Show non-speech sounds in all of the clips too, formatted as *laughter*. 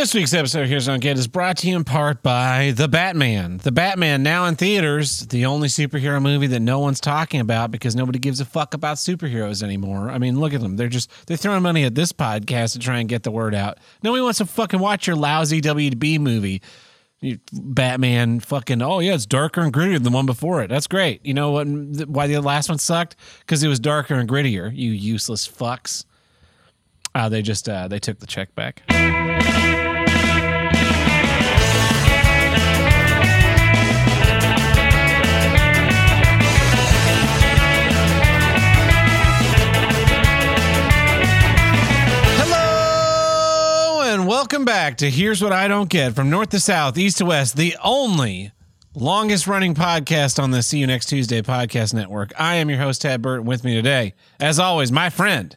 This week's episode of Here's Don't Get is brought to you in part by The Batman. The Batman now in theaters, the only superhero movie that no one's talking about because nobody gives a fuck about superheroes anymore. I mean, look at them. They're just they're throwing money at this podcast to try and get the word out. Nobody wants to fucking watch your lousy WB movie. You, Batman fucking oh yeah, it's darker and grittier than the one before it. That's great. You know what why the last one sucked? Because it was darker and grittier, you useless fucks. Uh, they just uh, they took the check back. Welcome back to Here's What I Don't Get from North to South, East to West, the only longest running podcast on the See You Next Tuesday podcast network. I am your host, Tad Burton, with me today, as always, my friend,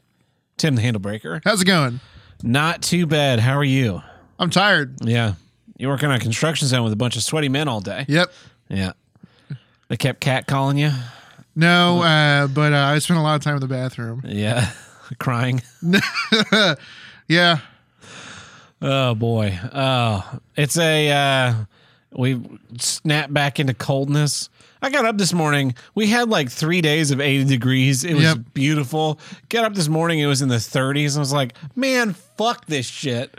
Tim the Handlebreaker. How's it going? Not too bad. How are you? I'm tired. Yeah. You're working on a construction zone with a bunch of sweaty men all day. Yep. Yeah. They kept cat calling you. No, uh, but uh, I spent a lot of time in the bathroom. Yeah. *laughs* Crying. *laughs* Yeah. Oh boy. Oh, it's a uh we snap back into coldness. I got up this morning. We had like three days of 80 degrees. It was Yep. beautiful. Get up this morning. It was in the 30s. I was like, man, fuck this shit.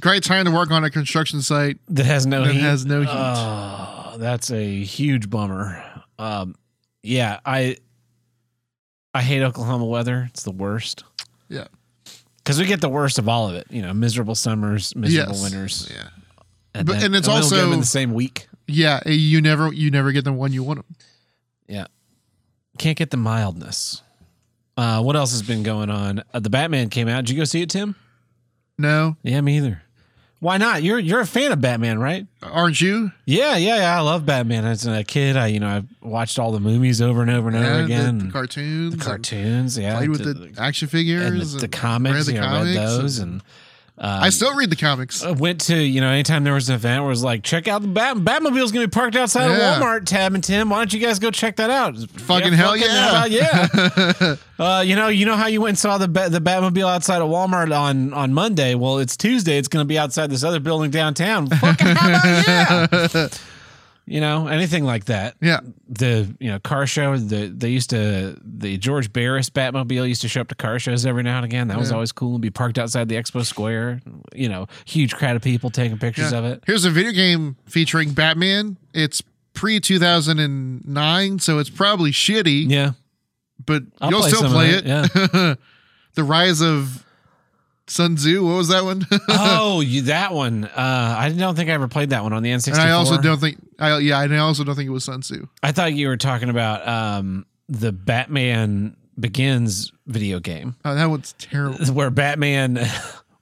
Great time to work on a construction site That has no that heat. has no heat. Oh, that's a huge bummer. Um, yeah, I I hate Oklahoma weather. It's the worst yeah. Because we get the worst of all of it. You know, miserable summers, miserable Yes. winters, Yeah. and, But- then- and it's we don't get them also- in the same week. Yeah. eh, You never you never get the one you want 'em. Yeah, can't get the mildness. Uh, what else has been going on? Uh, the Batman came out. Did you go see it, Tim? No. Yeah, me either. Why not? You're you're a fan of Batman, right? Aren't you? Yeah, yeah, yeah. I love Batman. As a kid, I you know I watched all the movies over and over and over again. The, the cartoons. the cartoons, yeah, Played with the- the action figures. and the, the comics. read the yeah, I read comics those, and uh, I still read the comics. I went to you know anytime there was an event where it was like check out the Bat- Batmobile's gonna be parked outside Yeah. of Walmart. Tab and Tim, why don't you guys go check that out? Fucking hell fucking- yeah. about- yeah. *laughs* uh, you know you know how you went and saw the the Batmobile outside of Walmart on on Monday. Well, it's Tuesday. It's gonna be outside this other building downtown. Fucking how about yeah. *laughs* You know anything like that yeah. the you know car show the they used to the George Barris Batmobile used to show up to car shows every now and again. That was always cool. and Be parked outside the expo square. You know, huge crowd of people taking pictures Yeah. of it. Here's a video game featuring Batman. It's pre 2009, so it's probably shitty, Yeah, but I'll you'll play still play it, it. *laughs* the Rise of Sun Tzu. What was that one? *laughs* oh, you, that one. Uh, I don't think I ever played that one on the N64. and I also don't think. I yeah, and I also don't think it was Sun Tzu. I thought you were talking about um, the Batman Begins video game Oh, that one's terrible. *laughs* where Batman.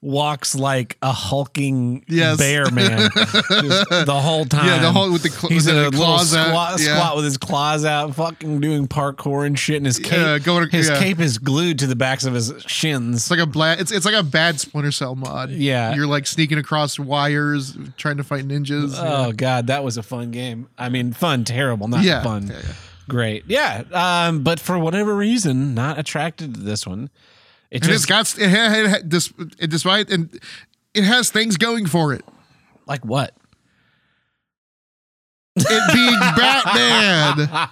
Walks like a hulking Yes. bear man *laughs* the whole time. Yeah, the whole with the cl- He's in a claws out. squat, Yeah. squat with his claws out, fucking doing parkour and shit. And his cape, Yeah, going to- his yeah. cape is glued to the backs of his shins. It's like a bla- It's it's like a bad Splinter Cell mod. Yeah. you're like sneaking across wires, trying to fight ninjas. Oh god, that was a fun game. I mean, fun, terrible, not fun. Great, yeah. Um, but for whatever reason, not attracted to this one. It And it's just got it, ha- it, ha- it despite and it has things going for it. like what? It being *laughs* Batman.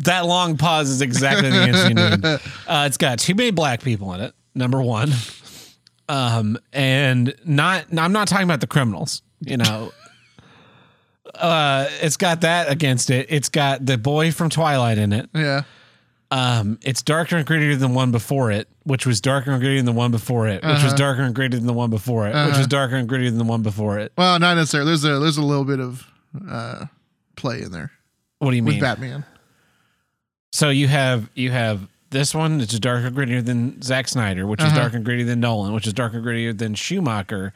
that long pause is exactly the answer you need. *laughs* Uh, it's got too many black people in it. Number one, um, and not. I'm not talking about the criminals. You know, uh, it's got that against it. It's got the boy from Twilight in it. Yeah. Um, it's darker and grittier than the one before it, which was darker and grittier than the one before it, which was Uh-huh. darker and grittier than the one before it, which Uh-huh. was darker and grittier than the one before it. Well, not necessarily. There's a there's a little bit of uh play in there What do you with mean? Batman. So you have you have this one that's darker and grittier than Zack Snyder, which is Uh-huh. darker and grittier than Nolan, which is darker and grittier than Schumacher,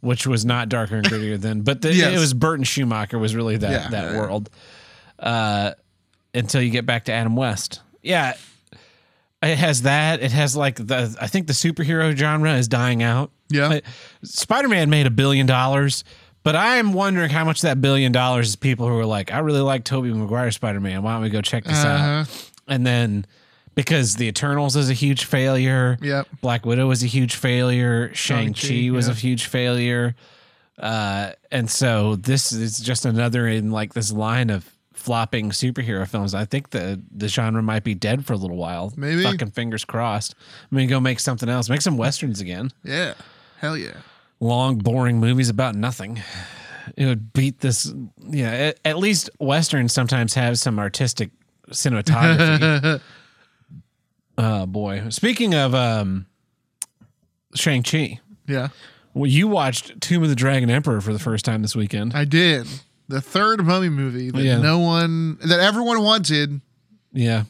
which was not darker and grittier than. But the, Yes. it was Burton Schumacher was really that Yeah, that yeah, yeah. world. Uh, until you get back to Adam West, yeah. It has that. It has like the. I think the superhero genre is dying out. Yeah. Spider Man made a billion dollars, but I am wondering how much that billion dollars is people who are like, I really like Tobey Maguire Spider Man. Why don't we go check this out? Uh-huh. And then because the Eternals is a huge failure. Yep. Black Widow was a huge failure. Shang Chi Shang-Chi, was yeah. a huge failure. Uh, and so this is just another in like this line of flopping superhero films. I think the the genre might be dead for a little while. Maybe. Fucking fingers crossed. I mean, go make something else. Make some westerns again. Yeah. Hell yeah. Long, boring movies about nothing. It would beat this. Yeah, at, at least westerns sometimes have some artistic cinematography. *laughs* oh boy. Speaking of um, Shang Chi. Yeah. Well, you watched Tomb of the Dragon Emperor for the first time this weekend. I did. The third mummy movie that Yeah. no one that everyone wanted, Yeah.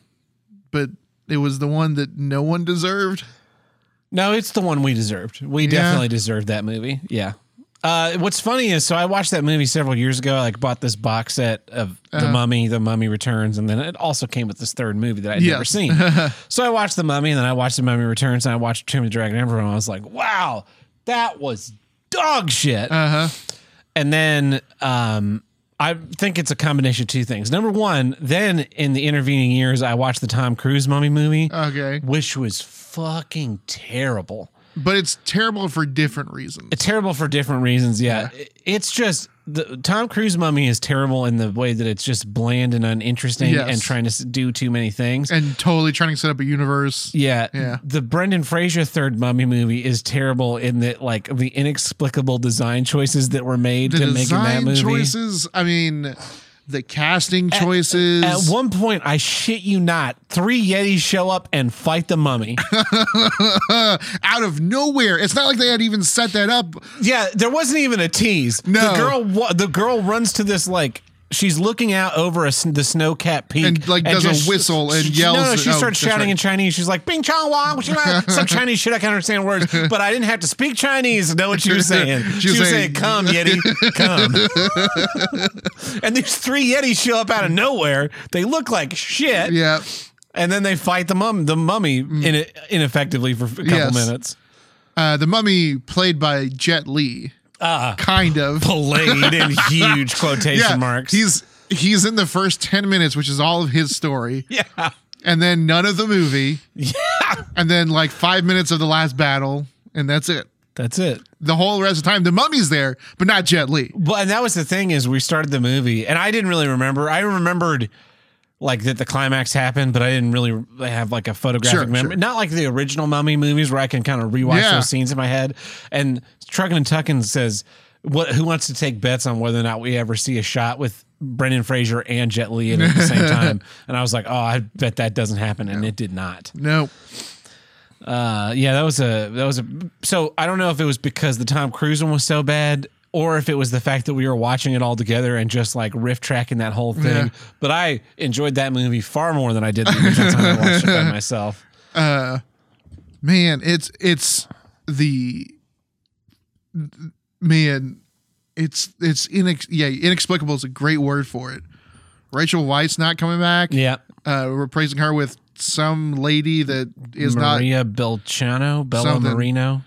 but it was the one that no one deserved. No, it's the one we deserved. We Yeah. definitely deserved that movie. Yeah. Uh, what's funny is, so I watched that movie several years ago. I like bought this box set of The Uh-huh. Mummy, The Mummy Returns, and then it also came with this third movie that I'd never seen. *laughs* so I watched The Mummy, and then I watched The Mummy Returns, and I watched Tomb of the Dragon Emperor, and I was like, wow, that was dog shit. Uh huh. And then um, I think it's a combination of two things. Number one, then in the intervening years, I watched the Tom Cruise Mummy movie, Okay. which was fucking terrible. But it's terrible for different reasons. Terrible for different reasons. Yeah, it's just the Tom Cruise Mummy is terrible in the way that it's just bland and uninteresting Yes. and trying to do too many things. and totally trying to set up a universe. Yeah, Yeah. The Brendan Fraser third Mummy movie is terrible in that, like the inexplicable design choices that were made The to make that movie. choices, I mean, the casting choices. At one point, I shit you not, three Yetis show up and fight the mummy. *laughs* out of nowhere. It's not like they had even set that up. yeah, there wasn't even a tease. No. the girl, the girl runs to this like. She's looking out over a, the snow-capped peak And, like, does a just- whistle and she- yells No, no, she oh, starts shouting right. in Chinese. She's like "Bing chong wong," *laughs* some Chinese shit I can't understand words, but I didn't have to speak Chinese to know what she was *laughs* saying. She She, was saying- saying, "Come, Yeti, come." *laughs* and these three Yetis show up out of nowhere. They look like shit. Yeah. And then they fight the mum, the mummy, in ineffectively for a couple Mm. Yes. minutes. Uh, the mummy played by Jet Li. Ah, Kind of. played in *laughs* huge quotation Yeah. marks. He's he's in the first 10 minutes, which is all of his story. yeah, And then none of the movie. yeah. And then like five minutes of the last battle. And that's it. That's it. The whole rest of the time, the mummy's there, but not Jet Li. Well, and that was the thing is we started the movie, and I didn't really remember. I remembered like that the climax happened, but I didn't really have like a photographic Sure, memory. sure. Not like the original Mummy movies where I can kind of rewatch Yeah. those scenes in my head. And Truckin' and Tuckin says, "What? Who wants to take bets on whether or not we ever see a shot with?" Brendan Fraser and Jet Li in at the same *laughs* time, and I was like, "Oh, I bet that doesn't happen," and it did not. No. Uh, yeah, that was a that was a. So I don't know if it was because the Tom Cruise one was so bad, or if it was the fact that we were watching it all together and just like riff tracking that whole thing. Yeah. But I enjoyed that movie far more than I did the original time I watched it by *laughs* myself. Man, it's it's the man, it's it's inex yeah, inexplicable is a great word for it. Rachel Weisz not coming back. Yeah, Uh replacing her with some lady that is not Maria Belchano, Bella. Marino,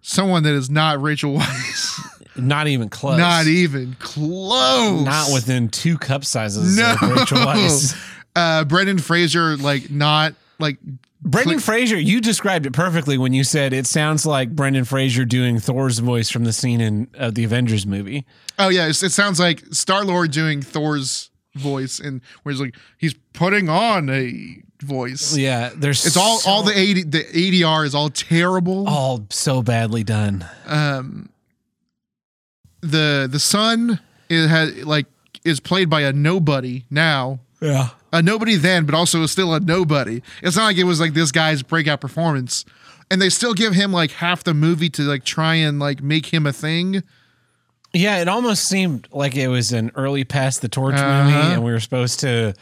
someone that is not Rachel Weisz. *laughs* not even close. not even close. Not within two cup sizes No. of Rachel Weisz. *laughs* uh Brendan Fraser like not like Brendan Fraser, you described it perfectly when you said it sounds like Brendan Fraser doing Thor's voice from the scene in uh, the Avengers movie. Oh yeah, it's, it sounds like Star Lord doing Thor's voice, and where he's like he's putting on a voice. Yeah, there's It's all so- all the AD, the ADR is all terrible. all so badly done. Um, the the son is has like is played by a nobody now. Yeah, A nobody then, but also is still a nobody. It's not like it was like this guy's breakout performance, and they still give him like half the movie to like try and like make him a thing. yeah. It almost seemed like it was an early past the torch Uh-huh. movie, and we were supposed to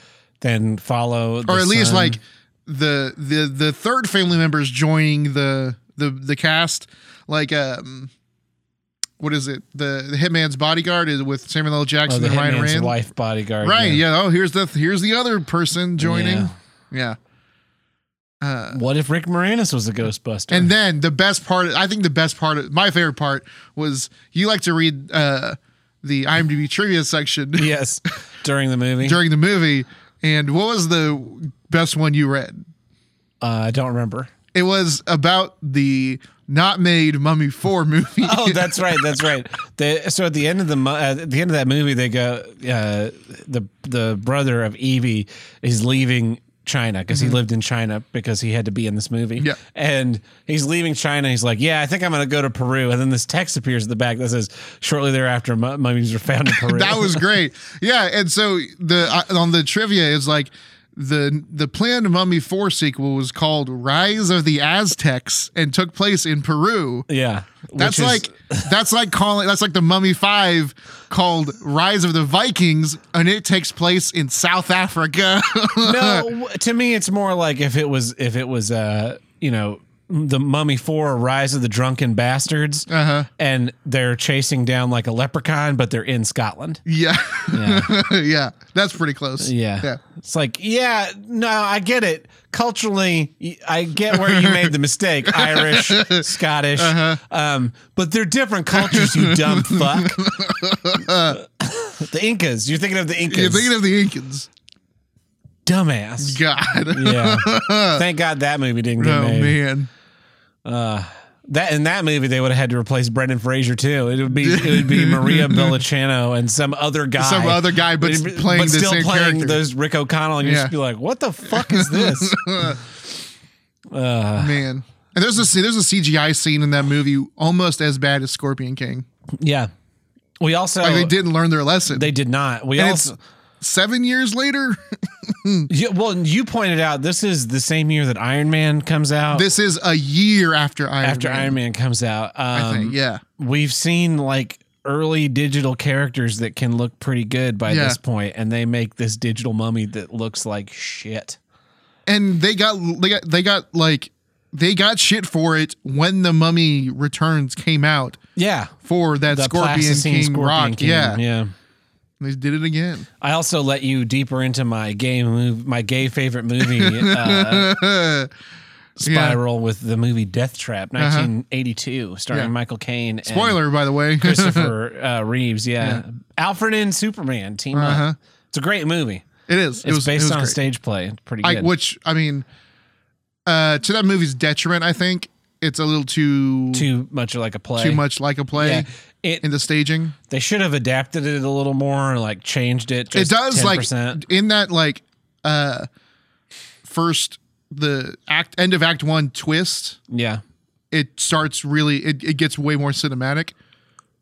then follow, or at least son. like the the the third family members joining the the the cast like um what is it the, the hitman's bodyguard is with samuel l oh, jackson the and ryan hitman's rand wife bodyguard. right yeah. oh here's the here's the other person joining Yeah. yeah, Uh, What if Rick Moranis was a Ghostbuster? and then the best part i think the best part my favorite part was you like to read uh the imdb trivia section *laughs* yes, during the movie. during the movie and what was the best one you read Uh, I don't remember. It was about the not made Mummy Four *laughs* movie. Oh, that's right. That's right. They, so at the end of the uh, at the end of that movie, they go uh, the the brother of Evie is leaving China because he lived in China because he had to be in this movie. Mm-hmm. Yeah. and he's leaving China. He's like, "Yeah, I think I'm going to go to Peru." And then this text appears at the back that says, "Shortly thereafter, mummies were found in *laughs* Peru." that was great. Yeah, and so the uh, on the trivia is like the the planned Mummy Four sequel was called Rise of the Aztecs and took place in Peru. yeah. That's is- like that's like calling that's like the Mummy Five called Rise of the Vikings, and it takes place in South Africa. *laughs* no. To me, it's more like if it was if it was uh you know the Mummy Four: Rise of the Drunken Bastards, Uh-huh. and they're chasing down like a leprechaun, but they're in Scotland. yeah, Yeah. *laughs* yeah, that's pretty close. Yeah. yeah. It's like, yeah, no, I get it. Culturally, I get where you made the mistake. *laughs* Irish, Scottish. Uh-huh. Um, but they're different cultures, you dumb *laughs* fuck. the Incas. You're thinking of the Incas. You're thinking of the Incans. Dumbass. God. Yeah. Thank God that movie didn't get oh made. man. Uh, that in that movie they would have had to replace Brendan Fraser too. It would be it would be Maria *laughs* Bellucciano and some other guy, Some other guy, but But- playing but the still same playing character. those Rick O'Connell, and you Yeah. just be like, "What the fuck is this?" *laughs* Uh, Man. And there's a there's a CGI scene in that movie almost as bad as Scorpion King. yeah, we also Like they didn't learn their lesson. They did not. We and also seven years later. *laughs* you, well, you pointed out this is the same year that Iron Man comes out. this is a year after Iron after Man. Iron Man comes out, um, I think, yeah. we've seen like early digital characters that can look pretty good by Yeah. this point, and they make this digital mummy that looks like shit. And they got they got they got like they got shit for it when the Mummy Returns came out Yeah, for that Scorpion King Scorpion rock. King, Yeah. yeah. They did it again. I also let you deeper into my gay move, my gay favorite movie uh, *laughs* spiral with the movie Death Trap, 1982, starring Uh-huh. Yeah. Michael Caine. and Spoiler, by the way. *laughs* Christopher uh, Reeves. Yeah. Alfred and Superman team Uh-huh. up. It's a great movie. it is. It's it was, based it on a stage play. Pretty I, good. which I mean, uh, to that movie's detriment, I think it's a little too too much like a play. too much like a play Yeah. It, in the staging. they should have adapted it a little more, like changed it. Just it does 10%. like in that like uh first the act end of act one twist yeah. it starts really it, it gets way more cinematic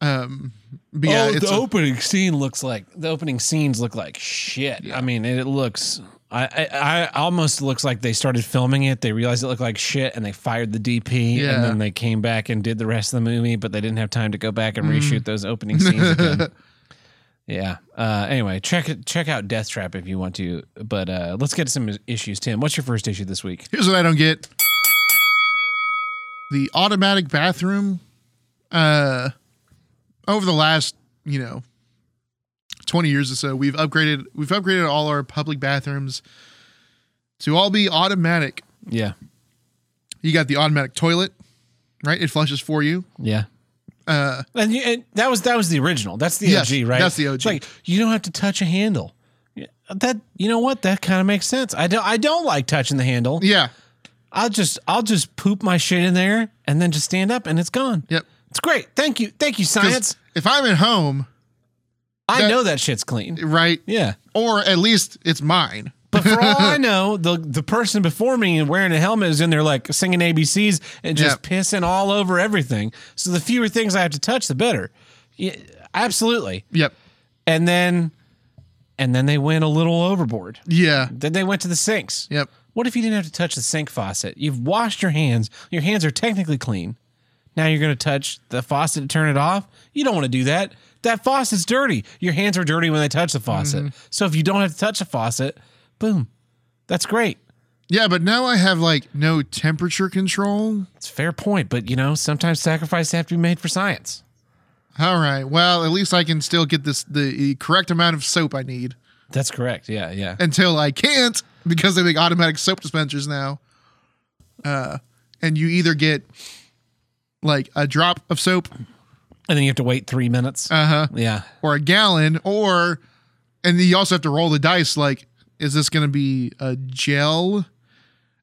um but yeah oh, it's the a- opening scene looks like the opening scenes look like shit. I mean, it looks. I, I, I almost looks like they started filming it. They realized it looked like shit, and they fired the DP. Yeah. And then they came back and did the rest of the movie, but they didn't have time to go back and Mm. reshoot those opening scenes *laughs* again. Yeah. Uh, anyway, check it. Check out Death Trap if you want to. But uh, let's get to some issues. Tim, what's your first issue this week? here's what i don't get the automatic bathroom uh over the last you know 20 years or so we've upgraded we've upgraded all our public bathrooms to all be automatic Yeah. you got the automatic toilet right it flushes for you Yeah. uh And, you, and that was that was the original. That's the Yes, OG, right? that's the It's OG. like you don't have to touch a handle. That you know what? That kind of makes sense. I don't I don't like touching the handle. yeah I'll just I'll just poop my shit in there and then just stand up and it's gone. yep It's great. Thank you. Thank you, science. if i'm at home I that- know that shit's clean. right Yeah. or at least it's mine But for all *laughs* I know, the the person before me wearing a helmet is in there like singing ABCs and just pissing all over everything. So the fewer things I have to touch, the better. Yeah, absolutely. yep and then and then they went a little overboard. yeah Then they went to the sinks. yep What if you didn't have to touch the sink faucet? You've washed your hands. Your hands are technically clean. Now you're going to touch the faucet to turn it off? You don't want to do that. That faucet's dirty. Your hands are dirty when they touch the faucet. So if you don't have to touch the faucet, boom. That's great. yeah but now i have like no temperature control It's a fair point, but you know, sometimes sacrifices have to be made for science. all right well at least i can still get this the correct amount of soap i need That's correct. Yeah, yeah. until i can't because they make automatic soap dispensers now uh and you either get like a drop of soap And then you have to wait three minutes. uh-huh yeah. or a gallon or and then you also have to roll the dice like is this going to be a gel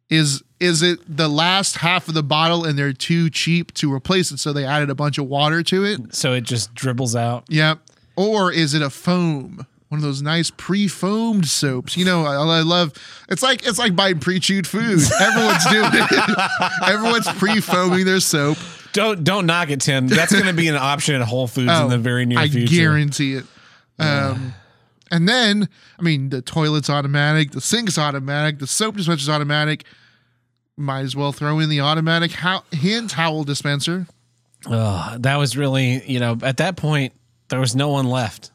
is is it the last half of the bottle and they're too cheap to replace it, so they added a bunch of water to it? So it just dribbles out. Yeah. Or is it a foam? One of those nice pre-foamed soaps. You know, I, I love. It's like it's like buying pre-chewed food. Everyone's doing it. *laughs* Everyone's pre-foaming their soap. Don't don't knock it, Tim. That's going to be an *laughs* option at Whole Foods in the very near Oh, I future. guarantee it. Um, and then, I mean, the toilet's automatic, the sink's automatic, the soap dispenser's automatic. Might as well throw in the automatic ho- hand towel dispenser. Ugh, that was really, you know, at that point there was no one left.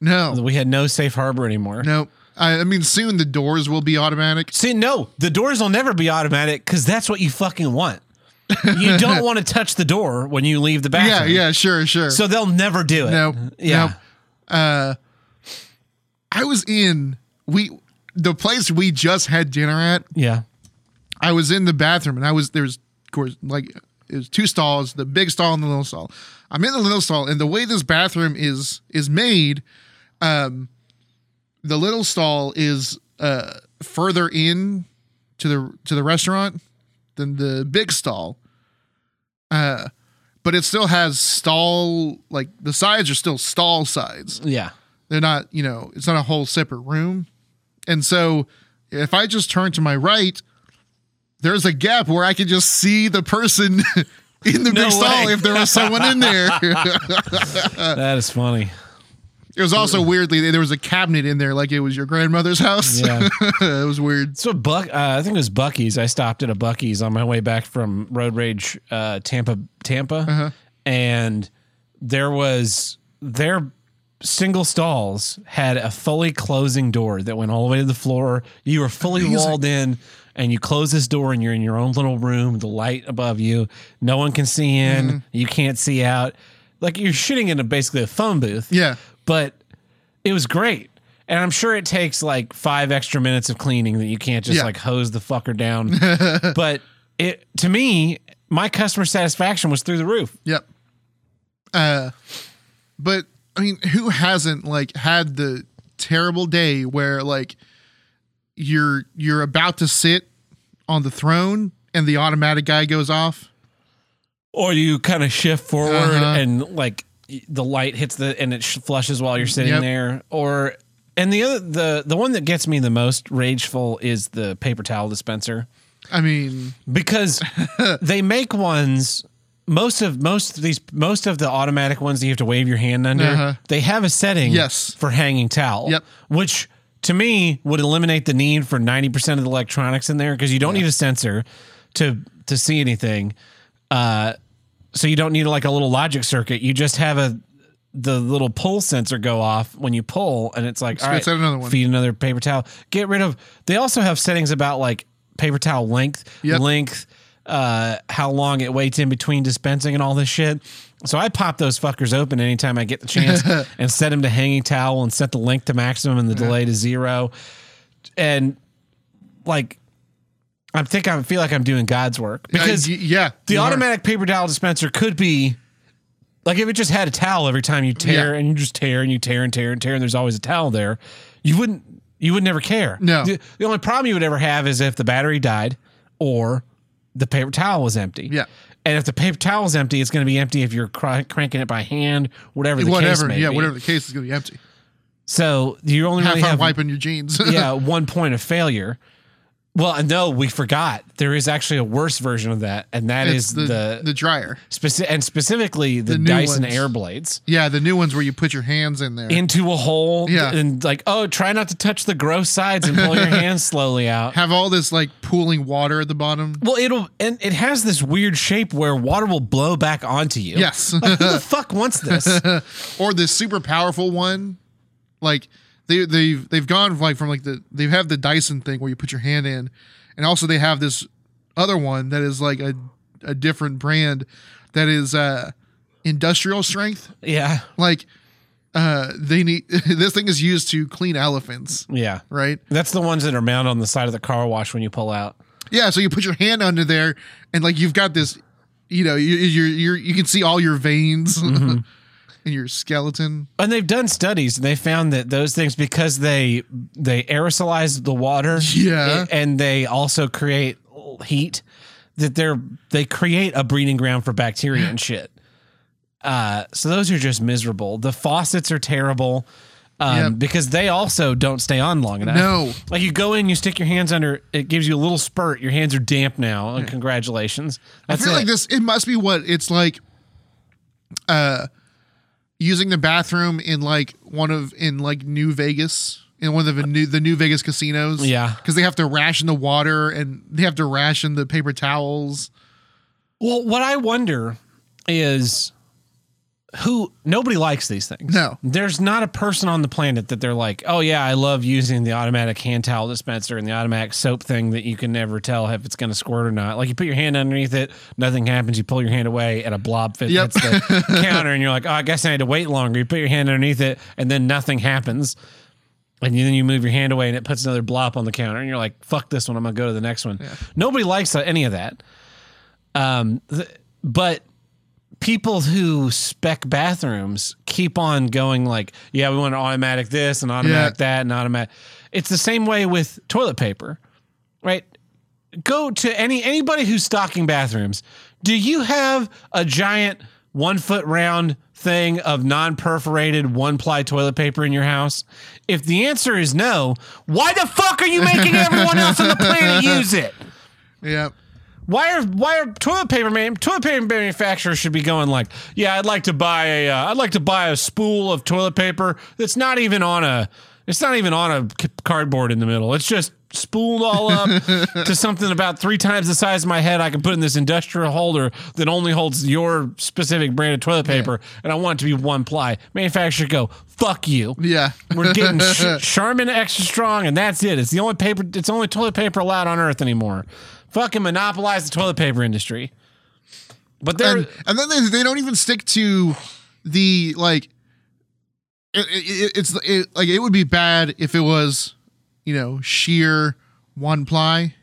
No, We had no safe harbor anymore. no. I, I mean, soon the doors will be automatic. See, no, the doors will never be automatic because that's what you fucking want. You *laughs* don't want to touch the door when you leave the bathroom. yeah, yeah, sure, sure. So they'll never do it. No, Yeah. no. Uh, I was in we the place we just had dinner at. Yeah. I was in the bathroom and I was there's of course like it was two stalls, the big stall and the little stall. I'm in the little stall, and the way this bathroom is is made, um, the little stall is uh further in to the to the restaurant than the big stall. Uh, but it still has stall like the sides are still stall sides. Yeah. They're not, you know, it's not a whole separate room. And so if I just turn to my right, there's a gap where I can just see the person *laughs* in the No big stall if there was someone in there. *laughs* that is funny. It was also weirdly there was a cabinet in there like it was your grandmother's house. Yeah. *laughs* it was weird. So Buck, uh, I think it was Buc-ee's. I stopped at a Buc-ee's on my way back from Road Rage, uh, Tampa, Tampa, Uh-huh. and there was their single stalls had a fully closing door that went all the way to the floor. You were fully walled in, and you close this door, and you're in your own little room. The light above you, no one can see in. Mm-hmm. You can't see out. Like you're shitting in a basically a phone booth Yeah. But it was great. And I'm sure it takes like five extra minutes of cleaning that you can't just Yeah. like hose the fucker down. *laughs* but it to me, my customer satisfaction was through the roof. Yep. Uh, but I mean, who hasn't like had the terrible day where like you're you're about to sit on the throne and the automatic guy goes off? Or you kind of shift forward Uh-huh. and like the light hits the and it sh- flushes while you're sitting Yep. there. Or and the other the the one that gets me the most rageful is the paper towel dispenser. I mean, because *laughs* they make ones most of most of these most of the automatic ones that you have to wave your hand under Uh-huh. they have a setting Yes. for hanging towel Yep. which to me would eliminate the need for 90% of the electronics in there because you don't need a sensor to to see anything uh so you don't need like a little logic circuit. You just have a the little pull sensor go off when you pull and it's like all right another one. feed another paper towel. Get rid of they also have settings about like paper towel length Yep. length uh how long it waits in between dispensing and all this shit. So i pop those fuckers open anytime i get the chance *laughs* and set them to hanging towel and set the length to maximum and the delay to zero. And like i think i feel like i'm doing god's work because uh, y- yeah, the you are. automatic paper towel dispenser could be like if it just had a towel every time you tear Yeah. and you just tear and you tear and tear and tear and there's always a towel there, you wouldn't you would never care. No. The, the only problem you would ever have is if the battery died or the paper towel was empty. Yeah. And if the paper towel is empty, it's going to be empty if you're cr- cranking it by hand, whatever the case may Yeah, be. whatever the case is going to be empty. So you only Have really have wiping your jeans. *laughs* yeah one point of failure. Well, uh, no, we forgot. There is actually a worse version of that, and that it's is the, the, the dryer. Speci- and specifically the, The Dyson ones. air blades Yeah, the new ones where you put your hands in there. into a hole Yeah. and like oh try not to touch the gross sides and pull your *laughs* hands slowly out have all this like pooling water at the bottom. well it'll and it has this weird shape where water will blow back onto you Yes. like, who the *laughs* fuck wants this *laughs* or the super powerful one like they they've they've gone like from like the they have the Dyson thing where you put your hand in and also they have this other one that is like a a different brand that is uh industrial strength. Yeah. Like uh they need *laughs* this thing is used to clean elephants. Yeah. Right? That's the ones that are mounted on the side of the car wash when you pull out. Yeah so you put your hand under there and like you've got this you know you you're you can see all your veins. Mm-hmm. *laughs* and your skeleton and they've done studies and they found that those things because they they aerosolize the water Yeah. and they also create heat that they're they create a breeding ground for bacteria and *gasps* shit. Uh, so those are just miserable. The faucets are terrible um, Yep. because they also don't stay on long enough. No. like you go in, you stick your hands under, it gives you a little spurt. Your hands are damp now. and Congratulations. That's I feel it. like this. It must be what it's like. Uh, using the bathroom in like one of in like New Vegas in one of the new the New Vegas casinos. Yeah. because they have to ration the water and they have to ration the paper towels. Well, what I wonder is who nobody likes these things. No. There's not a person on the planet that they're like, oh yeah, I love using the automatic hand towel dispenser and the automatic soap thing that you can never tell if it's going to squirt or not. Like you put your hand underneath it, nothing happens. You pull your hand away, and a blob fit Yep. the *laughs* counter, and you're like, oh, I guess I had to wait longer. You put your hand underneath it, and then nothing happens. And then you move your hand away, and it puts another blob on the counter, and you're like, "Fuck this one! I'm gonna go to the next one." Nobody likes any of that. Um, th- but people who spec bathrooms keep on going like, yeah, we want an automatic this and automatic that and automatic. It's the same way with toilet paper, right? Go to any anybody who's stocking bathrooms. Do you have a giant one foot round thing of non perforated one ply toilet paper in your house? If the answer is no, why the fuck are you making everyone else on the planet *laughs* use it? Yeah, Why are why are toilet paper man toilet paper manufacturers should be going like, yeah, I'd like to buy a uh, I'd like to buy a spool of toilet paper that's not even on a it's not even on a cardboard in the middle. It's just spooled all up *laughs* to something about three times the size of my head. I can put in this industrial holder that only holds your specific brand of toilet paper, and I want it to be one ply. Manufacturer go fuck you. yeah. We're getting *laughs* Sh- Charmin extra strong, and that's it. It's the only paper. It's the only toilet paper allowed on Earth anymore. Fucking monopolize the toilet paper industry. But they're and, and then they, they don't even stick to the like it, it, it's it, like it would be bad if it was you know sheer one ply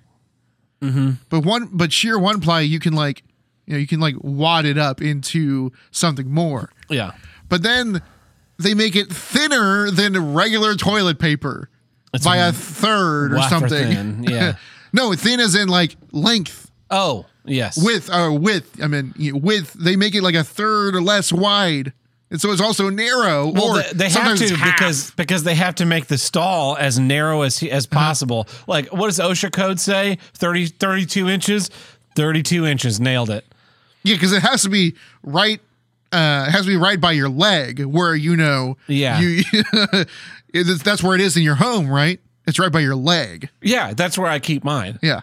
Mm-hmm. but one but sheer one ply you can like you know you can like wad it up into something more yeah, but then they make it thinner than regular toilet paper by a third or something thin, yeah. *laughs* no thin as in like length oh yes, width or width i mean width they make it like a third or less wide and so it's also narrow Well, they, they have to because because they have to make the stall as narrow as as Uh-huh. possible. Like, what does OSHA code say? 30, 32 inches. Thirty-two inches. Nailed it. yeah because it has to be right uh it has to be right by your leg where you know Yeah. you *laughs* that's where it is in your home right it's right by your leg Yeah, that's where I keep mine. yeah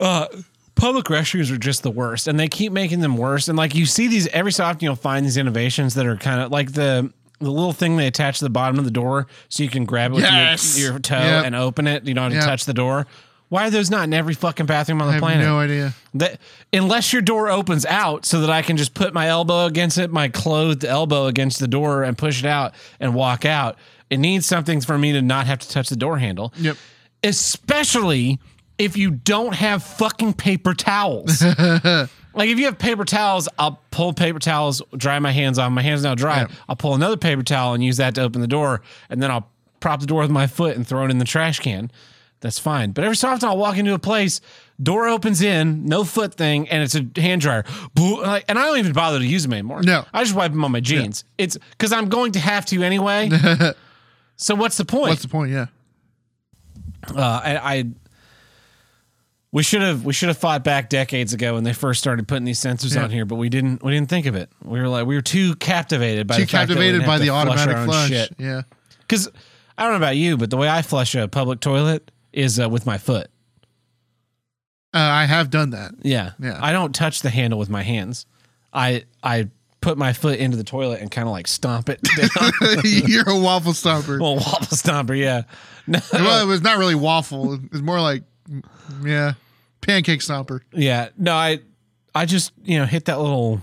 uh public restrooms are just the worst and they keep making them worse and like you see these every so often you'll find these innovations that are kind of like the the little thing they attach to the bottom of the door so you can grab it with Yes. your, your toe Yep. and open it you don't have to Yep. touch the door why are those not in every fucking bathroom on i the have planet no idea that unless your door opens out so that I can just put my elbow against it, my clothed elbow against the door and push it out and walk out. It needs something for me to not have to touch the door handle. Yep. Especially if you don't have fucking paper towels. *laughs* like if you have paper towels, I'll pull paper towels, dry my hands on. My hands now dry. Yep. I'll pull another paper towel and use that to open the door, and then I'll prop the door with my foot and throw it in the trash can. That's fine. But every so often I'll walk into a place, door opens in, no foot thing, and it's a hand dryer. And I don't even bother to use them anymore. No. I just wipe them on my jeans. It's because I'm going to have to anyway. *laughs* so what's the point? what's the point yeah uh, I, I we should have we should have fought back decades ago when they first started putting these sensors Yeah. on here, but we didn't we didn't think of it. We were like we were too captivated by too the fact that we captivated by the to flush automatic flush shit. yeah Because I don't know about you, but the way I flush a public toilet is uh, with my foot. uh, i have done that Yeah, Yeah. I don't touch the handle with my hands. I I put my foot into the toilet and kind of like stomp it *laughs* down. *laughs* you're a waffle stomper well, waffle stomper, yeah. *laughs* No, well it was not really waffle it was more like mm, yeah pancake stomper Yeah, no, I I just you know hit that little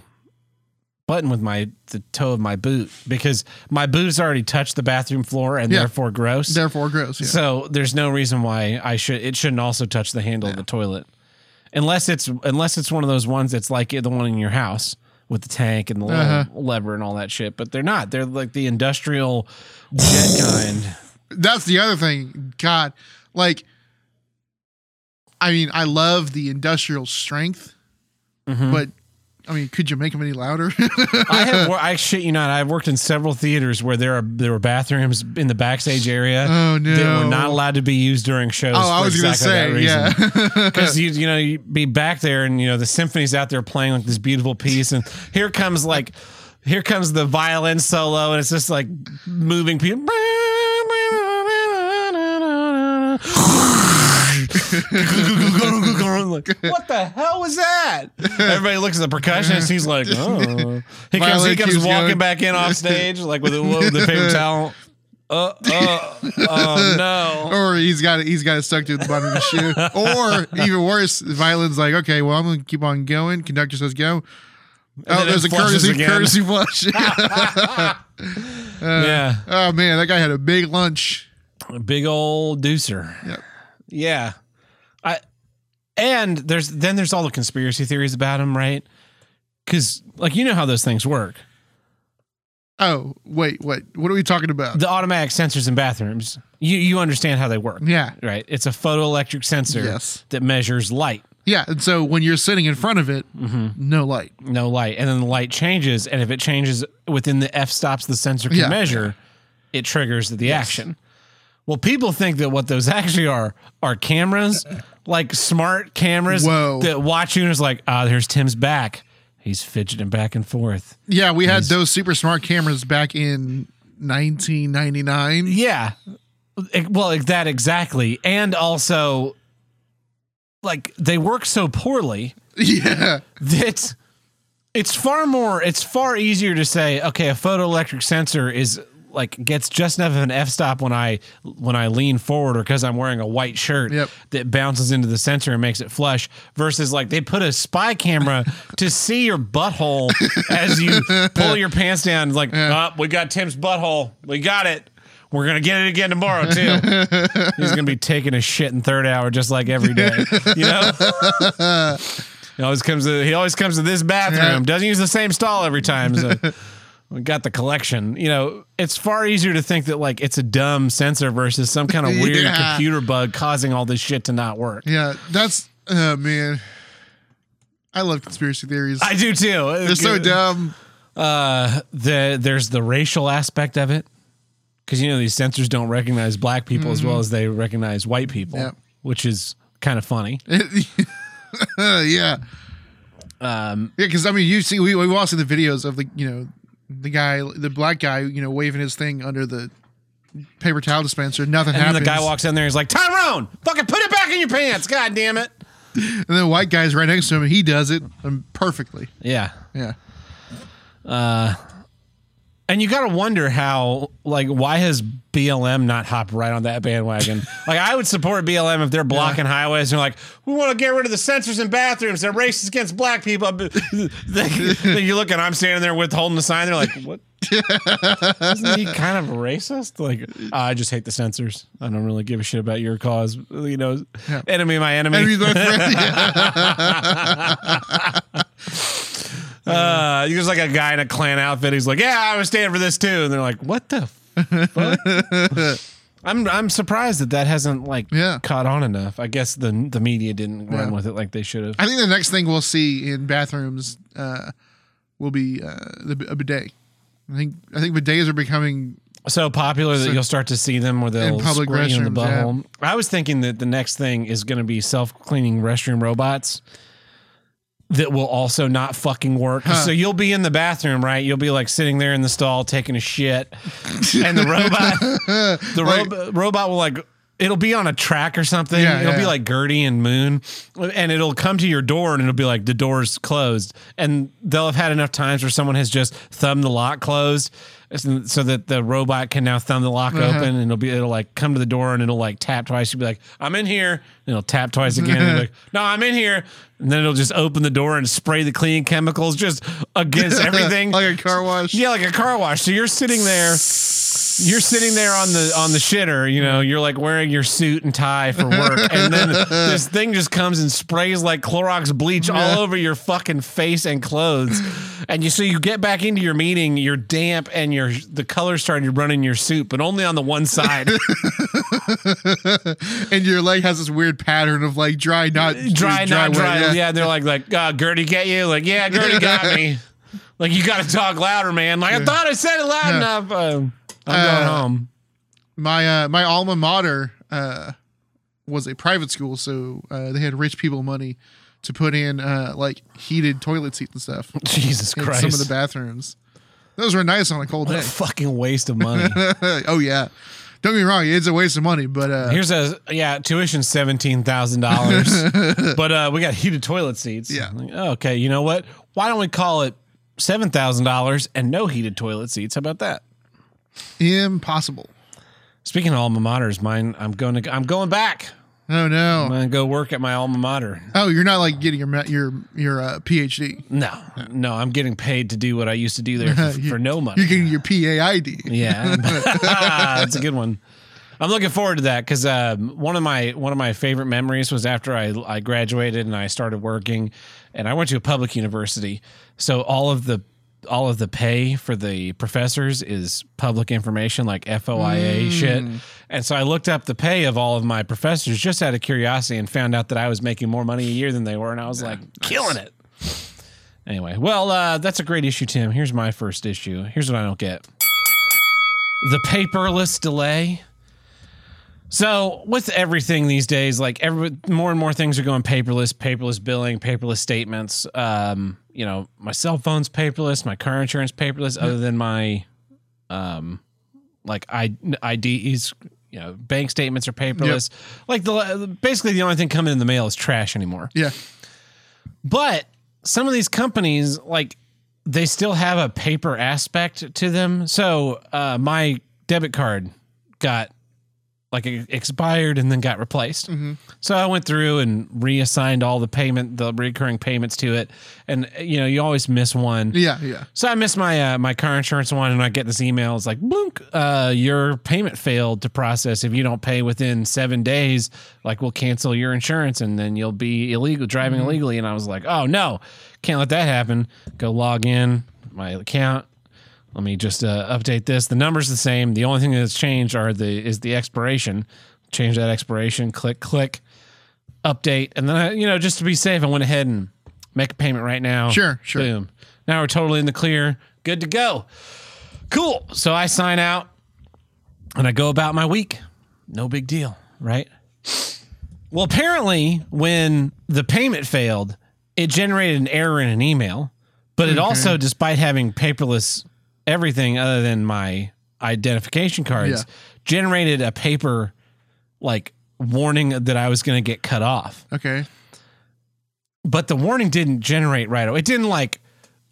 button with my the toe of my boot because my boot's already touched the bathroom floor and Yeah. therefore gross. therefore gross yeah. So there's no reason why I should it shouldn't also touch the handle of the toilet. Unless it's unless it's one of those ones that's like the one in your house with the tank and the Uh-huh. lever and all that shit, but they're not. They're like the industrial jet *sighs* kind. that's the other thing. God, like I mean, I love the industrial strength, Mm-hmm. but I mean, could you make them any louder? *laughs* I have. wor- *laughs* I shit you not. I've worked in several theaters where there are there were bathrooms in the backstage area Oh, no, that were not allowed to be used during shows. oh, I was gonna say, yeah. *laughs* because you you know you be back there and you know the symphony's out there playing like this beautiful piece and here comes like here comes the violin solo and it's just like moving people like, *laughs* what the hell was that? Everybody looks at the percussionist. He's like, *laughs* oh. He comes, he comes walking going. back in off stage like with the, with the paper *laughs* towel. Uh, uh, oh no. or he's got it. He's got it stuck to the bottom of his shoe. Or even worse, the violin's like, okay, well, I'm gonna keep on going. Conductor says go. Oh, there's a courtesy again. courtesy flush. yeah. oh man, that guy had a big lunch. A big old deucer. Yep. Yeah. I and there's then there's all the conspiracy theories about him, right? Cuz like you know how those things work. Oh wait, what? What are we talking about? The automatic sensors in bathrooms. You you understand how they work. Yeah, Right? It's a photoelectric sensor Yes. that measures light. yeah. And so when you're sitting in front of it, Mm-hmm. no light. No light. And then the light changes and if it changes within the f stops the sensor can Yeah. measure, it triggers the action. Well, people think that what those *laughs* actually are are cameras, like smart cameras Whoa. that watch you and is like, ah, there's Tim's back. He's fidgeting back and forth. Yeah, we had those super smart cameras back in 1999. Yeah. It- well, that exactly. And also, like, they work so poorly Yeah, that it's far more, it's far easier to say, okay, a photoelectric sensor is like gets just enough of an f stop when I when I lean forward or because I'm wearing a white shirt Yep. that bounces into the sensor and makes it flush versus like they put a spy camera *laughs* to see your butthole as you pull your pants down like oh, we got Tim's butthole. We got it. We're gonna get it again tomorrow too. *laughs* He's gonna be taking a shit in third hour just like every day you know? *laughs* He always comes to he always comes to this bathroom. Yeah. doesn't use the same stall every time so got the collection. You know, it's far easier to think that like it's a dumb sensor versus some kind of *laughs* weird Yeah. computer bug causing all this shit to not work. yeah. That's oh man. I love conspiracy theories. I do too. They're so dumb. Uh, the there's the racial aspect of it because you know these sensors don't recognize black people as well as they recognize white people, Yep. which is kind of funny. *laughs* yeah. Um, Yeah, because I mean, you see, we we've all seen the videos of the you know the guy, the black guy, you know, waving his thing under the paper towel dispenser. Nothing and happens. the guy walks in there. He's like, Tyrone, fucking put it back in your pants. God damn it. *laughs* and then the white guy's right next to him, and he does it um, perfectly. Yeah. Yeah. And you got to wonder how, like, why has BLM not hopped right on that bandwagon? *laughs* like, I would support BLM if they're blocking highways and they're like, we want to get rid of the sensors in bathrooms. They're racist against black people. *laughs* then you look and I'm standing there with holding the sign. They're like, what? *laughs* Isn't he kind of racist? Like, ah, I just hate the sensors. I don't really give a shit about your cause. You know, enemy, my enemy. He's my friend. Uh, you're just like a guy in a Klan outfit. He's like, "Yeah, I was standing for this too," and they're like, "What the fuck?" *laughs* I'm I'm surprised that that hasn't like Yeah. caught on enough. I guess the the media didn't run Yeah. with it like they should have. I think the next thing we'll see in bathrooms uh, will be uh, the, a bidet. I think I think bidets are becoming So popular that So- you'll start to see them where they'll In public you in the restrooms, yeah. I was thinking that the next thing is going to be self cleaning restroom robots. That will also not fucking work. So you'll be in the bathroom, right? You'll be like sitting there in the stall taking a shit, and the robot, *laughs* the Like- robo- robot will like it'll be on a track or something. Yeah, it'll be like Gertie and Moon, and it'll come to your door and it'll be like the door's closed, and they'll have had enough times where someone has just thumbed the lock closed, so that the robot can now thumb the lock Uh-huh. open, and it'll be it'll like come to the door and it'll like tap twice. You'll be like, I'm in here, and it'll tap twice again. and like, *laughs* no, I'm in here, and then it'll just open the door and spray the cleaning chemicals just against *laughs* everything. like a car wash. Yeah, like a car wash. So you're sitting there *laughs* you're sitting there on the on the shitter, you know, you're like wearing your suit and tie for work, and then *laughs* this thing just comes and sprays like Clorox bleach all over your fucking face and clothes, and you so you get back into your meeting, you're damp and your the color starting to run in your suit, but only on the one side, *laughs* and your leg has this weird pattern of like dry, not dry, not wet, dry. yeah. Yeah. they're like like uh, Gertie get you, like yeah, Gertie got me. *laughs* Like you got to talk louder, man. Like I thought I said it loud Yeah. enough. Uh, I'm Uh, going home. my uh, my alma mater uh, was a private school, so uh, they had rich people money to put in uh, like heated toilet seats and stuff *laughs* Jesus Christ. some of the bathrooms. Those were nice on a cold What a day. fucking waste of money. *laughs* oh yeah, don't get me wrong, it's a waste of money, but uh, Here's a yeah, tuition seventeen thousand dollars, *laughs* but uh, we got heated toilet seats. Yeah. Like, oh, okay, you know what? Why don't we call it seven thousand dollars and no heated toilet seats? How about that? Impossible. Speaking of alma maters, mine. I'm going to. I'm going back. Oh no! I'm going to go work at my alma mater. Oh, you're not like getting your your your uh, PhD. No, no, I'm getting paid to do what I used to do there for, *laughs* You- for no money. You're getting your PAID. Yeah, *laughs* *laughs* that's a good one. I'm looking forward to that because um, one of my one of my favorite memories was after I I graduated and I started working, and I went to a public university, so all of the all of the pay for the professors is public information like FOIA shit. And so I looked up the pay of all of my professors just out of curiosity and found out that I was making more money a year than they were, and I was like, killing it. Anyway, well, uh, that's a great issue, Tim. Here's my first issue. Here's what I don't get the paperless delay. So with everything these days, like every more and more things are going paperless, paperless billing, paperless statements. Um, you know, my cell phone's paperless, my car insurance paperless, other than my um like I IDs, you know, bank statements are paperless. Like the basically the only thing coming in the mail is trash anymore. Yeah. But some of these companies, like, they still have a paper aspect to them. So uh, my debit card got like it expired and then got replaced. So I went through and reassigned all the payment, the recurring payments to it, and you know you always miss one. Yeah. Yeah. So I missed my uh, my car insurance one, and I get this email. It's like, "Blunk, uh, your payment failed to process. If you don't pay within seven days, like we'll cancel your insurance, and then you'll be illegal driving illegally." And I was like, "Oh no, can't let that happen." Go log in my account. Let me just uh, update this. The number's the same. The only thing that's changed are the is the expiration. Change that expiration. Click click. Update, and then I, you know just to be safe, I went ahead and make a payment right now. Sure, sure. Boom. Now we're totally in the clear. Good to go. Cool. So I sign out and I go about my week. No big deal, right? Well, apparently, when the payment failed, it generated an error in an email, but it also, despite having paperless everything other than my identification cards, Yeah. generated a paper like warning that I was going to get cut off Okay. but the warning didn't generate right away. It didn't like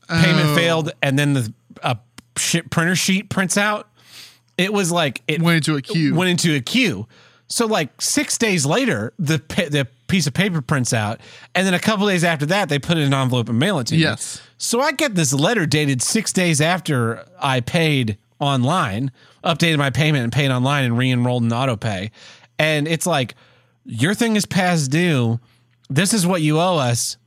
payment Oh. failed and then the a shit printer sheet prints out. It was like it Went into a queue. went into a queue. So like six days later, the the piece of paper prints out, and then a couple days after that, they put it in an envelope and mail it to you. Yes. So I get this letter dated six days after I paid online, updated my payment and paid online and re-enrolled in autopay, and it's like your thing is past due. This is what you owe us.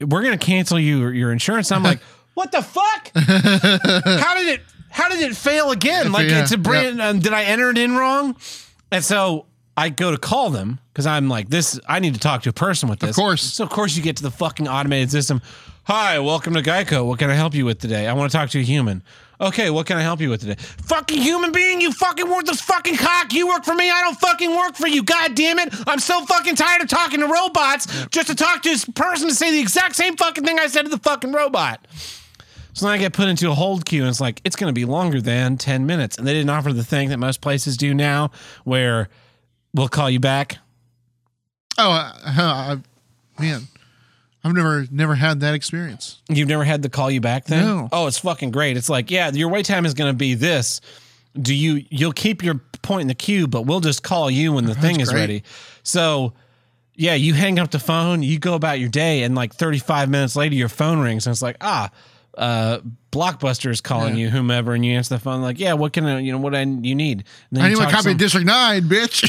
We're gonna cancel you your insurance. I'm like, *laughs* what the fuck? *laughs* how did it? How did it fail again? Like Yeah, it's a brand. Um, did I enter it in wrong? And so I go to call them because I'm like, this. I need to talk to a person with this. Of course. So of course you get to the fucking automated system. Hi, welcome to Geico. What can I help you with today? I want to talk to a human. Okay, what can I help you with today? Fucking human being, you fucking worthless fucking cock. You work for me, I don't fucking work for you. God damn it. I'm so fucking tired of talking to robots just to talk to this person to say the exact same fucking thing I said to the fucking robot. So then I get put into a hold queue, and it's like, it's going to be longer than 10 minutes. And they didn't offer the thing that most places do now where we'll call you back. Oh, uh, I, man, I've never never had that experience. You've never had the call you back thing? No. Oh, it's fucking great. It's like, yeah, your wait time is going to be this. Do you you'll keep your point in the queue, but we'll just call you when the thing is great. ready. So, yeah, you hang up the phone, you go about your day and like 35 minutes later your phone rings and it's like, "Ah, uh, Blockbuster is calling Yeah. you, whomever, and you answer the phone like, "Yeah, what can I, you know what I you need?" And then I you need to copy some- of District Nine, bitch.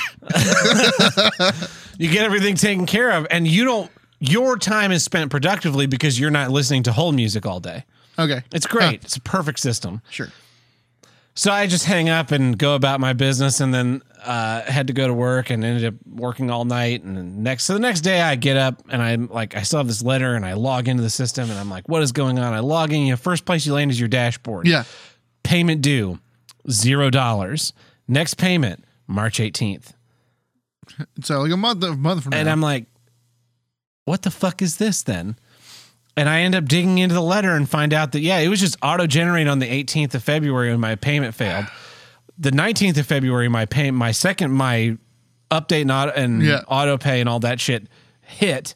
*laughs* you get everything taken care of, and you don't. Your time is spent productively because you're not listening to whole music all day. okay, It's great. It's a perfect system. sure. So I just hang up and go about my business, and then uh, had to go to work and ended up working all night. And next, so the next day I get up and I'm like, I still have this letter, and I log into the system, and I'm like, what is going on? I log in. You know, first place you land is your dashboard. Yeah, Payment due, zero dollars. Next payment, March 18th. so like a month, a month from And now. And I'm like, what the fuck is this then? And I end up digging into the letter and find out that, yeah, it was just auto generated on the 18th of February when my payment failed. The 19th of February, my pay, my second, my update and auto, and Yeah. auto pay and all that shit hit.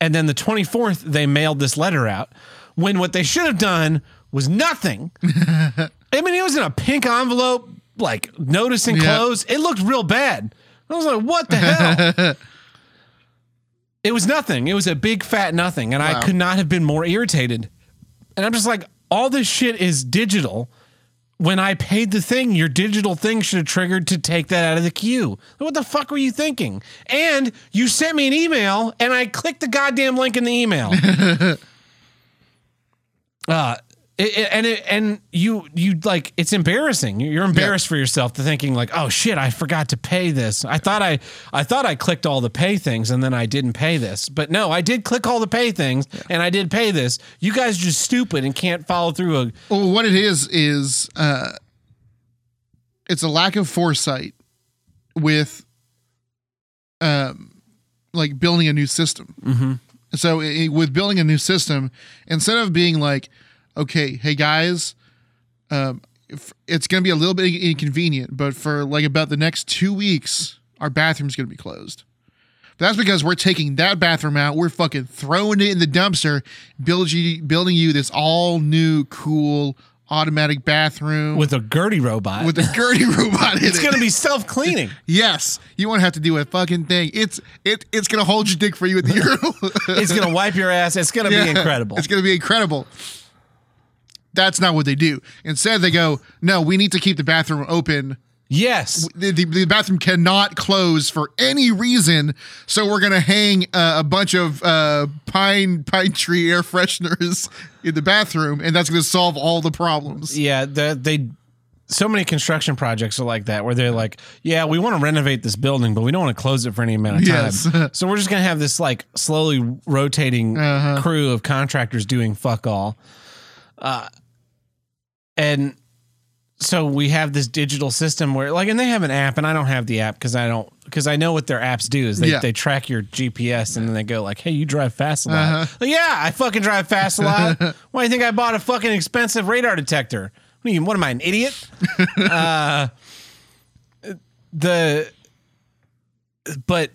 And then the 24th, they mailed this letter out when what they should have done was nothing. *laughs* I mean, it was in a pink envelope, like notice and Yeah. close. It looked real bad. I was like, what the hell? *laughs* It was nothing. It was a big fat nothing. And I could not have been more irritated. And I'm just like, all this shit is digital. When I paid the thing, your digital thing should have triggered to take that out of the queue. What the fuck were you thinking? And you sent me an email and I clicked the goddamn link in the email. *laughs* uh it, it- and it, and you you like it's embarrassing. You're embarrassed for yourself to thinking like, oh shit, I forgot to pay this. I thought I I thought I clicked all the pay things and then I didn't pay this. But no, I did click all the pay things and I did pay this. You guys are just stupid and can't follow through a Well, what it is is uh, it's a lack of foresight with um, like building a new system. Mm-hmm. So with building a new system, instead of being like, okay, hey guys, um, it's going to be a little bit inconvenient, but for like about the next two weeks, our bathroom's going to be closed. But that's because we're taking that bathroom out, we're fucking throwing it in the dumpster, building you, building you this all new, cool automatic bathroom with a Gertie robot. with a Gertie *laughs* robot in it's it. gonna be self cleaning. *laughs* yes, you won't have to do a fucking thing. It's it it's gonna hold your dick for you at the *laughs* urinal. it's gonna wipe your ass. It's gonna Yeah, be incredible. It's gonna be incredible. That's not what they do. Instead, they go, "No, we need to keep the bathroom open. yes. The, the, the bathroom cannot close for any reason. So we're gonna hang uh, a bunch of uh, pine pine tree air fresheners *laughs* in the bathroom, and that's gonna solve all the problems." Yeah, the, they so many construction projects are like that where they're like, yeah, we want to renovate this building, but we don't want to close it for any amount of time. Yes. *laughs* so we're just gonna have this like slowly rotating Uh-huh. crew of contractors doing fuck all. Uh, and so we have this digital system where like and they have an app and I don't have the app because I don't because I know what their apps do is they, Yeah. they track your GPS and then they go like, hey, you drive fast a lot. Uh-huh. Like, yeah, I fucking drive fast a lot. *laughs* Why do you think I bought a fucking expensive radar detector? What, you, what am I, an idiot? *laughs* uh, the but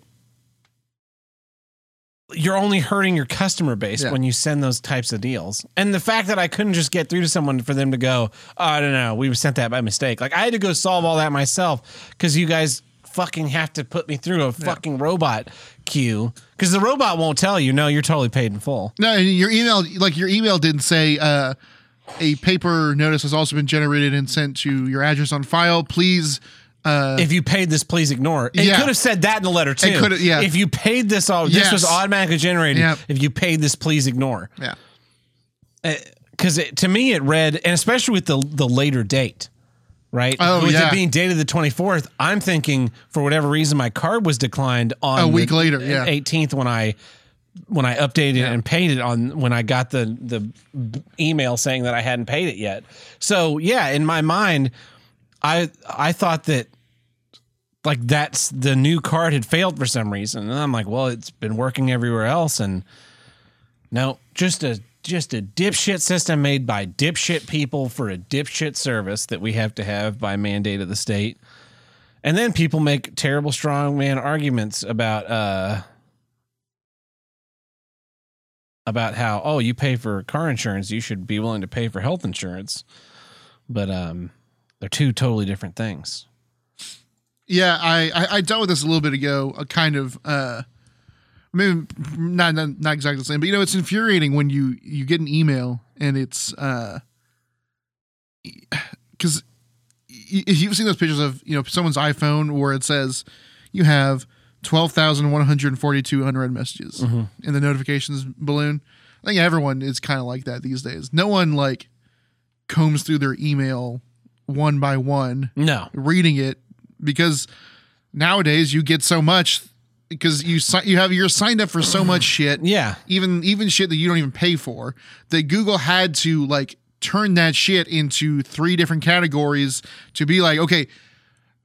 you're only hurting your customer base Yeah. when you send those types of deals. And the fact that I couldn't just get through to someone for them to go, oh, I don't know, we sent that by mistake. Like I had to go solve all that myself because you guys fucking have to put me through a fucking robot queue because the robot won't tell you, no, you're totally paid in full. No, your email, like your email, didn't say uh, a paper notice has also been generated and sent to your address on file. Please. Uh, if you paid this, please ignore. It Yeah. could have said that in the letter too. could've- yeah. If you paid this, all this was automatically generated. Yep. If you paid this, please ignore. yeah. because to me it read, and especially with the the later date, right? Oh, with yeah. it being dated the twenty fourth, I'm thinking for whatever reason my card was declined on A week the later, yeah. 18th when I when I updated and paid it on when I got the the email saying that I hadn't paid it yet. So yeah, in my mind, I I thought that like that's the new card had failed for some reason, and I'm like, well, it's been working everywhere else, and no, just a just a dipshit system made by dipshit people for a dipshit service that we have to have by mandate of the state. And then people make terrible strongman arguments about uh about how oh you pay for car insurance you should be willing to pay for health insurance. But um they're two totally different things Yeah, I, I I dealt with this a little bit ago. A kind of uh, maybe not, not not exactly the same, but you know, it's infuriating when you you get an email and it's uh, *sighs* because if you've seen those pictures of you know someone's iPhone where it says you have twelve thousand one hundred forty-two unread messages in the notifications balloon. I think everyone is kind of like that these days. No one like combs through their email one by one No. reading it because nowadays you get so much because you you have you're signed up for so much *clears throat* shit Yeah. even even shit that you don't even pay for that Google had to like turn that shit into three different categories to be like okay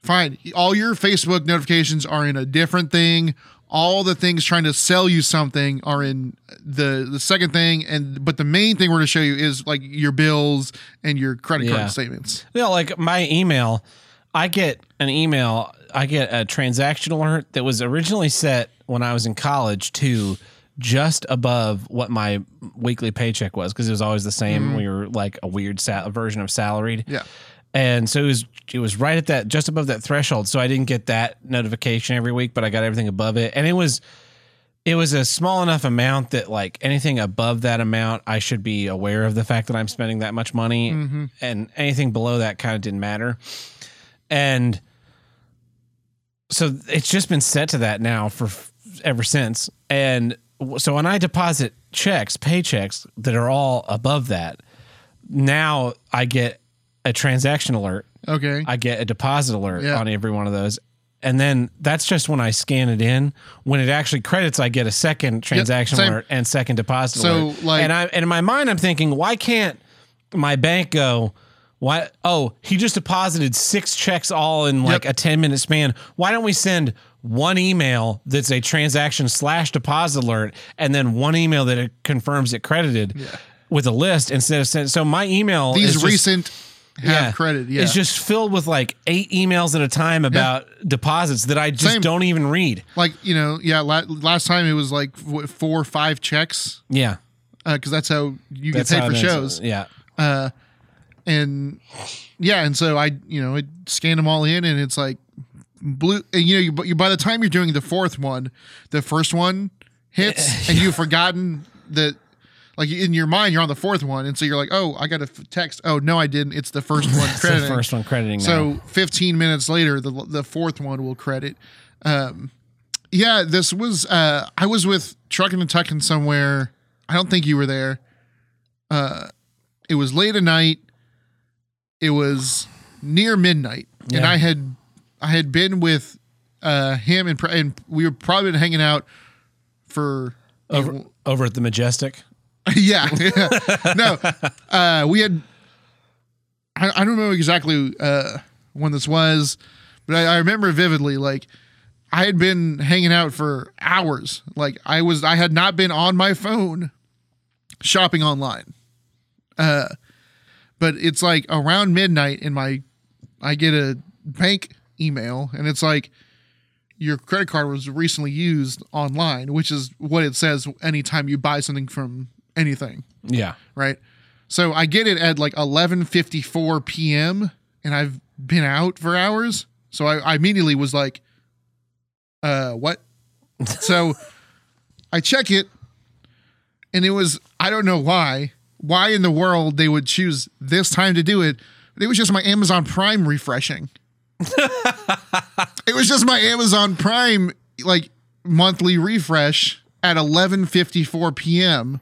fine all your Facebook notifications are in a different thing all the things trying to sell you something are in the the second thing and but the main thing we're going to show you is like your bills and your credit Yeah. card statements Yeah, like my email, I get an email, I get a transaction alert that was originally set when I was in college to just above what my weekly paycheck was because it was always the same. Mm-hmm. We were like a weird sal- version of salaried. yeah And so it was it was right at that just above that threshold. So I didn't get that notification every week, but I got everything above it. And it was it was a small enough amount that like anything above that amount I should be aware of the fact that I'm spending that much money mm-hmm. and anything below that kind of didn't matter. And so it's just been set to that now for ever since. And so when I deposit checks, paychecks that are all above that, now I get a transaction alert. okay I get a deposit alert Yeah. on every one of those. And then that's just when I scan it in. When it actually credits, I get a second transaction same. alert and second deposit So, alert. like- and I and in my mind, I'm thinking, why can't my bank go? Why? Oh, he just deposited six checks all in like Yep. a 10 minute span. Why don't we send one email that's a transaction slash deposit alert, and then one email that it confirms it credited with a list instead of send? So my email these just- recent have credit yeah it's just filled with like eight emails at a time about deposits that I just Same. don't even read. like you know yeah la- last time it was like four or five checks Yeah. Uh, because that's how you That's get paid for shows Yeah. Uh, and yeah and so i you know i scanned them all in and it's like blue and you know you, you by the time you're doing the fourth one the first one hits *laughs* and you've forgotten that like in your mind you're on the fourth one and so you're like oh i got a f- text oh no i didn't it's the first *laughs* one It's the first one crediting. now. So 15 minutes later, the the fourth one will credit. Um, yeah, this was. Uh, I was with Truckin' and Tuckin' somewhere. I don't think you were there. Uh, it was late at night. It was near midnight, and I had I had been with uh, him and, and we were probably been hanging out for over, over at the Majestic. *laughs* yeah, yeah. *laughs* no, uh, we had. I, I don't know exactly uh, when this was, but I, I remember vividly. Like, I had been hanging out for hours. Like, I was, I had not been on my phone shopping online. Uh, but it's like around midnight, in my, I get a bank email, and it's like, your credit card was recently used online, which is what it says anytime you buy something from anything, Yeah. right? So I get it at like 11:54 p.m. and I've been out for hours. So I, I immediately was like, uh, what? *laughs* so I check it and it was I don't know why. Why in the world they would choose this time to do it? It was just my Amazon Prime refreshing. *laughs* it was just my Amazon Prime like monthly refresh at 11:54 p.m.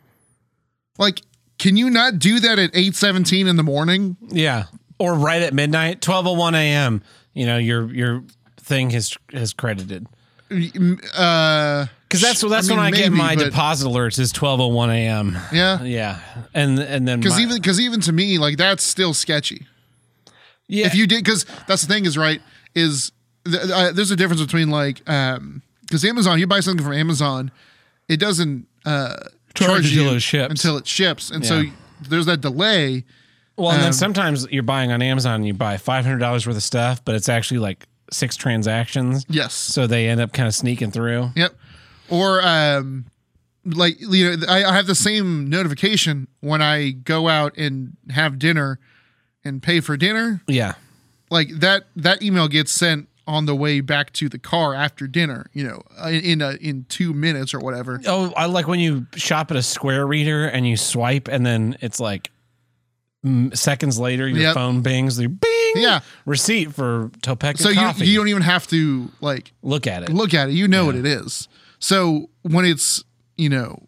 Like can you not do that at 8:17 in the morning? Yeah. Or right at midnight, 12:01 a.m. You know, your your thing has has credited. Uh Because that's that's I mean, when I get my but- deposit alerts is 12:01 a.m. Yeah. Yeah. And and then Cuz even cuz even to me like that's still sketchy. yeah, if you did because that's the thing is right is th- uh, there's a difference between like um because amazon you buy something from amazon it doesn't uh Charge charge, until you it ships. until it ships and so there's that delay Well, and then Um, sometimes you're buying on Amazon and you buy five hundred dollars worth of stuff, but it's actually like six transactions. yes So they end up kind of sneaking through. yep or um like you know I, I have the same notification when i go out and have dinner and pay for dinner Yeah. like that that email gets sent on the way back to the car after dinner. You know, in in, a, in two minutes or whatever. Oh, I like when you shop at a Square reader and you swipe, and then it's like seconds later, your Yep. phone bings the bing, Yeah. receipt for Topeka So you coffee. you don't even have to like look at it. look at it. You know what it is. So when it's you know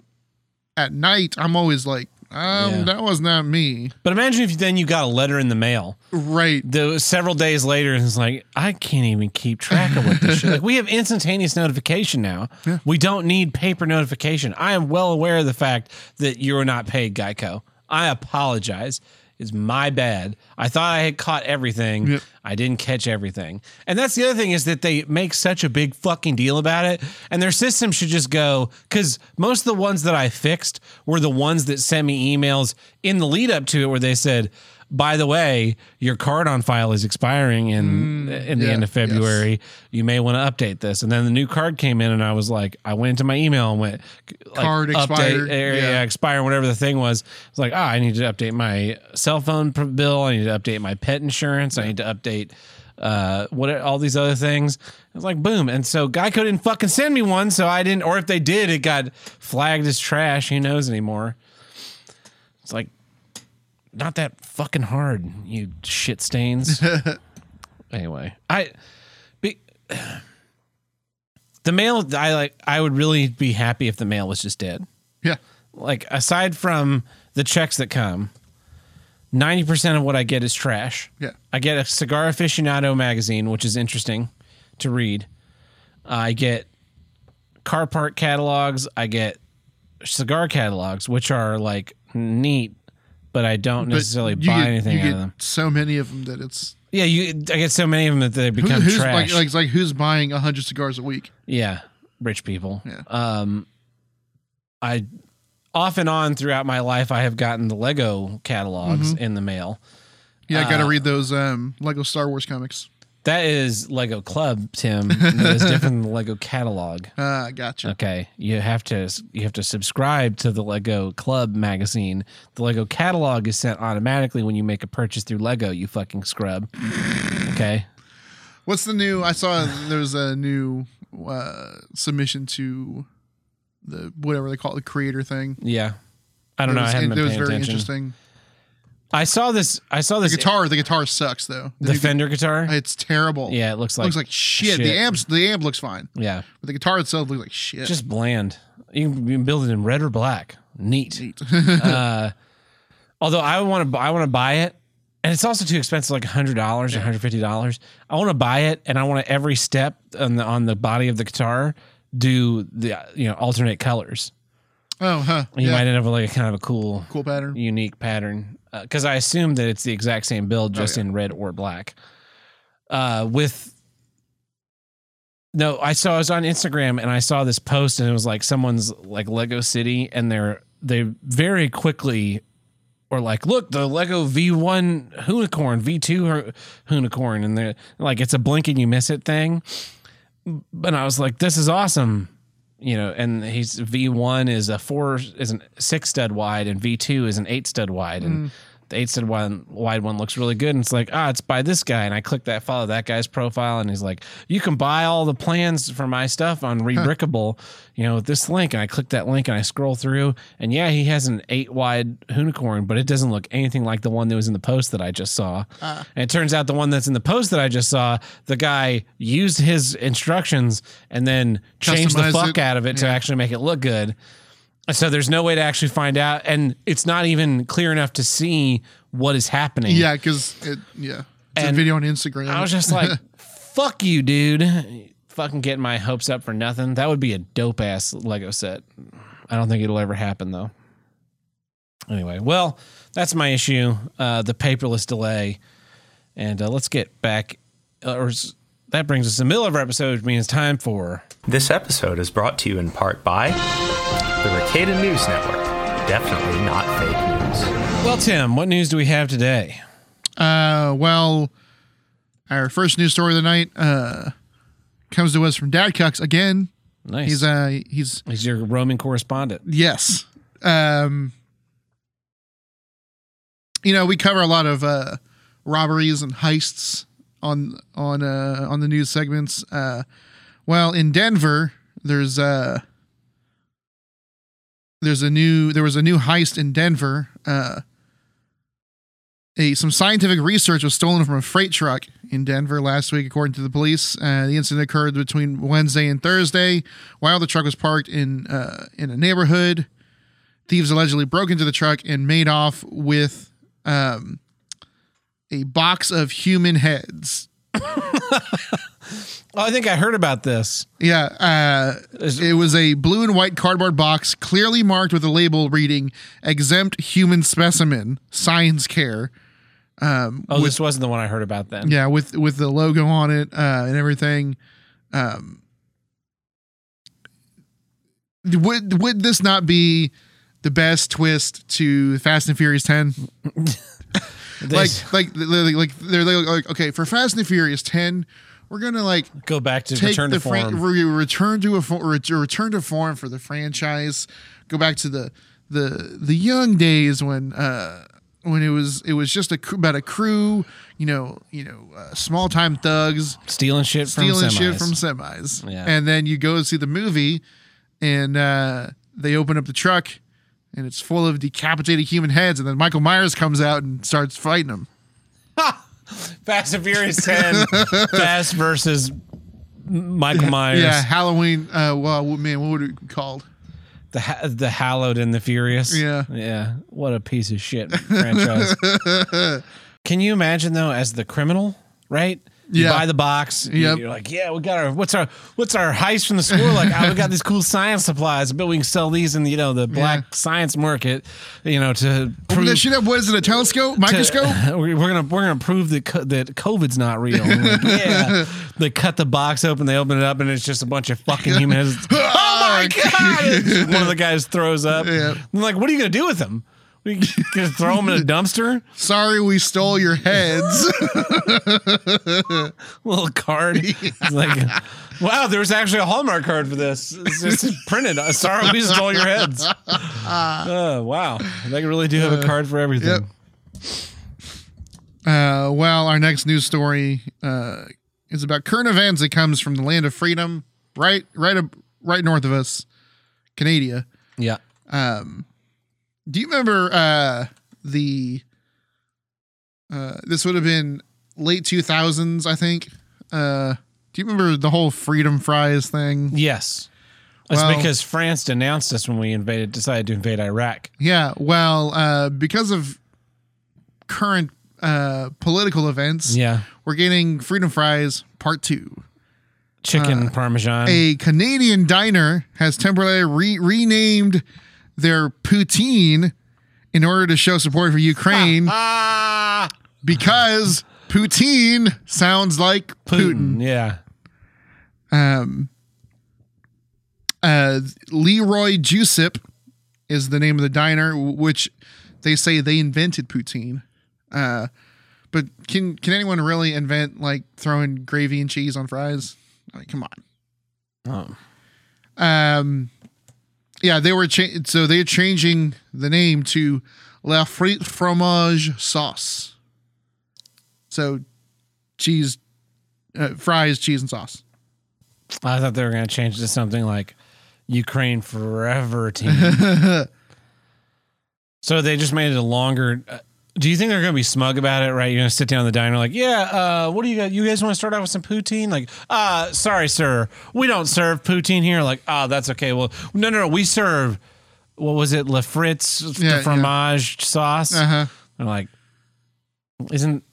at night, I'm always like, um, Yeah. that was not me. But imagine if then you got a letter in the mail. Right. The several days later, and it's like I can't even keep track of what this shit. Like *laughs* we have instantaneous notification now. Yeah. We don't need paper notification. I am well aware of the fact that you're not paid, Geico. I apologize. It's my bad. I thought I had caught everything. Yep. I didn't catch everything. And that's the other thing is that they make such a big fucking deal about it. And their system should just go because most of the ones that I fixed were the ones that sent me emails in the lead up to it where they said, by the way, your card on file is expiring in in the yeah, end of yes. February. You may want to update this. And then the new card came in, and I was like, I went into my email and went, like, Card expired, uh, yeah. yeah, expire, whatever the thing was. I was like, ah, I need to update my cell phone bill. I need to update my pet insurance. I need to update uh, what all these other things. I was like, boom. And so Geico didn't fucking send me one, so I didn't. Or if they did, it got flagged as trash. Who knows anymore? It's like not that fucking hard, you shit stains. *laughs* anyway, I be, *sighs* the mail. I like. I would really be happy if the mail was just dead Yeah. like aside from the checks that come, ninety percent of what I get is trash. Yeah. I get a Cigar Aficionado magazine, which is interesting to read. I get car part catalogs. I get cigar catalogs, which are like neat, but I don't necessarily buy get- anything you out get of them. So many of them that it's Yeah, you. I get so many of them that they become who's trash. like like it's like who's buying hundred cigars a week? Yeah, rich people. Yeah. Um, I off and on throughout my life, I have gotten the Lego catalogs Mm-hmm. in the mail. Yeah, I got to Uh, read those um, Lego Star Wars comics. That is Lego Club, Tim. is different than the Lego catalog. *laughs* Ah, gotcha. Okay, you have to you have to subscribe to the Lego Club magazine. The Lego catalog is sent automatically when you make a purchase through Lego. You fucking scrub. Okay. What's the new? I saw there's a new uh, submission to the whatever they call it, the creator thing. Yeah. I don't It know. was, I haven't it, been was very attention. interesting. I saw this. I saw The this guitar, the guitar sucks though. The new Fender guitar. it's terrible. Yeah, it looks like looks like shit. shit. The amps, the amp looks fine, yeah. but the guitar itself looks like shit. just bland. You can, you can build it in red or black. Neat. *laughs* uh, although I want to, I want to buy it, and it's also too expensive, like hundred dollars or hundred fifty dollars. I want to buy it, and I want to every step on the on the body of the guitar do the uh, you know alternate colors. oh, huh? You yeah, might end up with like a kind of a cool, cool pattern. unique pattern because I assume that it's the exact same build, just Oh, yeah. in red or black. Uh, with no, I saw I was on Instagram and I saw this post and it was like someone's like Lego City and they're they very quickly or like look the Lego V1 unicorn V2 unicorn and they're like it's a blink and you miss it thing. But I was like, this is awesome you know, and he's V1 is a four is a six stud wide, and V2 is an eight stud wide, and mm. The eight stud one wide one looks really good. And it's like, ah, it's by this guy, and I click that, follow that guy's profile, and he's like, you can buy all the plans for my stuff on Rebrickable, you know, with this link, and I click that link, and I scroll through, and yeah, he has an eight wide unicorn, but it doesn't look anything like the one that was in the post that I just saw. Ah. And it turns out the one that's in the post that I just saw, the guy used his instructions and then changed the fuck it. out of it to actually make it look good. So there's no way to actually find out, and it's not even clear enough to see what is happening. Yeah, because it. Yeah, it's a video on Instagram. I was just like, *laughs* "Fuck you, dude! Fucking getting my hopes up for nothing." That would be a dope ass Lego set. I don't think it'll ever happen though. Anyway, well, that's my issue. Uh, the paperless delay, and uh, let's get back. Uh, or that brings us to the middle of our episode, which means time for This episode is brought to you in part by the Ricada News Network. Definitely not fake news. Well, Tim, what news do we have today? Uh, well, our first news story of the night uh, comes to us from Dad Cucks again. Nice. He's uh he's He's your roaming correspondent. yes. Um, you know we cover a lot of uh robberies and heists on on uh, on the news segments. Uh, well, in Denver, there's uh there's a new there was a new heist in Denver. Uh, a some scientific research was stolen from a freight truck in Denver last week, according to the police. Uh, the incident occurred between Wednesday and Thursday, while the truck was parked in uh, in a neighborhood. Thieves allegedly broke into the truck and made off with um, a box of human heads. Oh, I think I heard about this. Yeah, uh, it was a blue and white cardboard box, clearly marked with a label reading "Exempt Human Specimen, Science Care." Um, Oh, with, this wasn't the one I heard about then. yeah, with with the logo on it uh, and everything. Um, would would this not be the best twist to Fast and Furious Ten? *laughs* Like, like, like, like they're like, okay, for Fast and the Furious Ten, we're gonna like go back to return to form. re- return to a fo- ret- return to form for the franchise. Go back to the the the young days when uh when it was it was just a about a crew, you know, you know, uh, small time thugs stealing shit from stealing semis. shit from semis. Yeah. And then you go see the movie, and uh, they open up the truck, and it's full of decapitated human heads, and then Michael Myers comes out and starts fighting them. Fast and Furious 10, *laughs* Fast versus Michael Myers. Yeah, Halloween. Uh, well, man, what would it be called? The ha- the Hallowed and the Furious. Yeah. Yeah. What a piece of shit franchise. *laughs* Can you imagine though as the criminal, right? You Yeah. buy the box. Yep. You're like, yeah, we got our what's our what's our heist from the school? Like, oh, we got these cool science supplies. I bet we can sell these in the you know the black Yeah. science market, you know, to prove that shit up. What is it? A telescope? Microscope? *laughs* we're we're gonna we're gonna prove that co- that COVID's not real. Like, *laughs* yeah, they cut the box open, they open it up, and it's just a bunch of fucking humans. *laughs* Ah, oh my god! One of the guys throws up. Yeah. I'm like, what are you gonna do with them? We gonna throw them in a *laughs* dumpster? Sorry, we stole your heads. *laughs* Little card. *laughs* It's like, wow, there was actually a Hallmark card for this. It's just printed. Uh, Sorry, we stole your heads. Oh wow, they really do have a card for everything. yep. uh, well, our next news story uh, is about current events that comes from the land of freedom, right, right, right north of us, Canada. Yeah. Do you remember uh, the? Uh, this would have been late two thousands, I think. Uh, do you remember the whole freedom fries thing? Yes. Well- because France denounced us when we invaded, decided to invade Iraq. Yeah, well, uh, because of current uh, political events, Yeah. we're getting freedom fries part two. Chicken parmesan. A Canadian diner has temporarily re- renamed their poutine in order to show support for Ukraine ah, because poutine sounds like Putin. Putin. Yeah. Um, uh, Le Roy Jucep is the name of the diner, which they say they invented poutine. Uh, but can can anyone really invent like throwing gravy and cheese on fries? I mean, come on. Oh. Um, yeah, they were cha- so they're changing the name to La Frite Fromage Sauce. So, cheese, uh, fries, cheese, and sauce. I thought they were going to change it to something like Ukraine Forever Team. *laughs* so they just made it a longer. Do you think they're going to be smug about it? Right? You're going to sit down in the diner, like, yeah. Uh, what do you got? You guys want to start out with some poutine? Like, uh, sorry, sir, we don't serve poutine here. Like, oh, that's okay. Well, no, no, no, we serve. What was it? La Fritz, Yeah, yeah. the fromage sauce. Uh huh. They're like, isn't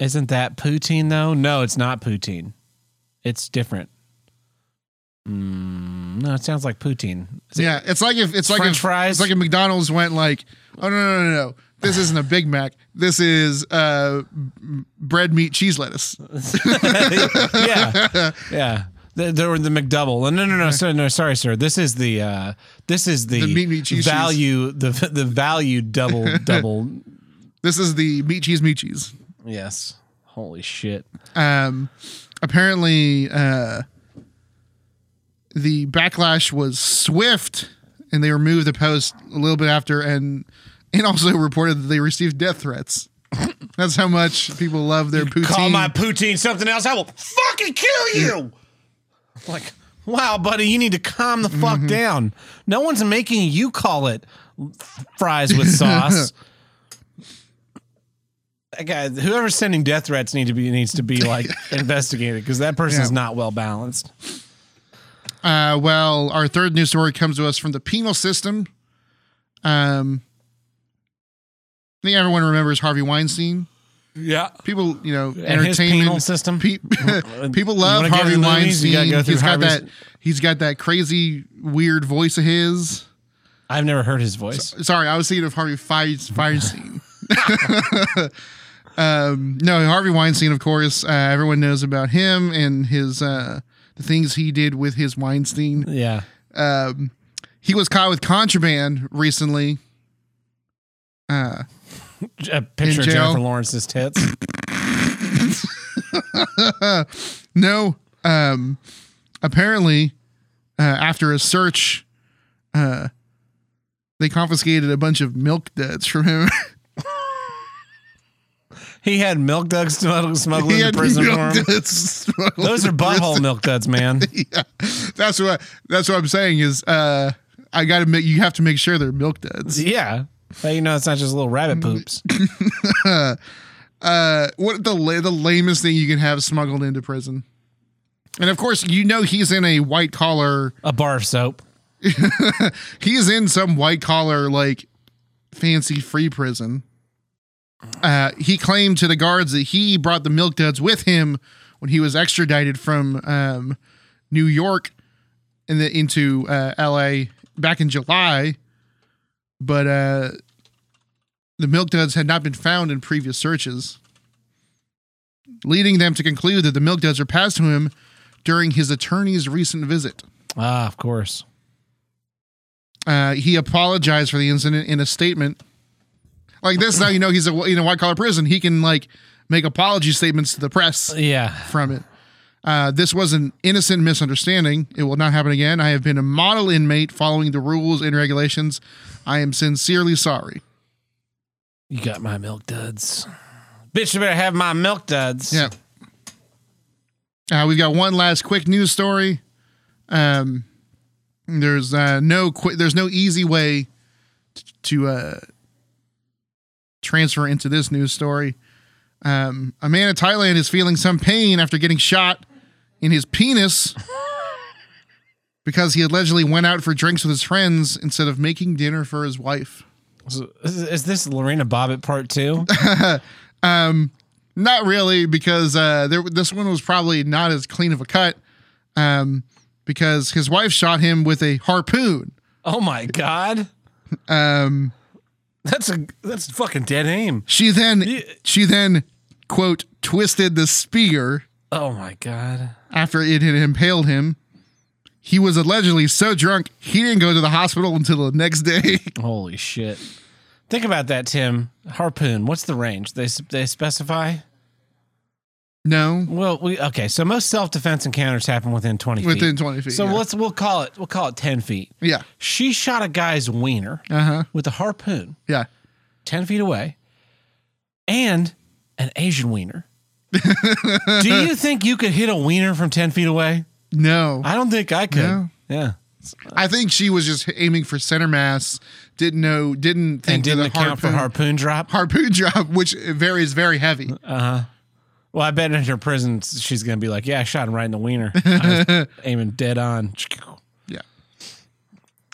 isn't that poutine though? No, it's not poutine. It's different. Mm, no, it sounds like poutine. Is it- Yeah, it's like if it's like French if, fries? It's like if McDonald's went like, oh no no no no, this isn't a Big Mac. This is uh, bread, meat, cheese, lettuce. *laughs* yeah, yeah. The, the, the McDouble. No, no, no, sir, no. Sorry, sir. This is the uh, this is the, The meat, meat, cheese, cheese. value the the value double *laughs* double. This is the meat, cheese, meat, cheese. Yes. Holy shit. Um, apparently, uh, the backlash was swift, and they removed the post a little bit after, and *laughs* and also reported that they received death threats. *laughs* That's how much people love their poutine. Call my poutine something else. I will fucking kill you. like, wow, buddy, you need to calm the fuck Mm-hmm. down. No one's making you call it fries with *laughs* sauce. That guy, whoever's sending death threats need to be needs to be like investigated because that person's Yeah. not well balanced. Uh, well, our third news story comes to us from the penal system. Um, I think everyone remembers Harvey Weinstein. Yeah. People, you know, And his penal entertainment system. Pe- *laughs* *laughs* people love Harvey in the movies, you Weinstein. go through he's got that. He's got that crazy, weird voice of his. I've never heard his voice. Sorry, I was thinking of Harvey Feist- Feinstein. *laughs* um, no, Harvey Weinstein, of course. Uh, everyone knows about him and his uh, the things he did with his Weinstein. Yeah. Um, he was caught with contraband recently. Uh, A picture of. Jennifer Lawrence's tits. *coughs* no, um, apparently, uh, after a search, uh, they confiscated a bunch of milk duds from him. He had milk duds smuggled, smuggled he into prison for him. Those are butthole milk duds, man. *laughs* yeah, that's what that's what I'm saying is uh I got to make you have to make sure they're milk duds. Yeah. But you know, it's not just little rabbit poops. *laughs* Uh what the la- the lamest thing you can have smuggled into prison. And of course, you know he's in a white collar A bar of soap. *laughs* he's in some white collar like fancy free prison. Uh he claimed to the guards that he brought the milk duds with him when he was extradited from um New York in the into uh LA back in July. But uh the milk duds had not been found in previous searches, leading them to conclude that the milk duds are passed to him during his attorney's recent visit. Ah, of course. Uh, he apologized for the incident in a statement. Like this, is how you know he's a in a white collar prison. He can like make apology statements to the press Yeah. from it. Uh, this was an innocent misunderstanding. It will not happen again. I have been a model inmate following the rules and regulations. I am sincerely sorry. You got my milk duds. Bitch, you better have my milk duds. Yeah. Uh, we've got one last quick news story. Um, there's uh, no qu- there's no easy way t- to uh, transfer into this news story. Um, a man in Thailand is feeling some pain after getting shot in his penis *laughs* because he allegedly went out for drinks with his friends instead of making dinner for his wife. So, is, is this Lorena Bobbitt part two? *laughs* Um, not really, because uh, there this one was probably not as clean of a cut. Um, because his wife shot him with a harpoon. oh my god. Um, That's a that's fucking dead aim. she then Yeah. she then quote twisted the spear Oh my god. after it had impaled him. He was allegedly so drunk he didn't go to the hospital until the next day. *laughs* Holy shit. Think about that, Tim. Harpoon. What's the range? They they specify. no, Well, we okay. So most self defense encounters happen within twenty feet. within twenty feet. So yeah. let's we'll call it we'll call it ten feet. yeah, She shot a guy's wiener uh huh, with a harpoon yeah. ten feet away, and an Asian wiener. Do you think you could hit a wiener from ten feet away? No, I don't think I could. No. Yeah, I think she was just aiming for center mass. Didn't know, didn't think and didn't account for harpoon drop. harpoon *laughs* drop, which varies very heavy. Uh huh. Well, I bet in her prison she's gonna be like, "Yeah, I shot him right in the wiener, I was *laughs* aiming dead on." Yeah.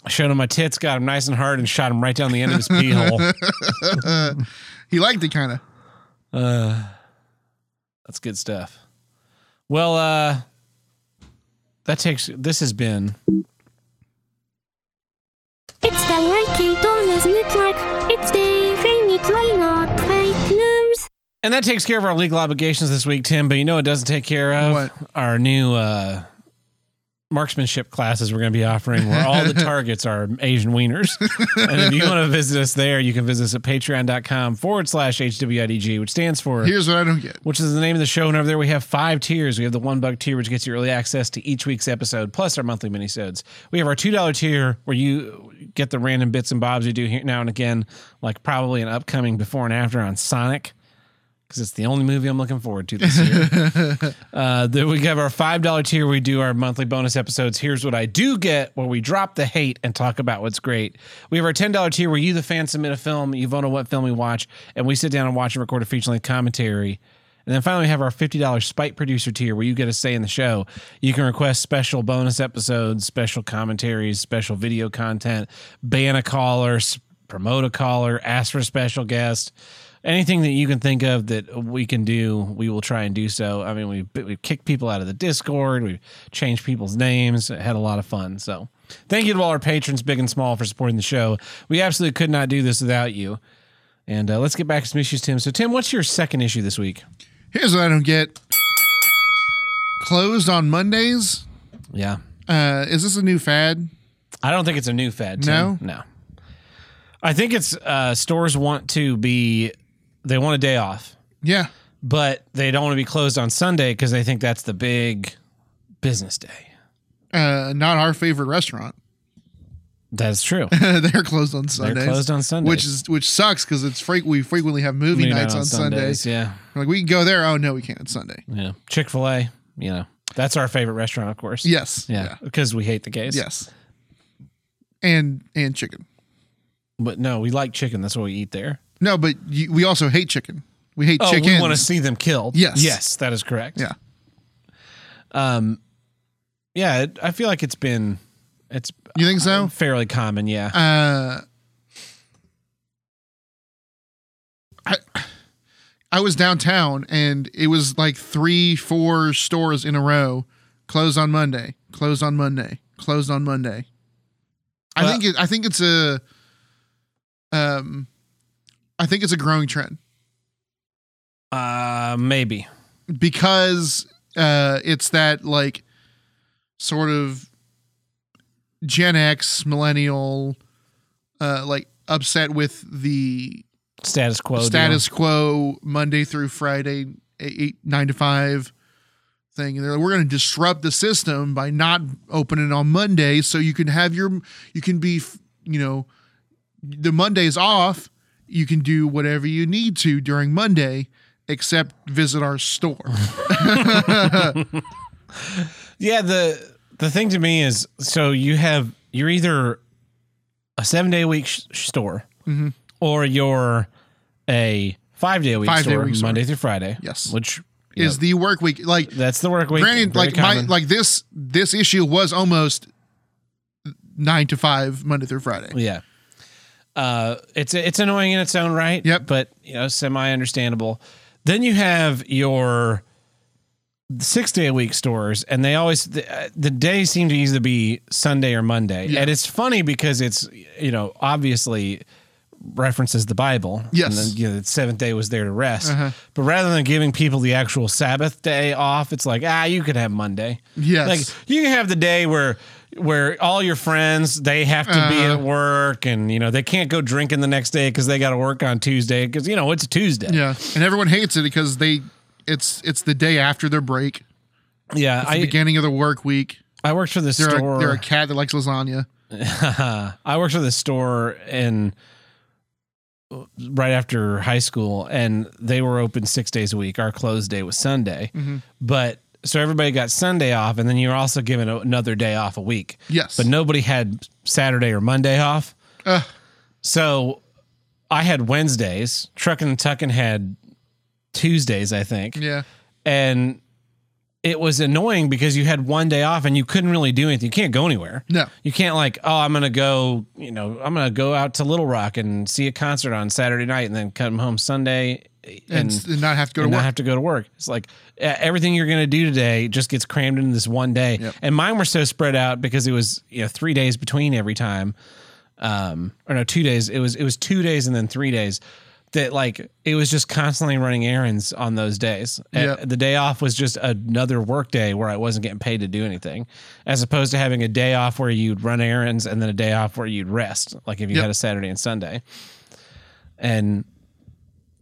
I showed him my tits, got him nice and hard, and shot him right down the end of his pee hole. *laughs* He liked it kind of. That's good stuff. Well, uh that takes this has been It's the Wacky Dollars Network. It's the Family Not Fake News. and that takes care of our legal obligations this week, Tim, but you know it doesn't take care of What? our new uh marksmanship classes we're going to be offering where all the *laughs* targets are Asian wieners. and if you want to visit us there, you can visit us at patreon.com forward slash HWIDG, which stands for Here's what I don't get. which is the name of the show. And over there, we have five tiers. We have the one buck tier, which gets you early access to each week's episode, plus our monthly minisodes. We have our two dollar tier, where you get the random bits and bobs we do here now and again, like probably an upcoming before and after on Sonic. Because it's the only movie I'm looking forward to this year. *laughs* uh, then we have our five dollar tier. We do our monthly bonus episodes. Here's what I do get, where we drop the hate and talk about what's great. We have our ten dollar tier, where you, the fan, submit a film. You vote on what film we watch, and we sit down and watch and record a feature length commentary. And then finally, we have our $50 Spike Producer tier where you get a say in the show. You can request special bonus episodes, special commentaries, special video content, ban a caller, promote a caller, ask for a special guest. Anything that you can think of that we can do, we will try and do so. I mean, we we kicked people out of the Discord, we've changed people's names, had a lot of fun. So, thank you to all our patrons, big and small, for supporting the show. We absolutely could not do this without you. And uh, let's get back to some issues, Tim. So, Tim, what's your second issue this week? Here's what I don't get. Closed on Mondays. Yeah. Uh, is this a new fad? I don't think it's a new fad. Tim. No? No. I think it's uh, stores want to be, they want a day off, Yeah. but they don't want to be closed on Sunday because they think that's the big business day. Uh, not our favorite restaurant. That's true. *laughs* They're closed on Sundays. closed on Sundays. which is which sucks because it's freak. We frequently have movie nights on, Sundays. Yeah. Like we can go there. Oh no, we can't. It's Sunday. Yeah. Chick fil A, you know, that's our favorite restaurant, of course. Yes. Yeah. Because we hate the gays. Yes. And and chicken. But no, we like chicken. That's what we eat there. No, but you, we also hate chicken. We hate Oh, chicken. we want to see them killed. Yes. Yes, that is correct. Yeah. Um, yeah, it, I feel like it's been, it's You think so? fairly common. Yeah. Uh, I I was downtown and it was like three, four stores in a row closed on Monday, closed on Monday, closed on Monday. I think it. I think it's a. Um, I think it's a growing trend Uh, maybe. because uh, it's that like sort of Gen X millennial, uh, like upset with the Status quo. deal. status quo Monday through Friday, eight nine to five thing. And they're like, we're going to disrupt the system by not opening on Monday, so you can have your, you can be, you know, the Monday's off. You can do whatever you need to during Monday, except visit our store. *laughs* Yeah. The the thing to me is, so you have you're either a seven day a week sh- store, Mhm. or you're a five day a week Five-day store, week store. Monday through Friday. Yes. Which Is know, the work week like? that's the work week. Granted, like my like this this issue was almost nine to five Monday through Friday. Yeah. Uh, it's it's annoying in its own right. Yep. But you know, semi understandable. Then you have your six day a week stores, and they always the, uh, the days seem to either be Sunday or Monday, Yeah. and it's funny because it's you know obviously references the Bible. Yes. And then you know the seventh day was there to rest. Uh-huh. But rather than giving people the actual Sabbath day off, it's like ah, you could have Monday. Yes. Like you can have the day where where all your friends they have to be Uh-huh. at work and you know they can't go drinking the next day because they got to work on Tuesday because you know it's a Tuesday. Yeah, and everyone hates it because they it's it's the day after their break, Yeah, the I beginning of the work week. I worked for the They're store. they're a cat that likes lasagna. *laughs* I worked for the store and right after high school, and they were open six days a week. Our closed day was Sunday, Mm-hmm. but so everybody got Sunday off, and then you were also given another day off a week. Yes, but nobody had Saturday or Monday off. Ugh. So I had Wednesdays. Truckin' and Tuckin' had Tuesdays, I think. yeah, And it was annoying because you had one day off and you couldn't really do anything. You can't go anywhere. no, You can't like, oh, I'm gonna go, you know, I'm gonna go out to Little Rock and see a concert on Saturday night and then come home Sunday and, and, not have to go to work. not have to go to work. It's like everything you're going to do today just gets crammed into this one day. Yep. And mine were so spread out because it was you know three days between every time, um, or no, two days. It was it was two days and then three days. That like it was just constantly running errands on those days. Yep. The day off was just another work day where I wasn't getting paid to do anything, as opposed to having a day off where you'd run errands and then a day off where you'd rest, like if you Yep. had a Saturday and Sunday. And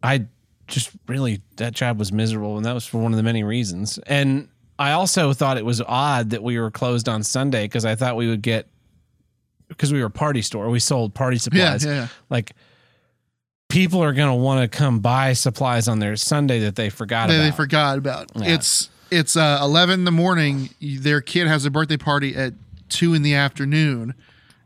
I just really that job was miserable, and that was for one of the many reasons. And I also thought it was odd that we were closed on Sunday because I thought we would get because we were a party store. We sold party supplies. yeah, yeah. Like people are going to want to come buy supplies on their Sunday that they forgot that about. they forgot about. Yeah. It's it's uh, eleven in the morning. Their kid has a birthday party at two in the afternoon,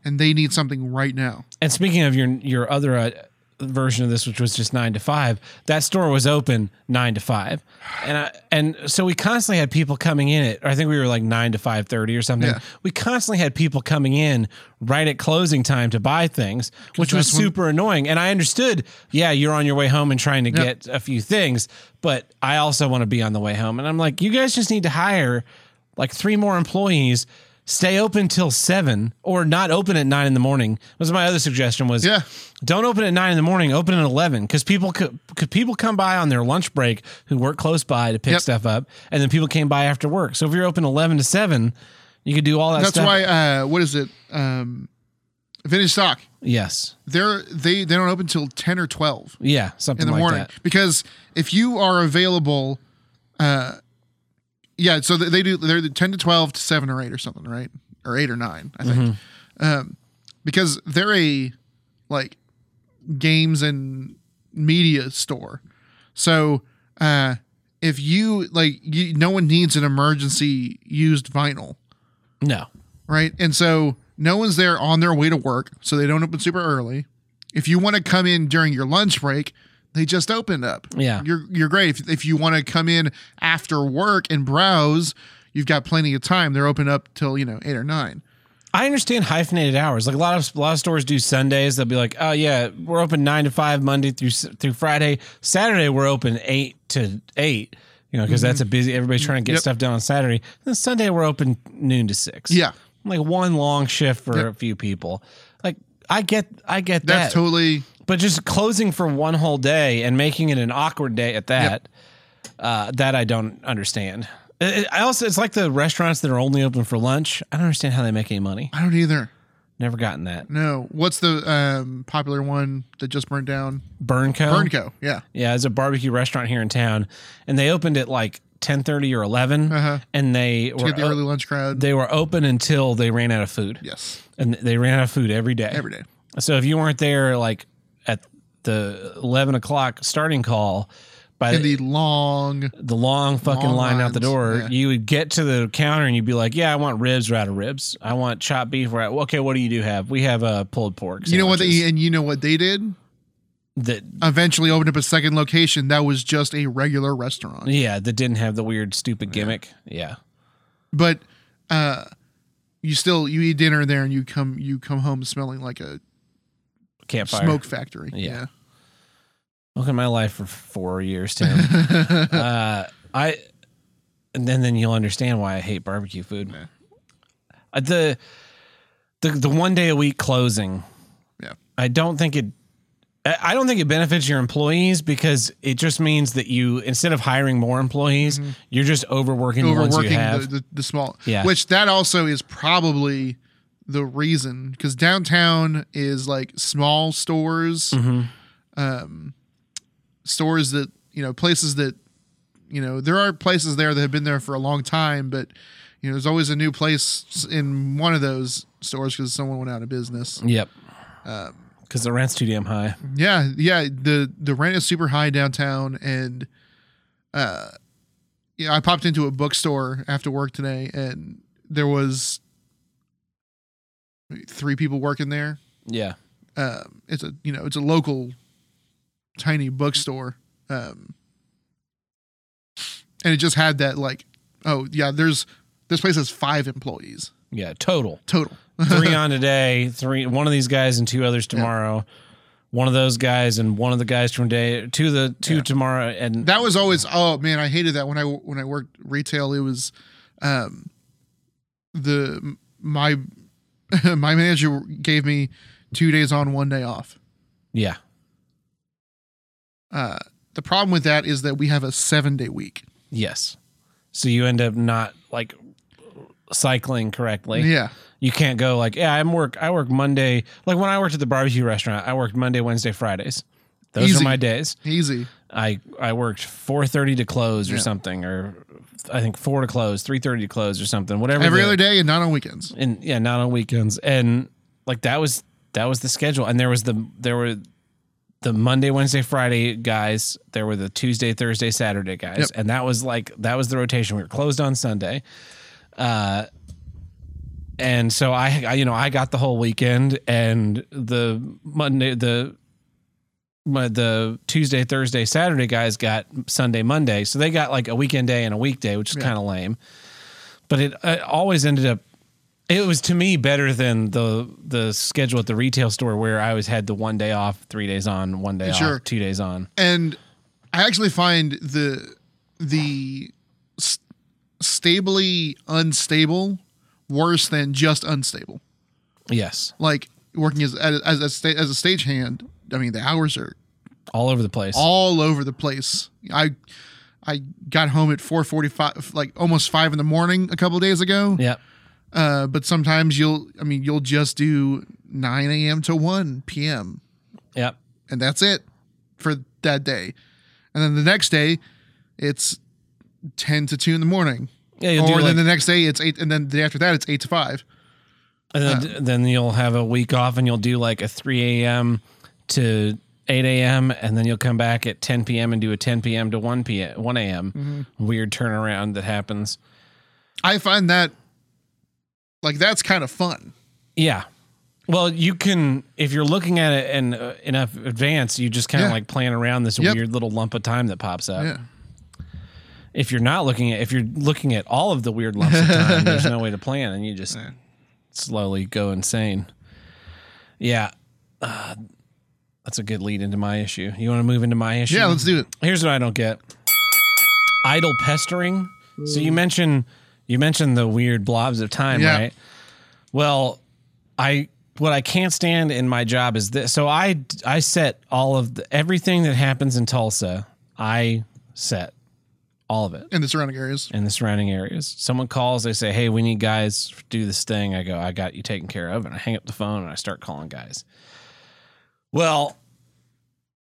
and they need something right now. And speaking of your your other uh, version of this, which was just nine to five, that store was open nine to five, and I, and so we constantly had people coming in at. I think we were like nine to five thirty or something. Yeah. We constantly had people coming in right at closing time to buy things, which was super annoying. And I understood, yeah, you're on your way home and trying to Yep. get a few things, but I also want to be on the way home. And I'm like, you guys just need to hire like three more employees. Stay open till seven, or not open at nine in the morning. Was my other suggestion was Yeah. don't open at nine in the morning. Open at eleven because people could, could people come by on their lunch break who work close by to pick Yep. stuff up, and then people came by after work. So if you're open eleven to seven, you could do all that. That's stuff. why. Uh, what is it? Um, vintage stock. Yes. They're they they don't open till ten or twelve Yeah. Something in the like morning that. because if you are available, uh, yeah. So they do they're the ten to twelve to seven or eight or something, right? Or eight or nine, I think. Um, because they're a like games and media store. So uh, if you like, you, no one needs an emergency used vinyl, No. right? And so no one's there on their way to work, so they don't open super early. If you want to come in during your lunch break, they just opened up. Yeah. you're you're great. If, if you want to come in after work and browse, you've got plenty of time. They're open up till you know eight or nine. I understand hyphenated hours. Like a lot of a lot of stores do Sundays. They'll be like, "Oh yeah, we're open nine to five Monday through through Friday. Saturday we're open eight to eight. You know, because that's a busy. Everybody's trying to get Mm-hmm. Yep. stuff done on Saturday. Then Sunday we're open noon to six. Yeah, like one long shift for a few people. Like I get, I get that's that. totally but just closing for one whole day and making it an awkward day at that, uh, that I don't understand. I I also, it's like the restaurants that are only open for lunch. I don't understand how they make any money. I don't either. Never gotten that. No, what's the um, popular one that just burned down? Burnco. Burnco. Yeah, Yeah, it's a barbecue restaurant here in town, and they opened at like ten thirty or 11 Uh-huh. and they were get the early lunch crowd. they were open until they ran out of food, yes, and they ran out of food every day. every day. So if you weren't there like at the eleven o'clock starting call, by In the long, the long fucking Long line out the door, yeah. you would get to the counter and you'd be like, "Yeah, I want ribs right out of ribs. I want chopped beef right. Okay, what do you do have? We have a uh, pulled pork. you know what? They, and you know what they did? that Eventually opened up a second location that was just a regular restaurant. yeah that didn't have the weird stupid gimmick. Yeah, But uh, you still you eat dinner there and you come you come home smelling like a campfire. smoke factory. Yeah. Look at my life for four years, Tim. *laughs* uh, I and then then you'll understand why I hate barbecue food. Uh, the the the one day a week closing. Yeah. I don't think it. I don't think it benefits your employees because it just means that you instead of hiring more employees, you're just overworking, the ones you overworking have. the, the, the small Yeah. which that also is probably the reason because downtown is like small stores Mhm. um stores that you know places that you know there are places there that have been there for a long time but you know there's always a new place in one of those stores because someone went out of business Yep. Um, Because the rent's too damn high. yeah yeah the the rent is super high downtown and uh yeah i popped into a bookstore after work today and there was three people working there Yeah. um it's a you know it's a local tiny bookstore um and it just had that like oh yeah there's this place has five employees Yeah. Total. total three *laughs* on today, three one of these guys and two others tomorrow. One of those guys and one of the guys from day two the two tomorrow and that was always oh man i hated that when i when i worked retail it was um the my *laughs* my manager gave me two days on one day off yeah. uh the problem with that is that we have a seven day week Yes. So you end up not like cycling correctly. yeah You can't go like, yeah, I'm work I work Monday like when I worked at the barbecue restaurant, I worked Monday, Wednesday, Fridays. Those Easy. are my days. easy I I worked four thirty to close or Yeah. something, or I think four to close, three thirty to close or something. Whatever. every the- other day and not on weekends and yeah, not on weekends. And like that was that was the schedule. And there was the there were the Monday, Wednesday, Friday guys. There were the Tuesday, Thursday, Saturday guys, Yep. and that was like that was the rotation. We were closed on Sunday, uh, and so I, I, you know, I got the whole weekend, and the Monday, the the Tuesday, Thursday, Saturday guys got Sunday, Monday, so they got like a weekend day and a weekday, which is Yeah. kind of lame. But it, it always ended up it was to me better than the the schedule at the retail store where I always had the one day off, three days on, one day Sure. off, two days on. and I actually find the the s- stably unstable worse than just unstable. Yes, Like working as as as a, sta- as a stagehand, I mean the hours are all over the place. all over the place. I I got home at four forty five, like almost five in the morning a couple days ago. yep. Uh, but sometimes you'll, I mean, you'll just do nine a.m. to one p.m. Yep. and that's it for that day. And then the next day, it's ten to two in the morning. Yeah, you'll or then like, the next day it's eight, and then the day after that it's eight to five. and then, then you'll have a week off and you'll do like a 3 a.m. to 8 a.m. and then you'll come back at 10 p.m. and do a 10 p.m. to 1 p.m. 1 a.m. Mm-hmm. Weird turnaround that happens. I find that like that's kind of fun. Yeah. Well, you can if you're looking at it in uh, enough advance, you just kind of Yeah. like playing around this Yep. weird little lump of time that pops up. Yeah. If you're not looking at if you're looking at all of the weird lumps of time, *laughs* there's no way to plan, and you just slowly go insane. Yeah, uh, that's a good lead into my issue. You want to move into my issue? Yeah, let's do it. Here's what I don't get: idle pestering. So you mentioned you mentioned the weird blobs of time, Yeah. right? Well, I what I can't stand in my job is this. So I I set all of the, everything that happens in Tulsa. I set all of it In the surrounding areas. in the surrounding areas. Someone calls, they say, "Hey, we need guys to do this thing." I go, "I got you taken care of," and I hang up the phone and I start calling guys. Well,